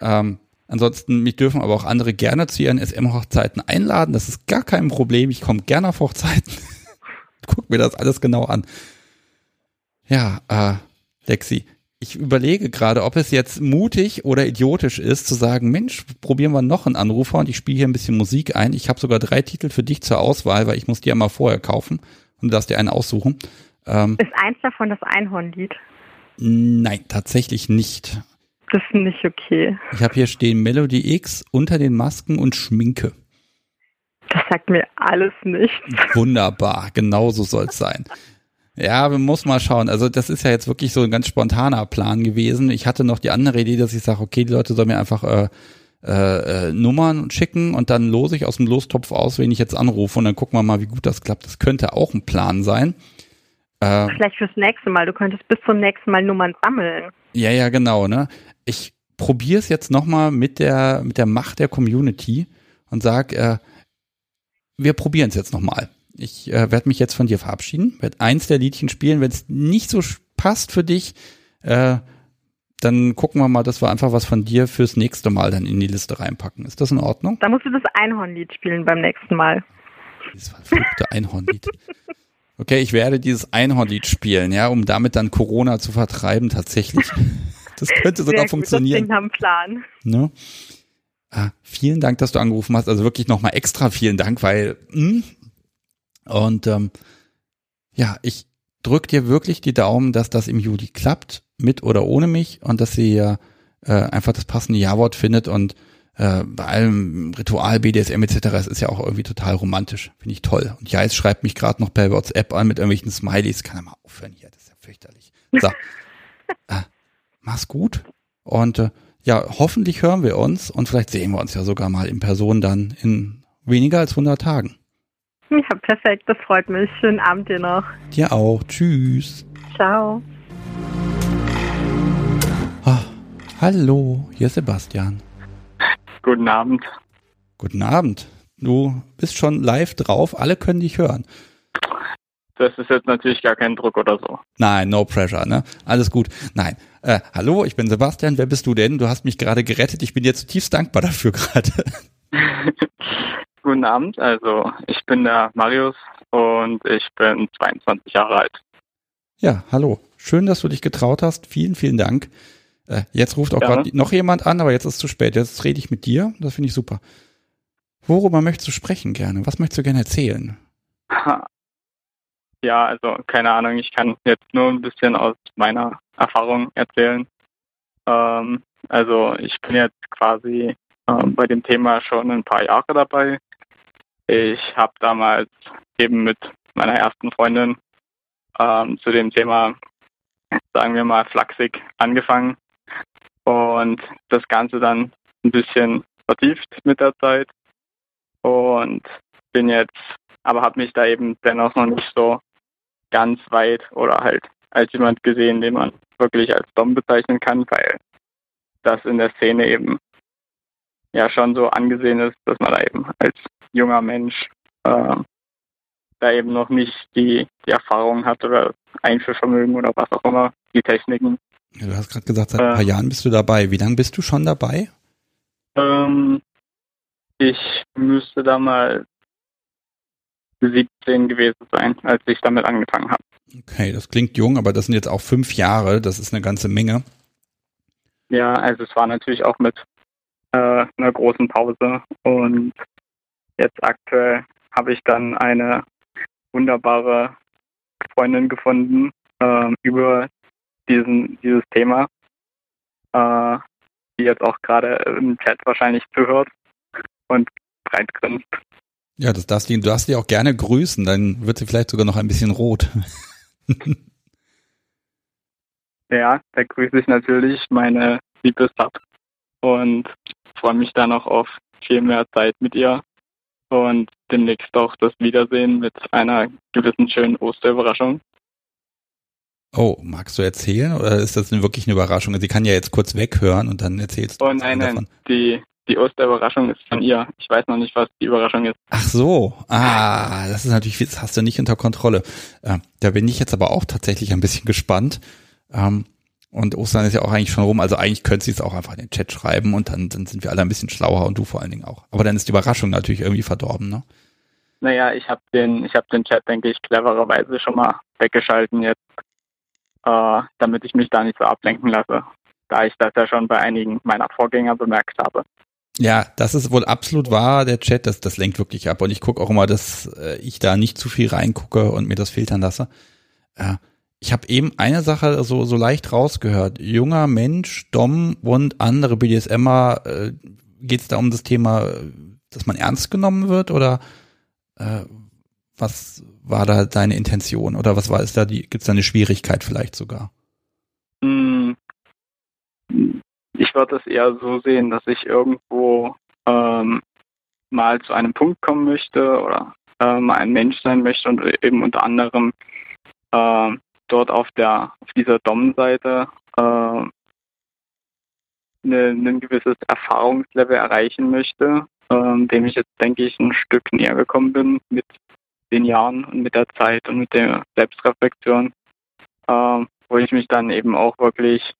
A: Ähm, ansonsten, mich dürfen aber auch andere gerne zu ihren SM-Hochzeiten einladen. Das ist gar kein Problem. Ich komme gerne auf Hochzeiten. Guck mir das alles genau an. Ja, äh, Lexi, ich überlege gerade, ob es jetzt mutig oder idiotisch ist, zu sagen, Mensch, probieren wir noch einen Anrufer und ich spiele hier ein bisschen Musik ein. Ich habe sogar drei Titel für dich zur Auswahl, weil ich muss die ja mal vorher kaufen und du darfst dir einen aussuchen.
D: Ähm, ist eins davon das Einhornlied?
A: Nein, tatsächlich nicht.
D: Das ist nicht okay.
A: Ich habe hier stehen Melody X unter den Masken und Schminke.
D: Das sagt mir alles nicht.
A: Wunderbar, genau so soll es sein. Ja, man muss mal schauen. Also das ist ja jetzt wirklich so ein ganz spontaner Plan gewesen. Ich hatte noch die andere Idee, dass ich sage, okay, die Leute sollen mir einfach äh, äh, äh, Nummern schicken und dann lose ich aus dem Lostopf aus, wen ich jetzt anrufe und dann gucken wir mal, wie gut das klappt. Das könnte auch ein Plan sein.
D: Äh, Vielleicht fürs nächste Mal. Du könntest bis zum nächsten Mal Nummern sammeln.
A: Ja, ja, genau. Ne? Ich probiere es jetzt nochmal mit der, mit der Macht der Community und sag, äh, wir probieren es jetzt nochmal. Ich äh, werde mich jetzt von dir verabschieden, werde eins der Liedchen spielen. Wenn es nicht so passt für dich, äh, dann gucken wir mal, dass wir einfach was von dir fürs nächste Mal dann in die Liste reinpacken. Ist das in Ordnung?
D: Da musst du das Einhornlied spielen beim nächsten Mal.
A: Das verfluchte Einhornlied. Okay, ich werde dieses Einhornlied spielen, ja, um damit dann Corona zu vertreiben, tatsächlich. Das könnte sogar Sehr funktionieren.
D: Das haben Plan.
A: Ne? Ah, vielen Dank, dass du angerufen hast. Also wirklich nochmal extra vielen Dank, weil mh, hm, und ähm, ja, ich drück dir wirklich die Daumen, dass das im Juli klappt, mit oder ohne mich und dass sie ja äh, einfach das passende Ja-Wort findet und äh, bei allem Ritual, BDSM etc. Es ist ja auch irgendwie total romantisch. Finde ich toll. Und Jais schreibt mich gerade noch per WhatsApp an mit irgendwelchen Smileys. Kann er mal aufhören hier, das ist ja fürchterlich. So. äh, mach's gut. Und äh, ja, hoffentlich hören wir uns und vielleicht sehen wir uns ja sogar mal in Person dann in weniger als 100 Tagen.
D: Ja, perfekt, das freut mich. Schönen Abend dir noch.
A: Dir auch. Tschüss.
D: Ciao.
A: Oh, hallo, hier ist Sebastian.
E: Guten Abend.
A: Guten Abend. Du bist schon live drauf, alle können dich hören.
E: Das ist jetzt natürlich gar kein Druck oder so.
A: Nein, no pressure, ne? Alles gut. Nein. Äh, hallo, ich bin Sebastian. Wer bist du denn? Du hast mich gerade gerettet. Ich bin dir zutiefst dankbar dafür gerade.
E: Guten Abend, also ich bin der Marius und ich bin 22 Jahre alt.
A: Ja, hallo. Schön, dass du dich getraut hast. Vielen, vielen Dank. Äh, jetzt ruft auch gerade noch jemand an, aber jetzt ist es zu spät. Jetzt rede ich mit dir. Das finde ich super. Worüber möchtest du sprechen gerne? Was möchtest du gerne erzählen?
E: Ja, also keine Ahnung. Ich kann jetzt nur ein bisschen aus meiner Erfahrung erzählen. Ähm, also ich bin jetzt quasi ähm, bei dem Thema schon ein paar Jahre dabei. Ich habe damals eben mit meiner ersten Freundin ähm, zu dem Thema, sagen wir mal, flachsig angefangen und das Ganze dann ein bisschen vertieft mit der Zeit und bin jetzt, aber habe mich da eben dennoch noch nicht so ganz weit oder halt als jemand gesehen, den man wirklich als Dom bezeichnen kann, weil das in der Szene eben ja schon so angesehen ist, dass man da eben als junger Mensch äh, da eben noch nicht die, die Erfahrung hat oder Einfühlvermögen oder was auch immer, die Techniken.
A: Ja, du hast gerade gesagt, seit ein paar äh, Jahren bist du dabei. Wie lange bist du schon dabei?
E: Ähm, ich müsste da mal 17 gewesen sein, als ich damit angefangen habe.
A: Okay, das klingt jung, aber das sind jetzt auch fünf Jahre, das ist eine ganze Menge.
E: Ja, also es war natürlich auch mit äh, einer großen Pause und Jetzt aktuell habe ich dann eine wunderbare Freundin gefunden äh, über diesen, dieses Thema, äh, die jetzt auch gerade im Chat wahrscheinlich zuhört und breit grinst.
A: Ja, das darfst du, du darfst die auch gerne grüßen, dann wird sie vielleicht sogar noch ein bisschen rot.
E: ja, da grüße ich natürlich meine Liebestab und freue mich dann auch auf viel mehr Zeit mit ihr und demnächst auch das Wiedersehen mit einer gewissen schönen Osterüberraschung.
A: Oh, magst du erzählen oder ist das wirklich eine Überraschung? Sie kann ja jetzt kurz weghören und dann erzählst du.
E: Oh nein, nein, die, die Osterüberraschung ist von ihr. Ich weiß noch nicht, was die Überraschung ist.
A: Ach so, ah, das ist natürlich, das hast du nicht unter Kontrolle. Äh, da bin ich jetzt aber auch tatsächlich ein bisschen gespannt. Ähm, und Ostern ist ja auch eigentlich schon rum, also eigentlich könnte sie es auch einfach in den Chat schreiben und dann, dann sind wir alle ein bisschen schlauer und du vor allen Dingen auch. Aber dann ist die Überraschung natürlich irgendwie verdorben, ne?
E: Naja, ich habe den, ich habe den Chat, denke ich, clevererweise schon mal weggeschalten jetzt. äh, damit ich mich da nicht so ablenken lasse, da ich das ja schon bei einigen meiner Vorgänger bemerkt habe.
A: Ja, das ist wohl absolut wahr, der Chat, das, das lenkt wirklich ab. Und ich gucke auch immer, dass äh, ich da nicht zu viel reingucke und mir das filtern lasse. Äh, ich habe eben eine Sache so, so leicht rausgehört. Junger Mensch, Dom und andere BDSMer, äh, geht es da um das Thema, dass man ernst genommen wird oder äh, was war da deine Intention oder was war ist da die, gibt es da eine Schwierigkeit vielleicht sogar?
E: Hm, ich würde es eher so sehen, dass ich irgendwo ähm, mal zu einem Punkt kommen möchte oder äh, mal ein Mensch sein möchte und eben unter anderem äh, dort auf der auf dieser Dom-Seite äh, ne, ein gewisses Erfahrungslevel erreichen möchte, äh, dem ich jetzt denke ich ein Stück näher gekommen bin mit den Jahren und mit der Zeit und mit der Selbstreflexion, äh, wo ich mich dann eben auch wirklich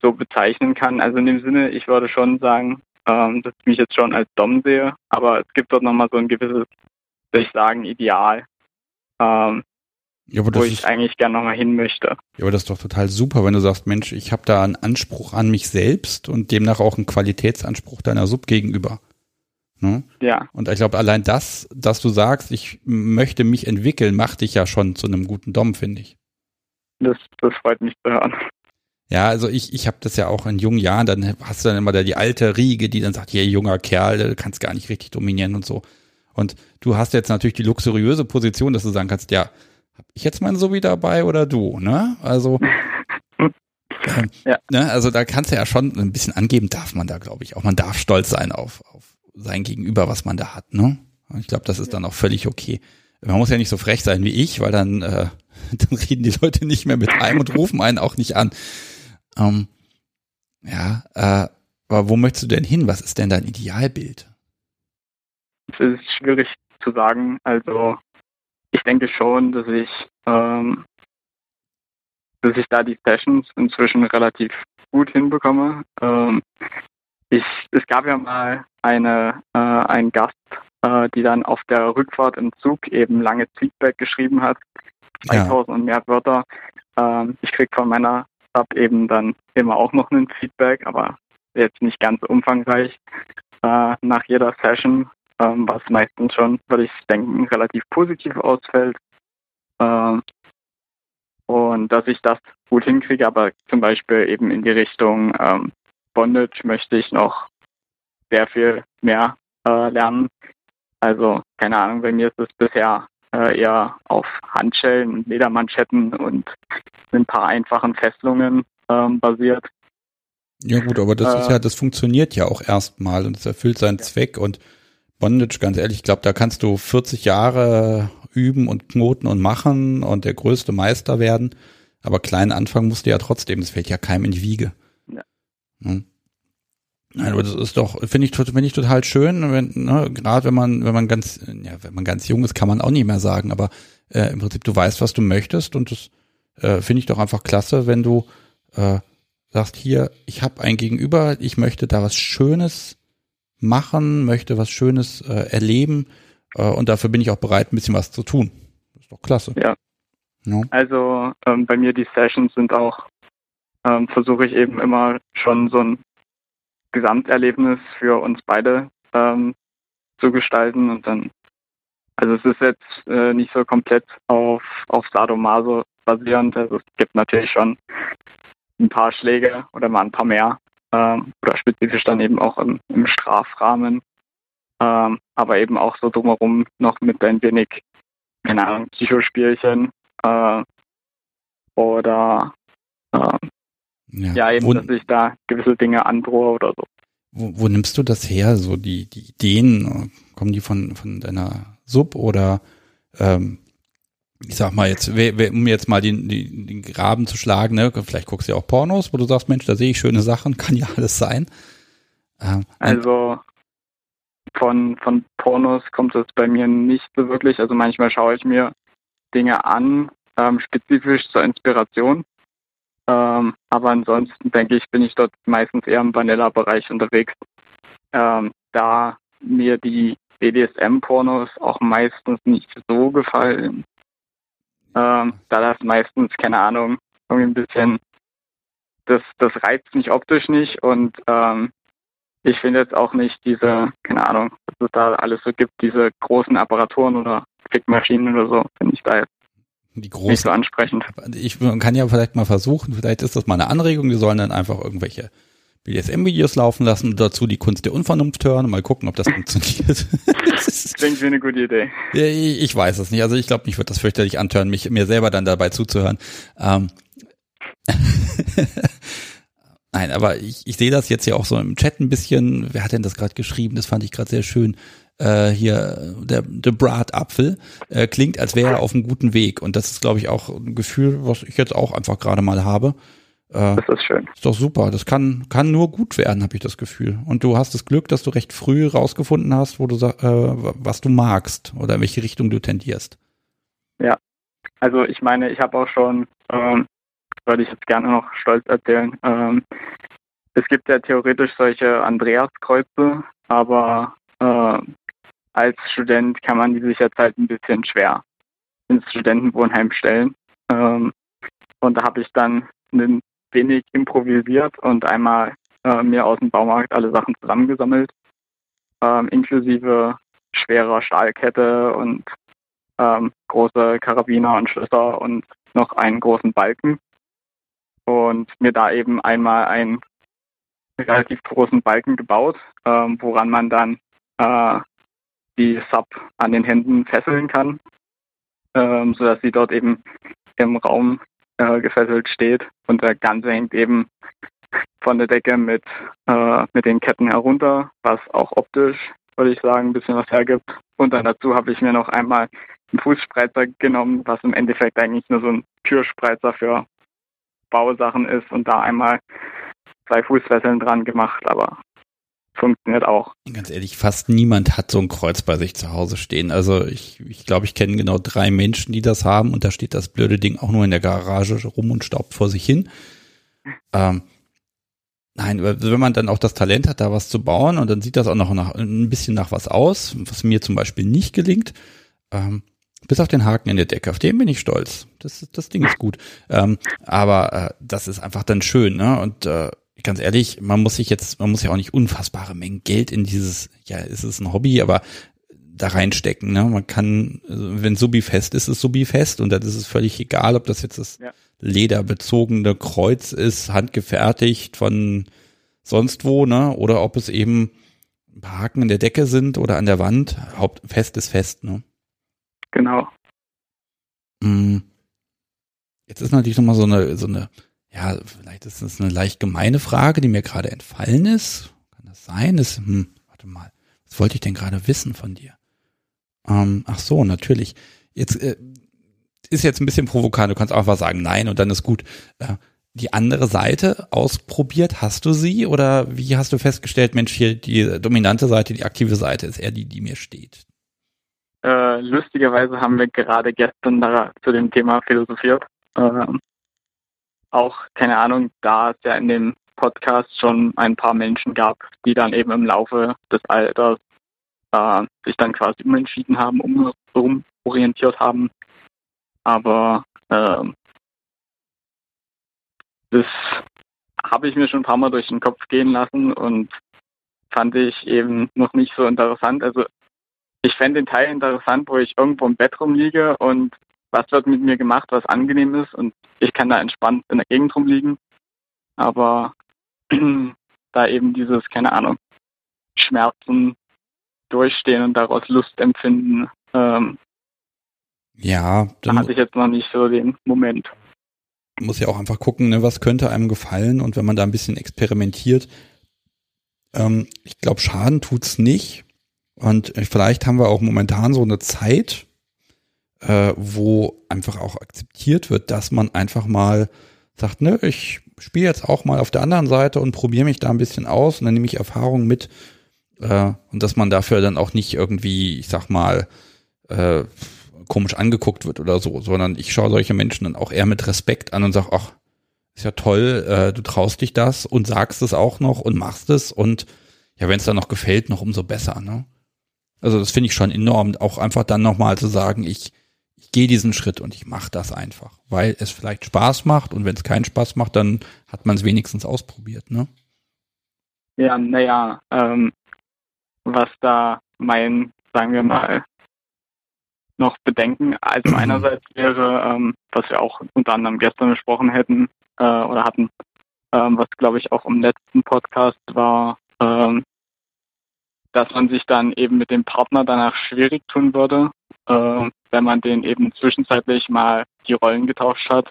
E: so bezeichnen kann. Also in dem Sinne, ich würde schon sagen, ähm, dass ich mich jetzt schon als Dom sehe, aber es gibt dort nochmal so ein gewisses, würde ich sagen, Ideal, ähm, ja, wo ich ist, eigentlich gerne nochmal hin möchte.
A: Ja, aber das ist doch total super, wenn du sagst, Mensch, ich habe da einen Anspruch an mich selbst und demnach auch einen Qualitätsanspruch deiner Sub gegenüber. Ne?
E: Ja.
A: Und ich glaube, allein das, dass du sagst, ich möchte mich entwickeln, macht dich ja schon zu einem guten Dom, finde ich.
E: Das, das freut mich zu hören.
A: Ja, also ich, ich habe das ja auch in jungen Jahren, dann hast du dann immer da die alte Riege, die dann sagt, hier junger Kerl, du kannst gar nicht richtig dominieren und so. Und du hast jetzt natürlich die luxuriöse Position, dass du sagen kannst, ja, hab ich jetzt mein Sobi dabei oder du, ne? Also ähm, ja. ne, also da kannst du ja schon ein bisschen angeben, darf man da, glaube ich, auch. Man darf stolz sein auf, auf sein Gegenüber, was man da hat, ne? Ich glaube, das ist dann auch völlig okay. Man muss ja nicht so frech sein wie ich, weil dann, äh, dann reden die Leute nicht mehr mit einem und rufen einen auch nicht an. Ähm, ja, äh, aber wo möchtest du denn hin? Was ist denn dein Idealbild?
E: Es ist schwierig zu sagen. Also ich denke schon, dass ich, ähm, dass ich da die Sessions inzwischen relativ gut hinbekomme. Ähm, ich, es gab ja mal eine, äh, einen Gast, äh, die dann auf der Rückfahrt im Zug eben lange Feedback geschrieben hat, 2000 ja. und mehr Wörter. Ähm, ich krieg von meiner habe eben dann immer auch noch ein Feedback, aber jetzt nicht ganz umfangreich äh, nach jeder Session, ähm, was meistens schon, würde ich denken, relativ positiv ausfällt. Äh, und dass ich das gut hinkriege, aber zum Beispiel eben in die Richtung ähm, Bondage möchte ich noch sehr viel mehr äh, lernen. Also, keine Ahnung, bei mir ist es bisher äh, eher auf Handschellen, Ledermanschetten und ein paar einfachen Fesselungen ähm, basiert.
A: Ja gut, aber das äh, ist ja, das funktioniert ja auch erstmal und es erfüllt seinen ja. Zweck und Bondage, ganz ehrlich, ich glaube, da kannst du 40 Jahre üben und knoten und machen und der größte Meister werden. Aber kleinen Anfang musst du ja trotzdem, das fällt ja keinem in die Wiege. Ja. Hm. Nein, aber das ist doch, finde ich, finde ich total schön, wenn, ne, gerade wenn man, wenn man ganz, ja, wenn man ganz jung ist, kann man auch nicht mehr sagen, aber äh, im Prinzip du weißt, was du möchtest und das äh, finde ich doch einfach klasse, wenn du äh, sagst, hier, ich habe ein Gegenüber, ich möchte da was Schönes machen, möchte was Schönes äh, erleben äh, und dafür bin ich auch bereit, ein bisschen was zu tun. Das ist doch klasse.
E: Ja. ja. Also ähm, bei mir die Sessions sind auch, ähm, versuche ich eben immer schon so ein Gesamterlebnis für uns beide ähm, zu gestalten und dann also es ist jetzt äh, nicht so komplett auf, auf Sadomaso basierend. Also es gibt natürlich schon ein paar Schläge oder mal ein paar mehr ähm, oder spezifisch dann eben auch im, im Strafrahmen. Ähm, aber eben auch so drumherum noch mit ein wenig, keine Ahnung, Psychospielchen äh, oder äh, ja, ja eben, wo, dass ich da gewisse Dinge androhe oder so.
A: Wo, wo nimmst du das her? So die, die Ideen, kommen die von, von deiner Sub oder ähm, ich sag mal jetzt, um jetzt mal den, den, den Graben zu schlagen, ne, vielleicht guckst du ja auch Pornos, wo du sagst, Mensch, da sehe ich schöne Sachen, kann ja alles sein.
E: Ähm, also von, von Pornos kommt es bei mir nicht so wirklich. Also manchmal schaue ich mir Dinge an, ähm, spezifisch zur Inspiration. Ähm, aber ansonsten denke ich, bin ich dort meistens eher im Vanilla-Bereich unterwegs. Ähm, da mir die BDSM-Pornos auch meistens nicht so gefallen. Ähm, da das meistens, keine Ahnung, irgendwie ein bisschen, das, das reizt mich optisch nicht und ähm, ich finde jetzt auch nicht diese, keine Ahnung, was es da alles so gibt, diese großen Apparaturen oder Fickmaschinen oder so, finde ich da jetzt
A: Die
E: nicht
A: großen.
E: so ansprechend.
A: Ich man kann ja vielleicht mal versuchen, vielleicht ist das mal eine Anregung, die sollen dann einfach irgendwelche BDSM-Videos laufen lassen und dazu die Kunst der Unvernunft hören und mal gucken, ob das funktioniert.
E: Klingt wie eine gute Idee.
A: Ich weiß es nicht. Also ich glaube, mich wird das fürchterlich antören, mich mir selber dann dabei zuzuhören. Ähm. Nein, aber ich, ich sehe das jetzt ja auch so im Chat ein bisschen. Wer hat denn das gerade geschrieben? Das fand ich gerade sehr schön. Äh, hier der, der Bratapfel äh, klingt, als wäre er auf einem guten Weg. Und das ist, glaube ich, auch ein Gefühl, was ich jetzt auch einfach gerade mal habe. Äh,
E: Das ist schön.
A: ist doch super. Das kann, kann nur gut werden, habe ich das Gefühl. Und du hast das Glück, dass du recht früh rausgefunden hast, wo du äh, was du magst oder in welche Richtung du tendierst.
E: Also ich meine, ich habe auch schon, ähm, würde ich jetzt gerne noch stolz erzählen, ähm, es gibt ja theoretisch solche Andreaskreuze, aber äh, als Student kann man die sich jetzt halt ein bisschen schwer ins Studentenwohnheim stellen. Ähm, und da habe ich dann ein wenig improvisiert und einmal äh, mir aus dem Baumarkt alle Sachen zusammengesammelt, ähm, inklusive schwerer Stahlkette und ähm, große Karabiner und Schlösser und noch einen großen Balken. Und mir da eben einmal einen relativ großen Balken gebaut, ähm, woran man dann äh, die Sub an den Händen fesseln kann, ähm, sodass sie dort eben im Raum äh, gefesselt steht. Und der Ganze hängt eben von der Decke mit, äh, mit den Ketten herunter, was auch optisch, würde ich sagen, ein bisschen was hergibt. Und dann dazu habe ich mir noch einmal einen Fußspreizer genommen, was im Endeffekt eigentlich nur so ein Türspreizer für Bausachen ist und da einmal zwei Fußfesseln dran gemacht, aber funktioniert auch.
A: Ganz ehrlich, fast niemand hat so ein Kreuz bei sich zu Hause stehen. Also ich, ich glaube, ich kenne genau drei Menschen, die das haben und da steht das blöde Ding auch nur in der Garage rum und staubt vor sich hin. Ähm, nein, wenn man dann auch das Talent hat, da was zu bauen und dann sieht das auch noch nach, ein bisschen nach was aus, was mir zum Beispiel nicht gelingt. Ähm, bis auf den Haken in der Decke, auf den bin ich stolz. Das, das Ding ist gut. Ähm, aber äh, das ist einfach dann schön, ne? Und äh, ganz ehrlich, man muss sich jetzt, man muss ja auch nicht unfassbare Mengen Geld in dieses, ja, es ist ein Hobby, aber da reinstecken, ne? Man kann, also wenn Subi fest ist, ist Subi fest und dann ist es völlig egal, ob das jetzt das
E: Ja.
A: lederbezogene Kreuz ist, handgefertigt von sonst wo, ne? Oder ob es eben ein paar Haken in der Decke sind oder an der Wand. Haupt, fest ist fest, ne?
E: Genau.
A: Mm. Jetzt ist natürlich nochmal so eine, so eine, ja, vielleicht ist das eine leicht gemeine Frage, die mir gerade entfallen ist. Kann das sein? Das, hm, warte mal, was wollte ich denn gerade wissen von dir? Ähm, ach so, natürlich. Jetzt äh, ist jetzt ein bisschen provokant. Du kannst einfach sagen nein und dann ist gut. Äh, die andere Seite ausprobiert, hast du sie oder wie hast du festgestellt, Mensch, hier die dominante Seite, die aktive Seite ist eher die, die mir steht?
E: Äh, lustigerweise haben wir gerade gestern da zu dem Thema philosophiert. Ähm, auch, keine Ahnung, da es ja in dem Podcast schon ein paar Menschen gab, die dann eben im Laufe des Alters äh, sich dann quasi umentschieden haben, um, umorientiert haben. Aber ähm, das habe ich mir schon ein paar Mal durch den Kopf gehen lassen und fand ich eben noch nicht so interessant. Also ich fände den Teil interessant, wo ich irgendwo im Bett rumliege und was wird mit mir gemacht, was angenehm ist und ich kann da entspannt in der Gegend rumliegen. Aber da eben dieses, keine Ahnung, Schmerzen durchstehen und daraus Lust empfinden, ähm,
A: Ja,
E: da hatte ich jetzt noch nicht so den Moment.
A: muss ja auch einfach gucken, ne, was könnte einem gefallen und wenn man da ein bisschen experimentiert, ähm, ich glaube, Schaden tut's nicht. Und äh, vielleicht haben wir auch momentan so eine Zeit, äh, wo einfach auch akzeptiert wird, dass man einfach mal sagt, ne, ich spiele jetzt auch mal auf der anderen Seite und probiere mich da ein bisschen aus und dann nehme ich Erfahrungen mit äh, und dass man dafür dann auch nicht irgendwie, ich sag mal, äh, komisch angeguckt wird oder so, sondern ich schaue solche Menschen dann auch eher mit Respekt an und sage, ach, ist ja toll, äh, du traust dich das und sagst es auch noch und machst es und ja, wenn es dann noch gefällt, noch umso besser, ne? Also das finde ich schon enorm, auch einfach dann nochmal zu sagen, ich, ich gehe diesen Schritt und ich mache das einfach, weil es vielleicht Spaß macht und wenn es keinen Spaß macht, dann hat man es wenigstens ausprobiert, ne?
E: Ja, naja, ähm, was da mein, sagen wir mal, noch Bedenken. Also einerseits wäre, ähm, was wir auch unter anderem gestern besprochen hätten äh, oder hatten, ähm, was glaube ich auch im letzten Podcast war, ähm, dass man sich dann eben mit dem Partner danach schwierig tun würde, äh, wenn man den eben zwischenzeitlich mal die Rollen getauscht hat,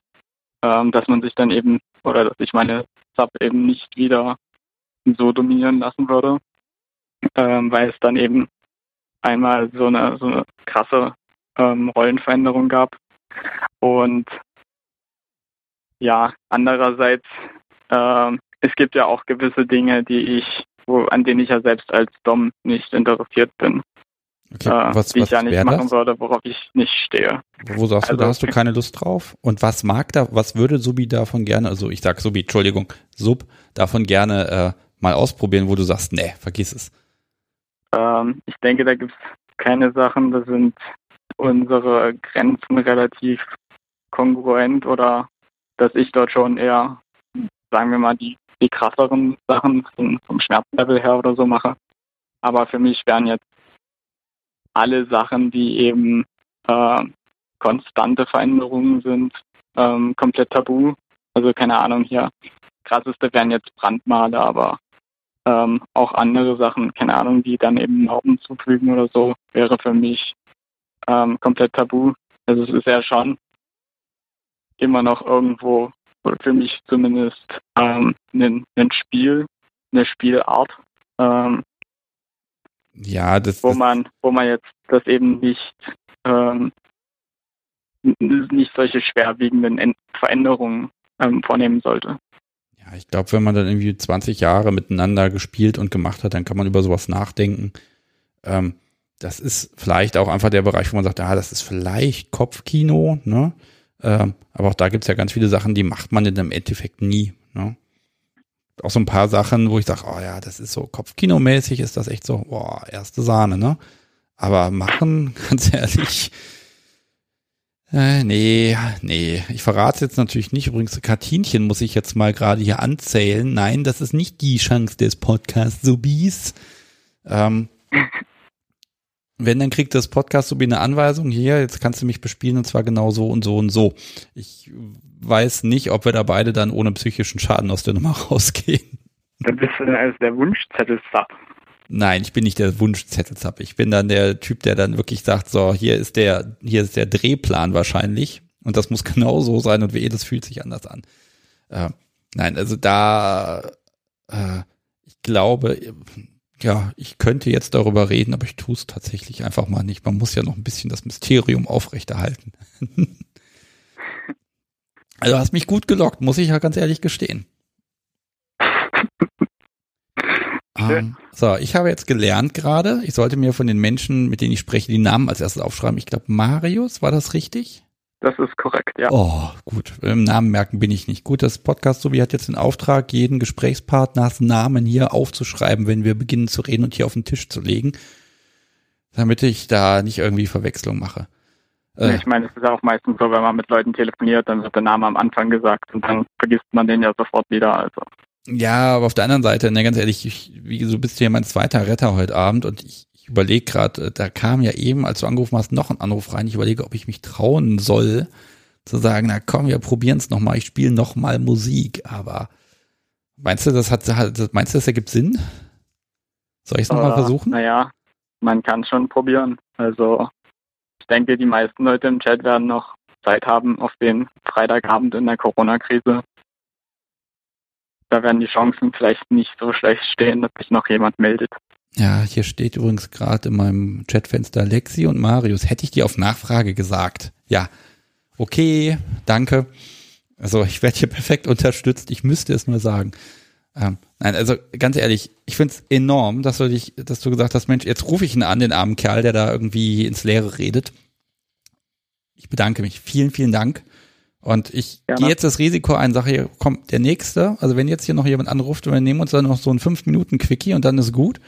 E: äh, dass man sich dann eben oder dass ich meine Sub eben nicht wieder so dominieren lassen würde, ähm, weil es dann eben einmal so eine so eine krasse ähm, Rollenveränderung gab und ja andererseits äh, es gibt ja auch gewisse Dinge, die ich wo, an denen ich ja selbst als Dom nicht interessiert bin.
A: Okay,
E: äh,
A: was,
E: die
A: was
E: ich ja nicht machen
A: das?
E: würde, worauf ich nicht stehe.
A: Wo sagst du, da
E: Also-
A: hast du keine Lust drauf? Und was mag da, was würde Subi davon gerne, also ich sag Subi, Entschuldigung, Sub, davon gerne äh, mal ausprobieren, wo du sagst, nee, vergiss es.
E: Ähm, ich denke, da gibt es keine Sachen, da sind unsere Grenzen relativ kongruent oder dass ich dort schon eher, sagen wir mal, die, die krasseren Sachen vom, vom Schmerzlevel her oder so mache. Aber für mich wären jetzt alle Sachen, die eben äh, konstante Veränderungen sind, ähm, komplett tabu. Also keine Ahnung hier. Krasseste wären jetzt Brandmale, aber ähm, auch andere Sachen, keine Ahnung, die dann eben Narben zufügen oder so, wäre für mich ähm, komplett tabu. Also es ist ja schon immer noch irgendwo, für mich zumindest, ähm, ein, ein Spiel, eine Spielart, ähm,
A: Ja, das,
E: wo man, wo man jetzt das eben nicht, ähm, nicht solche schwerwiegenden En- Veränderungen ähm, vornehmen sollte.
A: ja, ich glaube, wenn man dann irgendwie 20 Jahre miteinander gespielt und gemacht hat, dann kann man über sowas nachdenken. Ähm, das ist vielleicht auch einfach der Bereich, wo man sagt, ah, das ist vielleicht Kopfkino, ne? Ähm, aber auch da gibt's ja ganz viele Sachen, die macht man in dem Endeffekt nie. Ne? Auch so ein paar Sachen, wo ich sage, oh ja, das ist so Kopfkinomäßig, ist das echt so, boah, erste Sahne, ne? Aber machen, ganz ehrlich, äh, nee, nee. Ich verrate es jetzt natürlich nicht. Übrigens, Kartinchen muss ich jetzt mal gerade hier anzählen. Nein, das ist nicht die Chance des Podcasts Subis. Ähm, wenn, dann kriegt das Podcast Subi eine Anweisung hier, jetzt kannst du mich bespielen und zwar genau so und so und so. Ich weiß nicht, ob wir da beide dann ohne psychischen Schaden aus der Nummer rausgehen.
E: Da bist du dann als der Wunschzettel-Sub.
A: Nein, ich bin nicht der Wunschzettelzapp. Ich bin dann der Typ, der dann wirklich sagt, so, hier ist der, hier ist der Drehplan wahrscheinlich. Und das muss genau so sein und weh, das fühlt sich anders an. Äh, nein, also da, äh, ich glaube, ja, ich könnte jetzt darüber reden, aber ich tue es tatsächlich einfach mal nicht. Man muss ja noch ein bisschen das Mysterium aufrechterhalten. also hast mich gut gelockt, muss ich ja ganz ehrlich gestehen. Ähm, so, ich habe jetzt gelernt gerade, ich sollte mir von den Menschen, mit denen ich spreche, die Namen als erstes aufschreiben. Ich glaube, Marius, war das richtig?
E: Das ist korrekt, ja.
A: Oh, gut. Im Namen merken bin ich nicht gut. Das Podcast Sobi hat jetzt den Auftrag, jeden Gesprächspartners Namen hier aufzuschreiben, wenn wir beginnen zu reden und hier auf den Tisch zu legen, damit ich da nicht irgendwie Verwechslung mache. Äh,
E: Ich meine, es ist ja auch meistens so, wenn man mit Leuten telefoniert, dann wird der Name am Anfang gesagt und dann vergisst man den ja sofort wieder. Also
A: Ja, aber auf der anderen Seite, ne, ganz ehrlich, ich, wie, du bist ja mein zweiter Retter heute Abend und ich, ich überlege gerade, da kam ja eben, als du angerufen hast, noch ein Anruf rein. Ich überlege, ob ich mich trauen soll, zu sagen, na komm, wir probieren es nochmal, ich spiele nochmal Musik. Aber meinst du, das hat, hat meinst du, das ergibt Sinn? Soll ich es nochmal
E: äh,
A: versuchen?
E: Naja, man kann schon probieren. Also ich denke, die meisten Leute im Chat werden noch Zeit haben auf den Freitagabend in der Corona-Krise. Da werden die Chancen vielleicht nicht so schlecht stehen, dass sich noch jemand meldet.
A: Ja, hier steht übrigens gerade in meinem Chatfenster Lexi und Marius. Hätte ich dir auf Nachfrage gesagt. Ja, okay, danke. Also ich werde hier perfekt unterstützt. Ich müsste es nur sagen. Ähm, nein, also ganz ehrlich, ich finde es enorm, dass du dich, dass du gesagt hast, Mensch, jetzt rufe ich ihn an, den armen Kerl, der da irgendwie ins Leere redet. Ich bedanke mich. Vielen, vielen Dank. Und ich
E: Gerne.
A: gehe jetzt das Risiko ein, sage hier, komm, der nächste, also wenn jetzt hier noch jemand anruft, wir nehmen uns dann noch so ein fünf Minuten Quickie und dann ist gut.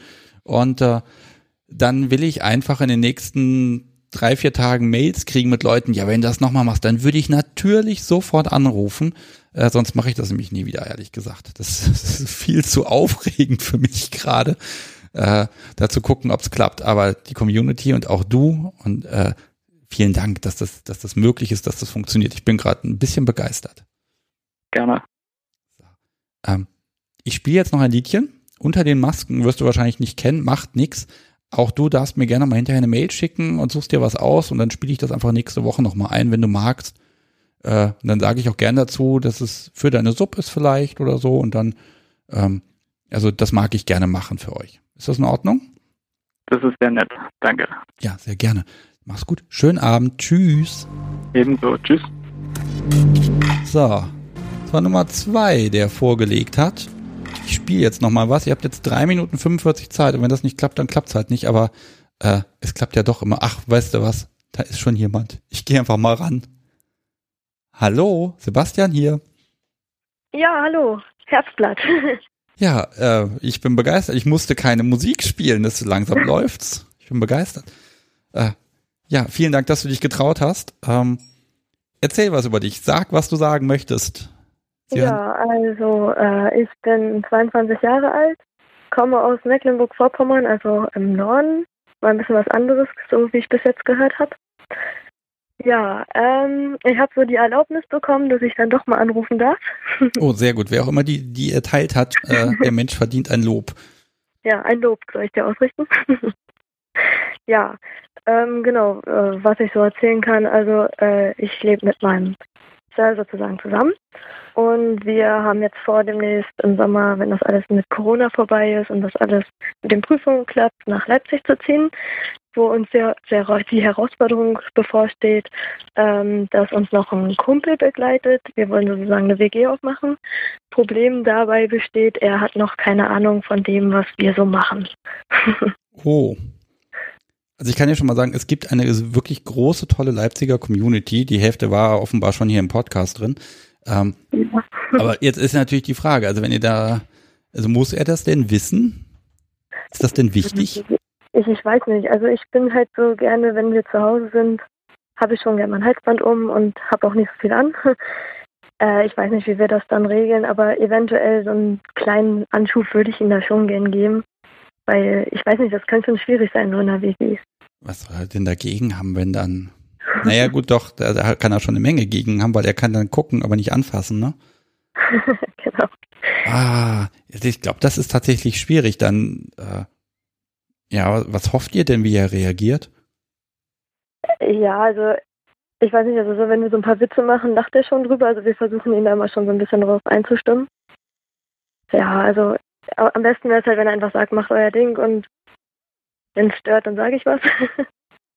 A: Und äh, dann will ich einfach in den nächsten drei, vier Tagen Mails kriegen mit Leuten, ja, wenn du das nochmal machst, dann würde ich natürlich sofort anrufen. Äh, sonst mache ich das nämlich nie wieder, ehrlich gesagt. Das, das ist viel zu aufregend für mich gerade, äh, da zu gucken, ob es klappt. Aber die Community und auch du und äh, vielen Dank, dass das, dass das möglich ist, dass das funktioniert. Ich bin gerade ein bisschen begeistert.
E: Gerne.
A: Ähm, ich spiele jetzt noch ein Liedchen. Unter den Masken wirst du wahrscheinlich nicht kennen, macht nix. Auch du darfst mir gerne mal hinterher eine Mail schicken und suchst dir was aus und dann spiele ich das einfach nächste Woche nochmal ein, wenn du magst. Äh, und dann sage ich auch gern dazu, dass es für deine Suppe ist vielleicht oder so und dann, ähm, also das mag ich gerne machen für euch. Ist das in Ordnung?
E: Das ist sehr nett. Danke.
A: Ja, sehr gerne. Mach's gut. Schönen Abend. Tschüss.
E: Ebenso. Tschüss.
A: So. Das war Nummer zwei, der vorgelegt hat. Ich spiele jetzt nochmal was. Ihr habt jetzt drei Minuten 45 Zeit und wenn das nicht klappt, dann klappt's halt nicht. Aber äh, es klappt ja doch immer. Ach, weißt du was? Da ist schon jemand. Ich gehe einfach mal ran. Hallo, Sebastian hier.
F: Ja, hallo, Herzblatt.
A: Ja, äh, ich bin begeistert. Ich musste keine Musik spielen, das langsam läuft's. Ich bin begeistert. Äh, ja, vielen Dank, dass du dich getraut hast. Ähm, erzähl was über dich. Sag, was du sagen möchtest. Sie
F: ja, also äh, ich bin 22 Jahre alt, komme aus Mecklenburg-Vorpommern, also im Norden. War ein bisschen was anderes, so wie ich bis jetzt gehört habe. Ja, ähm, ich habe so die Erlaubnis bekommen, dass ich dann doch mal anrufen darf.
A: Oh, sehr gut. Wer auch immer die, die erteilt hat, äh, der Mensch verdient ein Lob.
F: Ja, ein Lob soll ich dir ausrichten. ja, ähm, genau, äh, was ich so erzählen kann. Also äh, ich lebe mit meinem Sir sozusagen zusammen und wir haben jetzt vor, demnächst im Sommer, wenn das alles mit Corona vorbei ist und das alles mit den Prüfungen klappt, nach Leipzig zu ziehen, wo uns sehr, sehr die Herausforderung bevorsteht, ähm, dass uns noch ein Kumpel begleitet. Wir wollen sozusagen eine WG aufmachen. Problem dabei besteht, er hat noch keine Ahnung von dem, was wir so machen.
A: Oh. Also ich kann ja schon mal sagen, es gibt eine wirklich große, tolle Leipziger Community. Die Hälfte war offenbar schon hier im Podcast drin. Ähm, aber jetzt ist natürlich die Frage, also wenn ihr da, also muss er das denn wissen? Ist das denn wichtig?
F: Ich, ich weiß nicht. Also ich bin halt so gerne, wenn wir zu Hause sind, habe ich schon gerne mein Halsband um und habe auch nicht so viel an. äh, ich weiß nicht, wie wir das dann regeln, aber eventuell so einen kleinen Anschub würde ich ihm da schon gern geben. Weil ich weiß nicht, das könnte schon schwierig sein, nur in der WG.
A: Was soll er denn dagegen haben, wenn dann, naja gut, doch, da, da kann er schon eine Menge gegen haben, weil er kann dann gucken, aber nicht anfassen, ne?
F: genau.
A: Ah, ich glaube, das ist tatsächlich schwierig. Dann, äh, ja, was hofft ihr denn, wie er reagiert?
F: Ja, also ich weiß nicht, also so, wenn wir so ein paar Witze machen, lacht er schon drüber. Also wir versuchen ihn da immer schon so ein bisschen drauf einzustimmen. Ja, also am besten wäre es halt, wenn er einfach sagt, macht euer Ding und wenn es stört, dann sage ich was.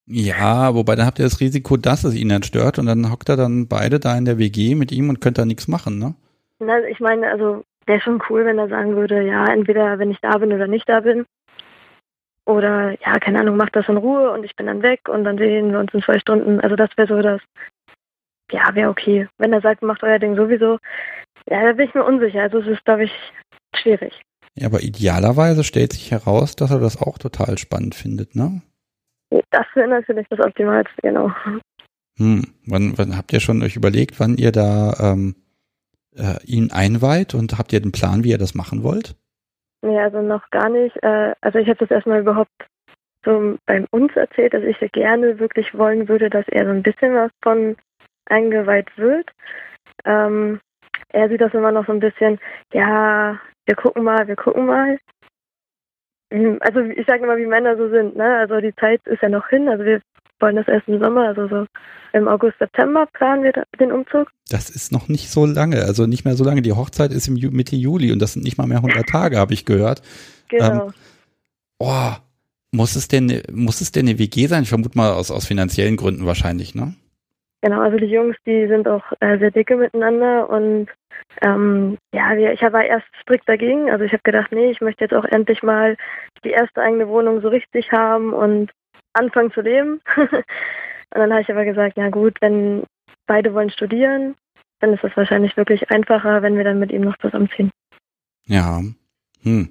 A: Ja, wobei dann habt ihr das Risiko, dass es ihn dann stört und dann hockt er dann beide da in der WG mit ihm und könnt da nichts machen, ne?
F: Na, ich meine, also wäre schon cool, wenn er sagen würde, ja, entweder wenn ich da bin oder nicht da bin. Oder ja, keine Ahnung, macht das in Ruhe und ich bin dann weg und dann sehen wir uns in zwei Stunden. Also das wäre so das, ja, wäre okay. Wenn er sagt, macht euer Ding sowieso, ja, da bin ich mir unsicher. Also es ist, glaube ich, schwierig.
A: Ja, aber idealerweise stellt sich heraus, dass er das auch total spannend findet, ne?
F: Das wäre natürlich das Optimalste, genau.
A: Hm, wann, wann habt ihr schon euch überlegt, wann ihr da ähm, äh, ihn einweiht und habt ihr den Plan, wie ihr das machen wollt?
F: Nee, also noch gar nicht. Äh, also ich habe das erstmal überhaupt so bei uns erzählt, dass ich gerne wirklich wollen würde, dass er so ein bisschen was von eingeweiht wird. Ähm, er sieht das immer noch so ein bisschen, ja, wir gucken mal, wir gucken mal. Hm, Also ich sage immer, wie Männer so sind, ne? Also die Zeit ist ja noch hin, also wir wollen das erst im Sommer, also so im August, September planen wir den Umzug.
A: Das ist noch nicht so lange, also nicht mehr so lange. Die Hochzeit ist im Ju Mitte Juli und das sind nicht mal mehr 100 Tage, habe ich gehört.
F: Genau.
A: Oh, muss es denn, muss es denn eine WG sein? Ich vermute mal aus, aus finanziellen Gründen wahrscheinlich, ne?
F: Genau, also die Jungs, die sind auch äh, sehr dicke miteinander und ähm, ja, wir, ich war erst strikt dagegen. Also ich habe gedacht, nee, ich möchte jetzt auch endlich mal die erste eigene Wohnung so richtig haben und anfangen zu leben. und dann habe ich aber gesagt, ja gut, wenn beide wollen studieren, dann ist es wahrscheinlich wirklich einfacher, wenn wir dann mit ihm noch zusammenziehen.
A: Ja. Hm.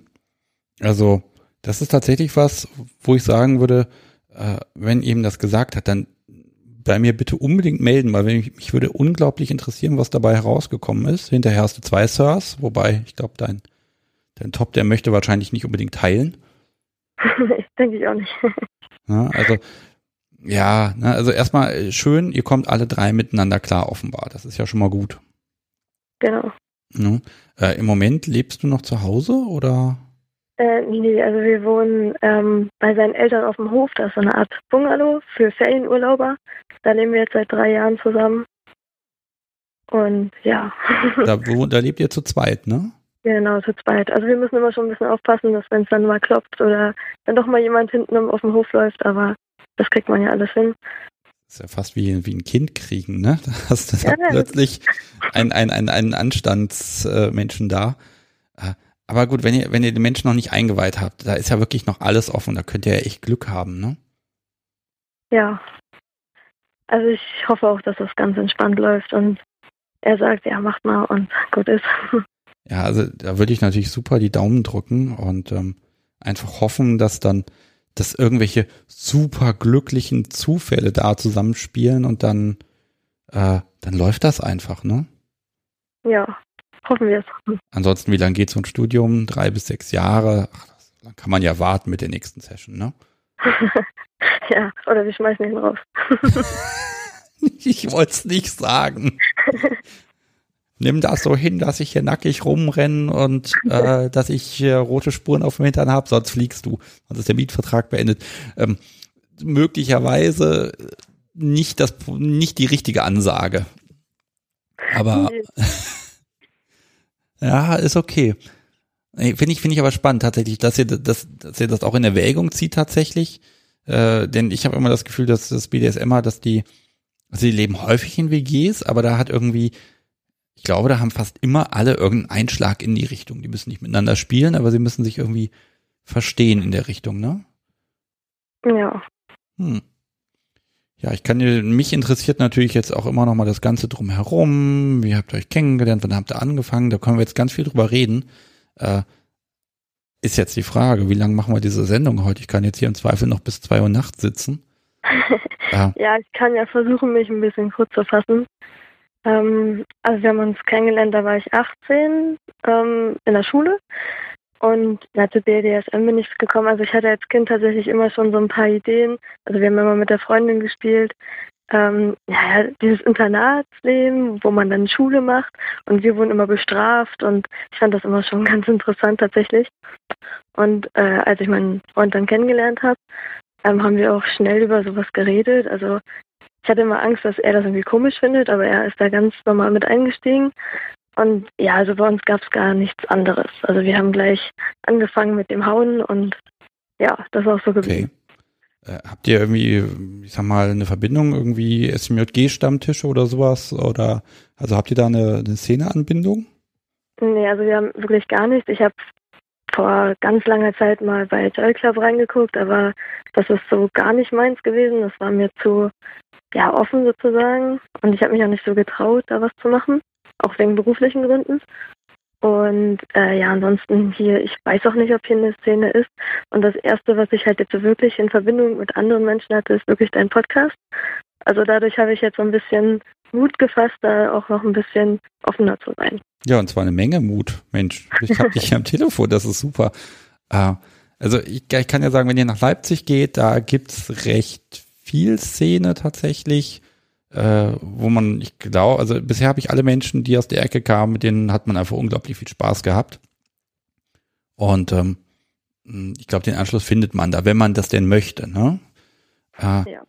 A: Also, das ist tatsächlich was, wo ich sagen würde, äh, wenn ihm das gesagt hat, dann bei mir bitte unbedingt melden, weil mich, mich würde unglaublich interessieren, was dabei herausgekommen ist. Hinterher hast du zwei Sirs, wobei ich glaube, dein, dein Top, der möchte wahrscheinlich nicht unbedingt teilen.
F: Denke ich auch nicht.
A: Ja, also ja, ne, also erstmal äh, schön, ihr kommt alle drei miteinander klar offenbar. Das ist ja schon mal gut.
F: Genau.
A: Ne? Äh, Im Moment lebst du noch zu Hause oder?
F: Äh, nee, also wir wohnen ähm, bei seinen Eltern auf dem Hof. Da ist so eine Art Bungalow für Ferienurlauber. Da leben wir jetzt seit drei Jahren zusammen. Und ja.
A: Da, wo, da lebt ihr zu zweit, ne?
F: Genau, zu zweit. Also wir müssen immer schon ein bisschen aufpassen, dass wenn es dann mal klopft oder wenn doch mal jemand hinten auf dem Hof läuft, aber das kriegt man ja alles hin.
A: Das ist ja fast wie, wie ein Kind kriegen, ne? Da hast du ja, plötzlich einen, einen, einen, einen Anstandsmenschen da. Äh, aber gut, wenn ihr, wenn ihr den Menschen noch nicht eingeweiht habt, da ist ja wirklich noch alles offen, da könnt ihr ja echt Glück haben, ne?
F: Ja. Also ich hoffe auch, dass das ganz entspannt läuft und er sagt, ja, macht mal und gut ist.
A: Ja, also da würde ich natürlich super die Daumen drücken und ähm, einfach hoffen, dass dann dass irgendwelche super glücklichen Zufälle da zusammenspielen und dann, äh, dann läuft das einfach, ne?
F: Ja, hoffen wir es.
A: Ansonsten, wie lange geht so ein Studium? Drei bis sechs Jahre? Ach, das, dann kann man ja warten mit der nächsten Session, ne?
F: ja, oder wir schmeißen ihn raus.
A: ich wollte es nicht sagen. nimm das so hin, dass ich hier nackig rumrenne und äh, dass ich äh, rote Spuren auf dem Hintern habe, sonst fliegst du. Sonst ist der Mietvertrag beendet. Ähm, möglicherweise nicht das nicht die richtige Ansage. Aber ja, ist okay. Finde ich, finde ich aber spannend tatsächlich, dass ihr das, dass ihr das auch in Erwägung zieht tatsächlich. Äh, denn ich habe immer das Gefühl, dass das BDSM hat, dass die, also die leben häufig in WGs, aber da hat irgendwie ich glaube, da haben fast immer alle irgendeinen Einschlag in die Richtung. Die müssen nicht miteinander spielen, aber sie müssen sich irgendwie verstehen in der Richtung, ne?
F: Ja.
A: Hm. Ja, ich kann mich interessiert natürlich jetzt auch immer noch mal das Ganze drumherum. Wie habt ihr euch kennengelernt? Wann habt ihr angefangen? Da können wir jetzt ganz viel drüber reden. Äh, ist jetzt die Frage, wie lange machen wir diese Sendung heute? Ich kann jetzt hier im Zweifel noch bis zwei Uhr nachts sitzen.
F: ja. ja, ich kann ja versuchen, mich ein bisschen kurz zu fassen. Ähm, also wir haben uns kennengelernt, da war ich 18 ähm, in der Schule und ja, zu BDSM bin ich gekommen. Also ich hatte als Kind tatsächlich immer schon so ein paar Ideen. Also wir haben immer mit der Freundin gespielt. Ähm, ja, dieses Internatsleben, wo man dann Schule macht und wir wurden immer bestraft und ich fand das immer schon ganz interessant tatsächlich. Und äh, als ich meinen Freund dann kennengelernt habe, ähm, haben wir auch schnell über sowas geredet. Also ich hatte immer Angst, dass er das irgendwie komisch findet, aber er ist da ganz normal mit eingestiegen. Und ja, also bei uns gab es gar nichts anderes. Also wir haben gleich angefangen mit dem Hauen und ja, das ist auch so
A: geblieben. Okay. Äh, habt ihr irgendwie, ich sag mal, eine Verbindung, irgendwie SMJG-Stammtische oder sowas? Oder also habt ihr da eine, eine Szeneanbindung?
F: Nee, also wir haben wirklich gar nichts. Ich habe vor ganz langer Zeit mal bei Joy Club reingeguckt, aber das ist so gar nicht meins gewesen. Das war mir zu ja, offen sozusagen. Und ich habe mich auch nicht so getraut, da was zu machen, auch wegen beruflichen Gründen. Und äh, ja, ansonsten hier, ich weiß auch nicht, ob hier eine Szene ist. Und das Erste, was ich halt jetzt wirklich in Verbindung mit anderen Menschen hatte, ist wirklich dein Podcast. Also dadurch habe ich jetzt so ein bisschen Mut gefasst, da auch noch ein bisschen offener zu sein.
A: Ja, und zwar eine Menge Mut. Mensch, ich habe dich am Telefon, das ist super. Äh, also ich, ich, kann ja sagen, wenn ihr nach Leipzig geht, da gibt's recht viel Szene tatsächlich, äh, wo man, ich glaube, also bisher habe ich alle Menschen, die aus der Ecke kamen, mit denen hat man einfach unglaublich viel Spaß gehabt. Und ähm, ich glaube, den Anschluss findet man da, wenn man das denn möchte. Ne? Äh, ja.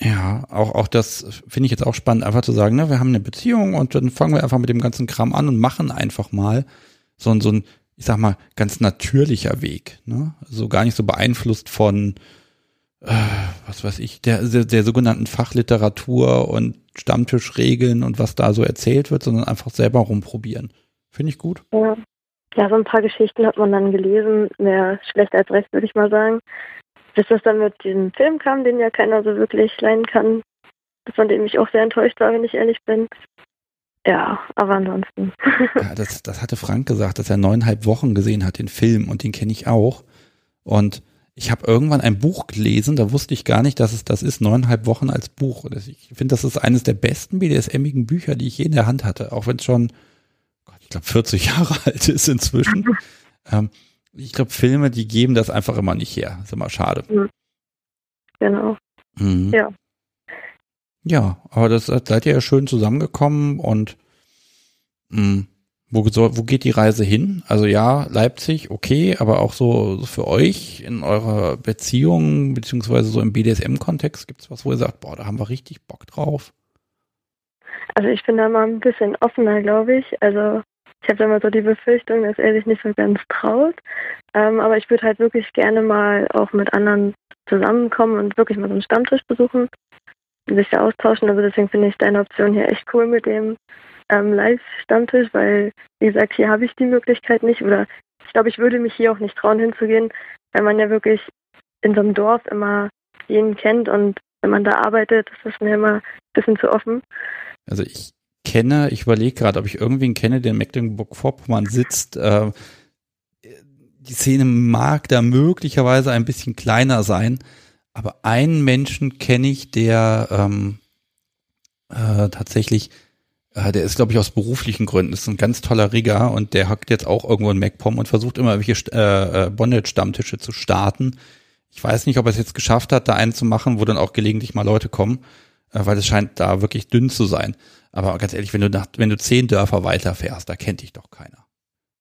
A: Ja, auch, auch das finde ich jetzt auch spannend, einfach zu sagen, ne, wir haben eine Beziehung und dann fangen wir einfach mit dem ganzen Kram an und machen einfach mal so, ein so ein, ich sag mal, ganz natürlicher Weg. Ne? So gar nicht so beeinflusst von, was weiß ich, der, der, der sogenannten Fachliteratur und Stammtischregeln und was da so erzählt wird, sondern einfach selber rumprobieren. Finde ich gut.
F: Ja. ja, so ein paar Geschichten hat man dann gelesen, mehr schlecht als recht, würde ich mal sagen. Bis das dann mit diesem Film kam, den ja keiner so wirklich leiden kann, von dem ich auch sehr enttäuscht war, wenn ich ehrlich bin. Ja, aber ansonsten.
A: ja, das, das hatte Frank gesagt, dass er neuneinhalb Wochen gesehen hat, den Film, und den kenne ich auch. Und ich habe irgendwann ein Buch gelesen, da wusste ich gar nicht, dass es das ist, neuneinhalb Wochen als Buch. Ich finde, das ist eines der besten BDSM-igen Bücher, die ich je in der Hand hatte, auch wenn es schon, Gott, ich glaube, 40 Jahre alt ist inzwischen. ähm, ich glaube, Filme, die geben das einfach immer nicht her. Ist immer schade.
F: Genau.
A: Mhm.
F: Ja.
A: Ja, aber das seid ihr ja schön zusammengekommen und mh, wo, wo geht die Reise hin? Also ja, Leipzig, okay, aber auch so, so für euch in eurer Beziehung, beziehungsweise so im BDSM-Kontext, gibt es was, wo ihr sagt, boah, da haben wir richtig Bock drauf?
F: Also ich bin da mal ein bisschen offener, glaube ich. Also ich habe da mal so die Befürchtung, dass er sich nicht so ganz traut. Ähm, aber ich würde halt wirklich gerne mal auch mit anderen zusammenkommen und wirklich mal so einen Stammtisch besuchen und sich da austauschen. Also deswegen finde ich deine Option hier echt cool mit dem ähm, Live-Stammtisch, weil, wie gesagt, hier habe ich die Möglichkeit nicht oder ich glaube, ich würde mich hier auch nicht trauen hinzugehen, weil man ja wirklich in so einem Dorf immer jeden kennt und wenn man da arbeitet, ist das mir immer ein bisschen zu offen.
A: Also ich kenne, ich überlege gerade, ob ich irgendwen kenne, der in Mecklenburg-Vorpommern sitzt. Äh, die Szene mag da möglicherweise ein bisschen kleiner sein, aber einen Menschen kenne ich, der ähm, äh, tatsächlich der ist, glaube ich, aus beruflichen Gründen. Das ist ein ganz toller Rigger und der hackt jetzt auch irgendwo in MacPom und versucht immer welche äh, äh, Bondage-Stammtische zu starten. Ich weiß nicht, ob er es jetzt geschafft hat, da einen zu machen, wo dann auch gelegentlich mal Leute kommen, äh, weil es scheint da wirklich dünn zu sein. Aber ganz ehrlich, wenn du nach, wenn du zehn Dörfer weiterfährst, da kennt dich doch keiner.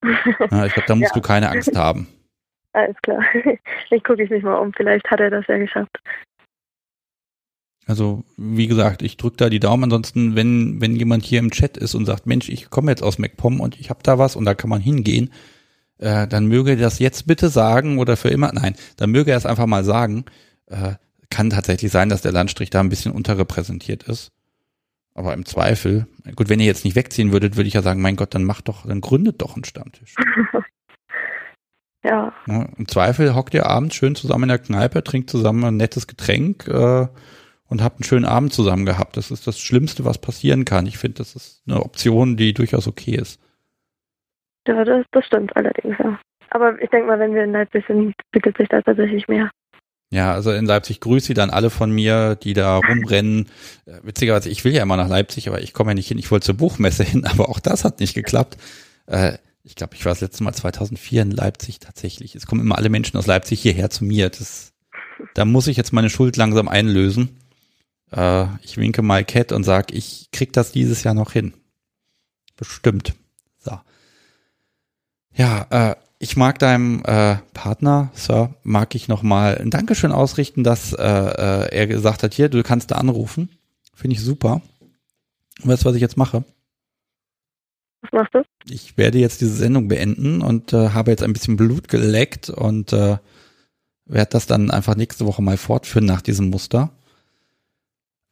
A: Ja, ich glaube, da musst ja. du keine Angst haben.
F: Alles klar. Ich gucke ich mich mal um. Vielleicht hat er das ja geschafft.
A: Also, wie gesagt, ich drücke da die Daumen. Ansonsten, wenn, wenn jemand hier im Chat ist und sagt, Mensch, ich komme jetzt aus MacPom und ich habe da was und da kann man hingehen, äh, dann möge er das jetzt bitte sagen oder für immer, nein, dann möge er es einfach mal sagen. Äh, kann tatsächlich sein, dass der Landstrich da ein bisschen unterrepräsentiert ist. Aber im Zweifel, gut, wenn ihr jetzt nicht wegziehen würdet, würde ich ja sagen, mein Gott, dann macht doch, dann gründet doch einen Stammtisch.
F: ja.
A: ja. Im Zweifel hockt ihr abends schön zusammen in der Kneipe, trinkt zusammen ein nettes Getränk, äh, und habt einen schönen Abend zusammen gehabt. Das ist das Schlimmste, was passieren kann. Ich finde, das ist eine Option, die durchaus okay ist.
F: Ja, das, das stimmt allerdings, ja. Aber ich denke mal, wenn wir in Leipzig sind, entwickelt sich da tatsächlich mehr.
A: Ja, also in Leipzig grüße sie dann alle von mir, die da rumrennen. Äh, witzigerweise, ich will ja immer nach Leipzig, aber ich komme ja nicht hin. Ich wollte zur Buchmesse hin, aber auch das hat nicht geklappt. Äh, ich glaube, ich war das letzte Mal 2004 in Leipzig tatsächlich. Es kommen immer alle Menschen aus Leipzig hierher zu mir. Das, da muss ich jetzt meine Schuld langsam einlösen. Äh, ich winke mal Cat und sag, ich krieg das dieses Jahr noch hin. Bestimmt. So. Ja, äh, ich mag deinem äh, Partner, Sir, mag ich nochmal ein Dankeschön ausrichten, dass äh, äh, er gesagt hat, hier, du kannst da anrufen. Finde ich super. Und weißt du, was ich jetzt mache?
F: Was machst du?
A: Ich werde jetzt diese Sendung beenden und äh, habe jetzt ein bisschen Blut geleckt und äh, werde das dann einfach nächste Woche mal fortführen nach diesem Muster.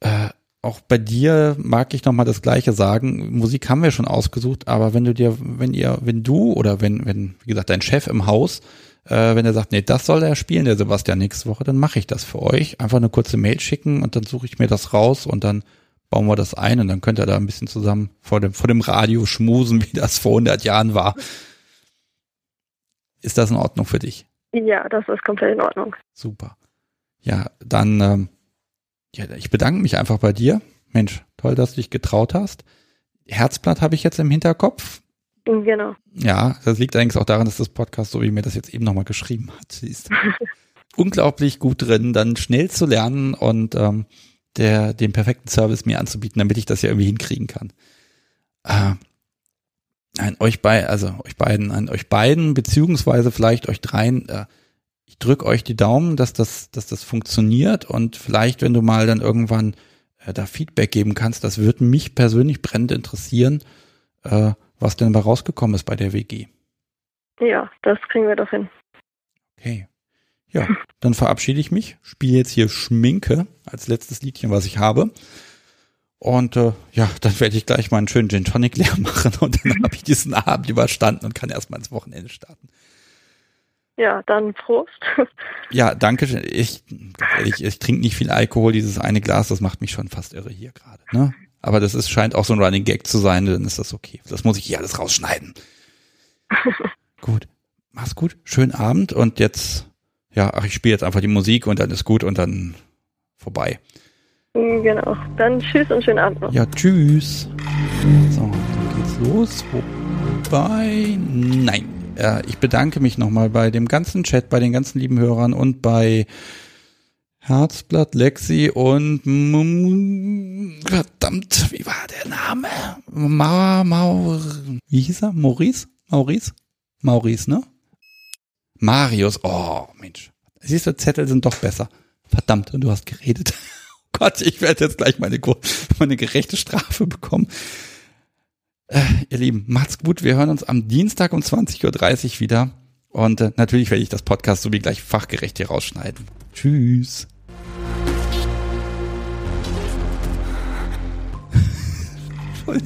A: Äh, auch bei dir mag ich noch mal das Gleiche sagen. Musik haben wir schon ausgesucht, aber wenn du dir, wenn ihr, wenn du oder wenn, wenn, wie gesagt, dein Chef im Haus, äh, wenn er sagt, nee, das soll er spielen, der Sebastian nächste Woche, dann mache ich das für euch. Einfach eine kurze Mail schicken und dann suche ich mir das raus und dann bauen wir das ein und dann könnt ihr da ein bisschen zusammen vor dem, vor dem Radio schmusen, wie das vor 100 Jahren war. Ist das in Ordnung für dich?
F: Ja, das ist komplett in Ordnung.
A: Super. Ja, dann ähm, ja, ich bedanke mich einfach bei dir. Mensch, toll, dass du dich getraut hast. Herzblatt habe ich jetzt im Hinterkopf.
F: Genau.
A: Ja, das liegt eigentlich auch daran, dass das Podcast, so wie mir das jetzt eben nochmal geschrieben hat, siehst. unglaublich gut drin, dann schnell zu lernen und ähm, der, den perfekten Service mir anzubieten, damit ich das ja irgendwie hinkriegen kann. Äh, an euch bei, also euch beiden, an euch beiden, beziehungsweise vielleicht euch dreien, äh, ich drücke euch die Daumen, dass das, dass das funktioniert und vielleicht, wenn du mal dann irgendwann äh, da Feedback geben kannst, das würde mich persönlich brennend interessieren, äh, was denn dabei rausgekommen ist bei der WG.
F: Ja, das kriegen wir doch hin.
A: Okay. Ja, dann verabschiede ich mich, spiele jetzt hier Schminke als letztes Liedchen, was ich habe. Und äh, ja, dann werde ich gleich mal einen schönen Gin Tonic leer machen und dann habe ich diesen Abend überstanden und kann erstmal ins Wochenende starten.
F: Ja, dann Prost.
A: Ja, danke. Ich, ich, ich trinke nicht viel Alkohol. Dieses eine Glas, das macht mich schon fast irre hier gerade. Ne? Aber das ist, scheint auch so ein Running Gag zu sein, dann ist das okay. Das muss ich hier alles rausschneiden. gut. Mach's gut. Schönen Abend und jetzt, ja, ach, ich spiele jetzt einfach die Musik und dann ist gut und dann vorbei.
F: Genau. Dann tschüss und schönen Abend noch.
A: Ja, tschüss. So, dann geht's los. Wobei, nein. Äh, ich bedanke mich nochmal bei dem ganzen Chat, bei den ganzen lieben Hörern und bei Herzblatt, Lexi und verdammt, wie war der Name? Mauer, Maur, wie hieß er? Maurice? Maurice? Maurice, ne? Marius, oh Mensch. Siehst du, Zettel sind doch besser. Verdammt, und du hast geredet. Oh Gott, ich werde jetzt gleich meine, meine gerechte Strafe bekommen. Äh, ihr Lieben, macht's gut. Wir hören uns am Dienstag um 20.30 Uhr wieder. Und äh, natürlich werde ich das Podcast sowie gleich fachgerecht hier rausschneiden. Tschüss. Voll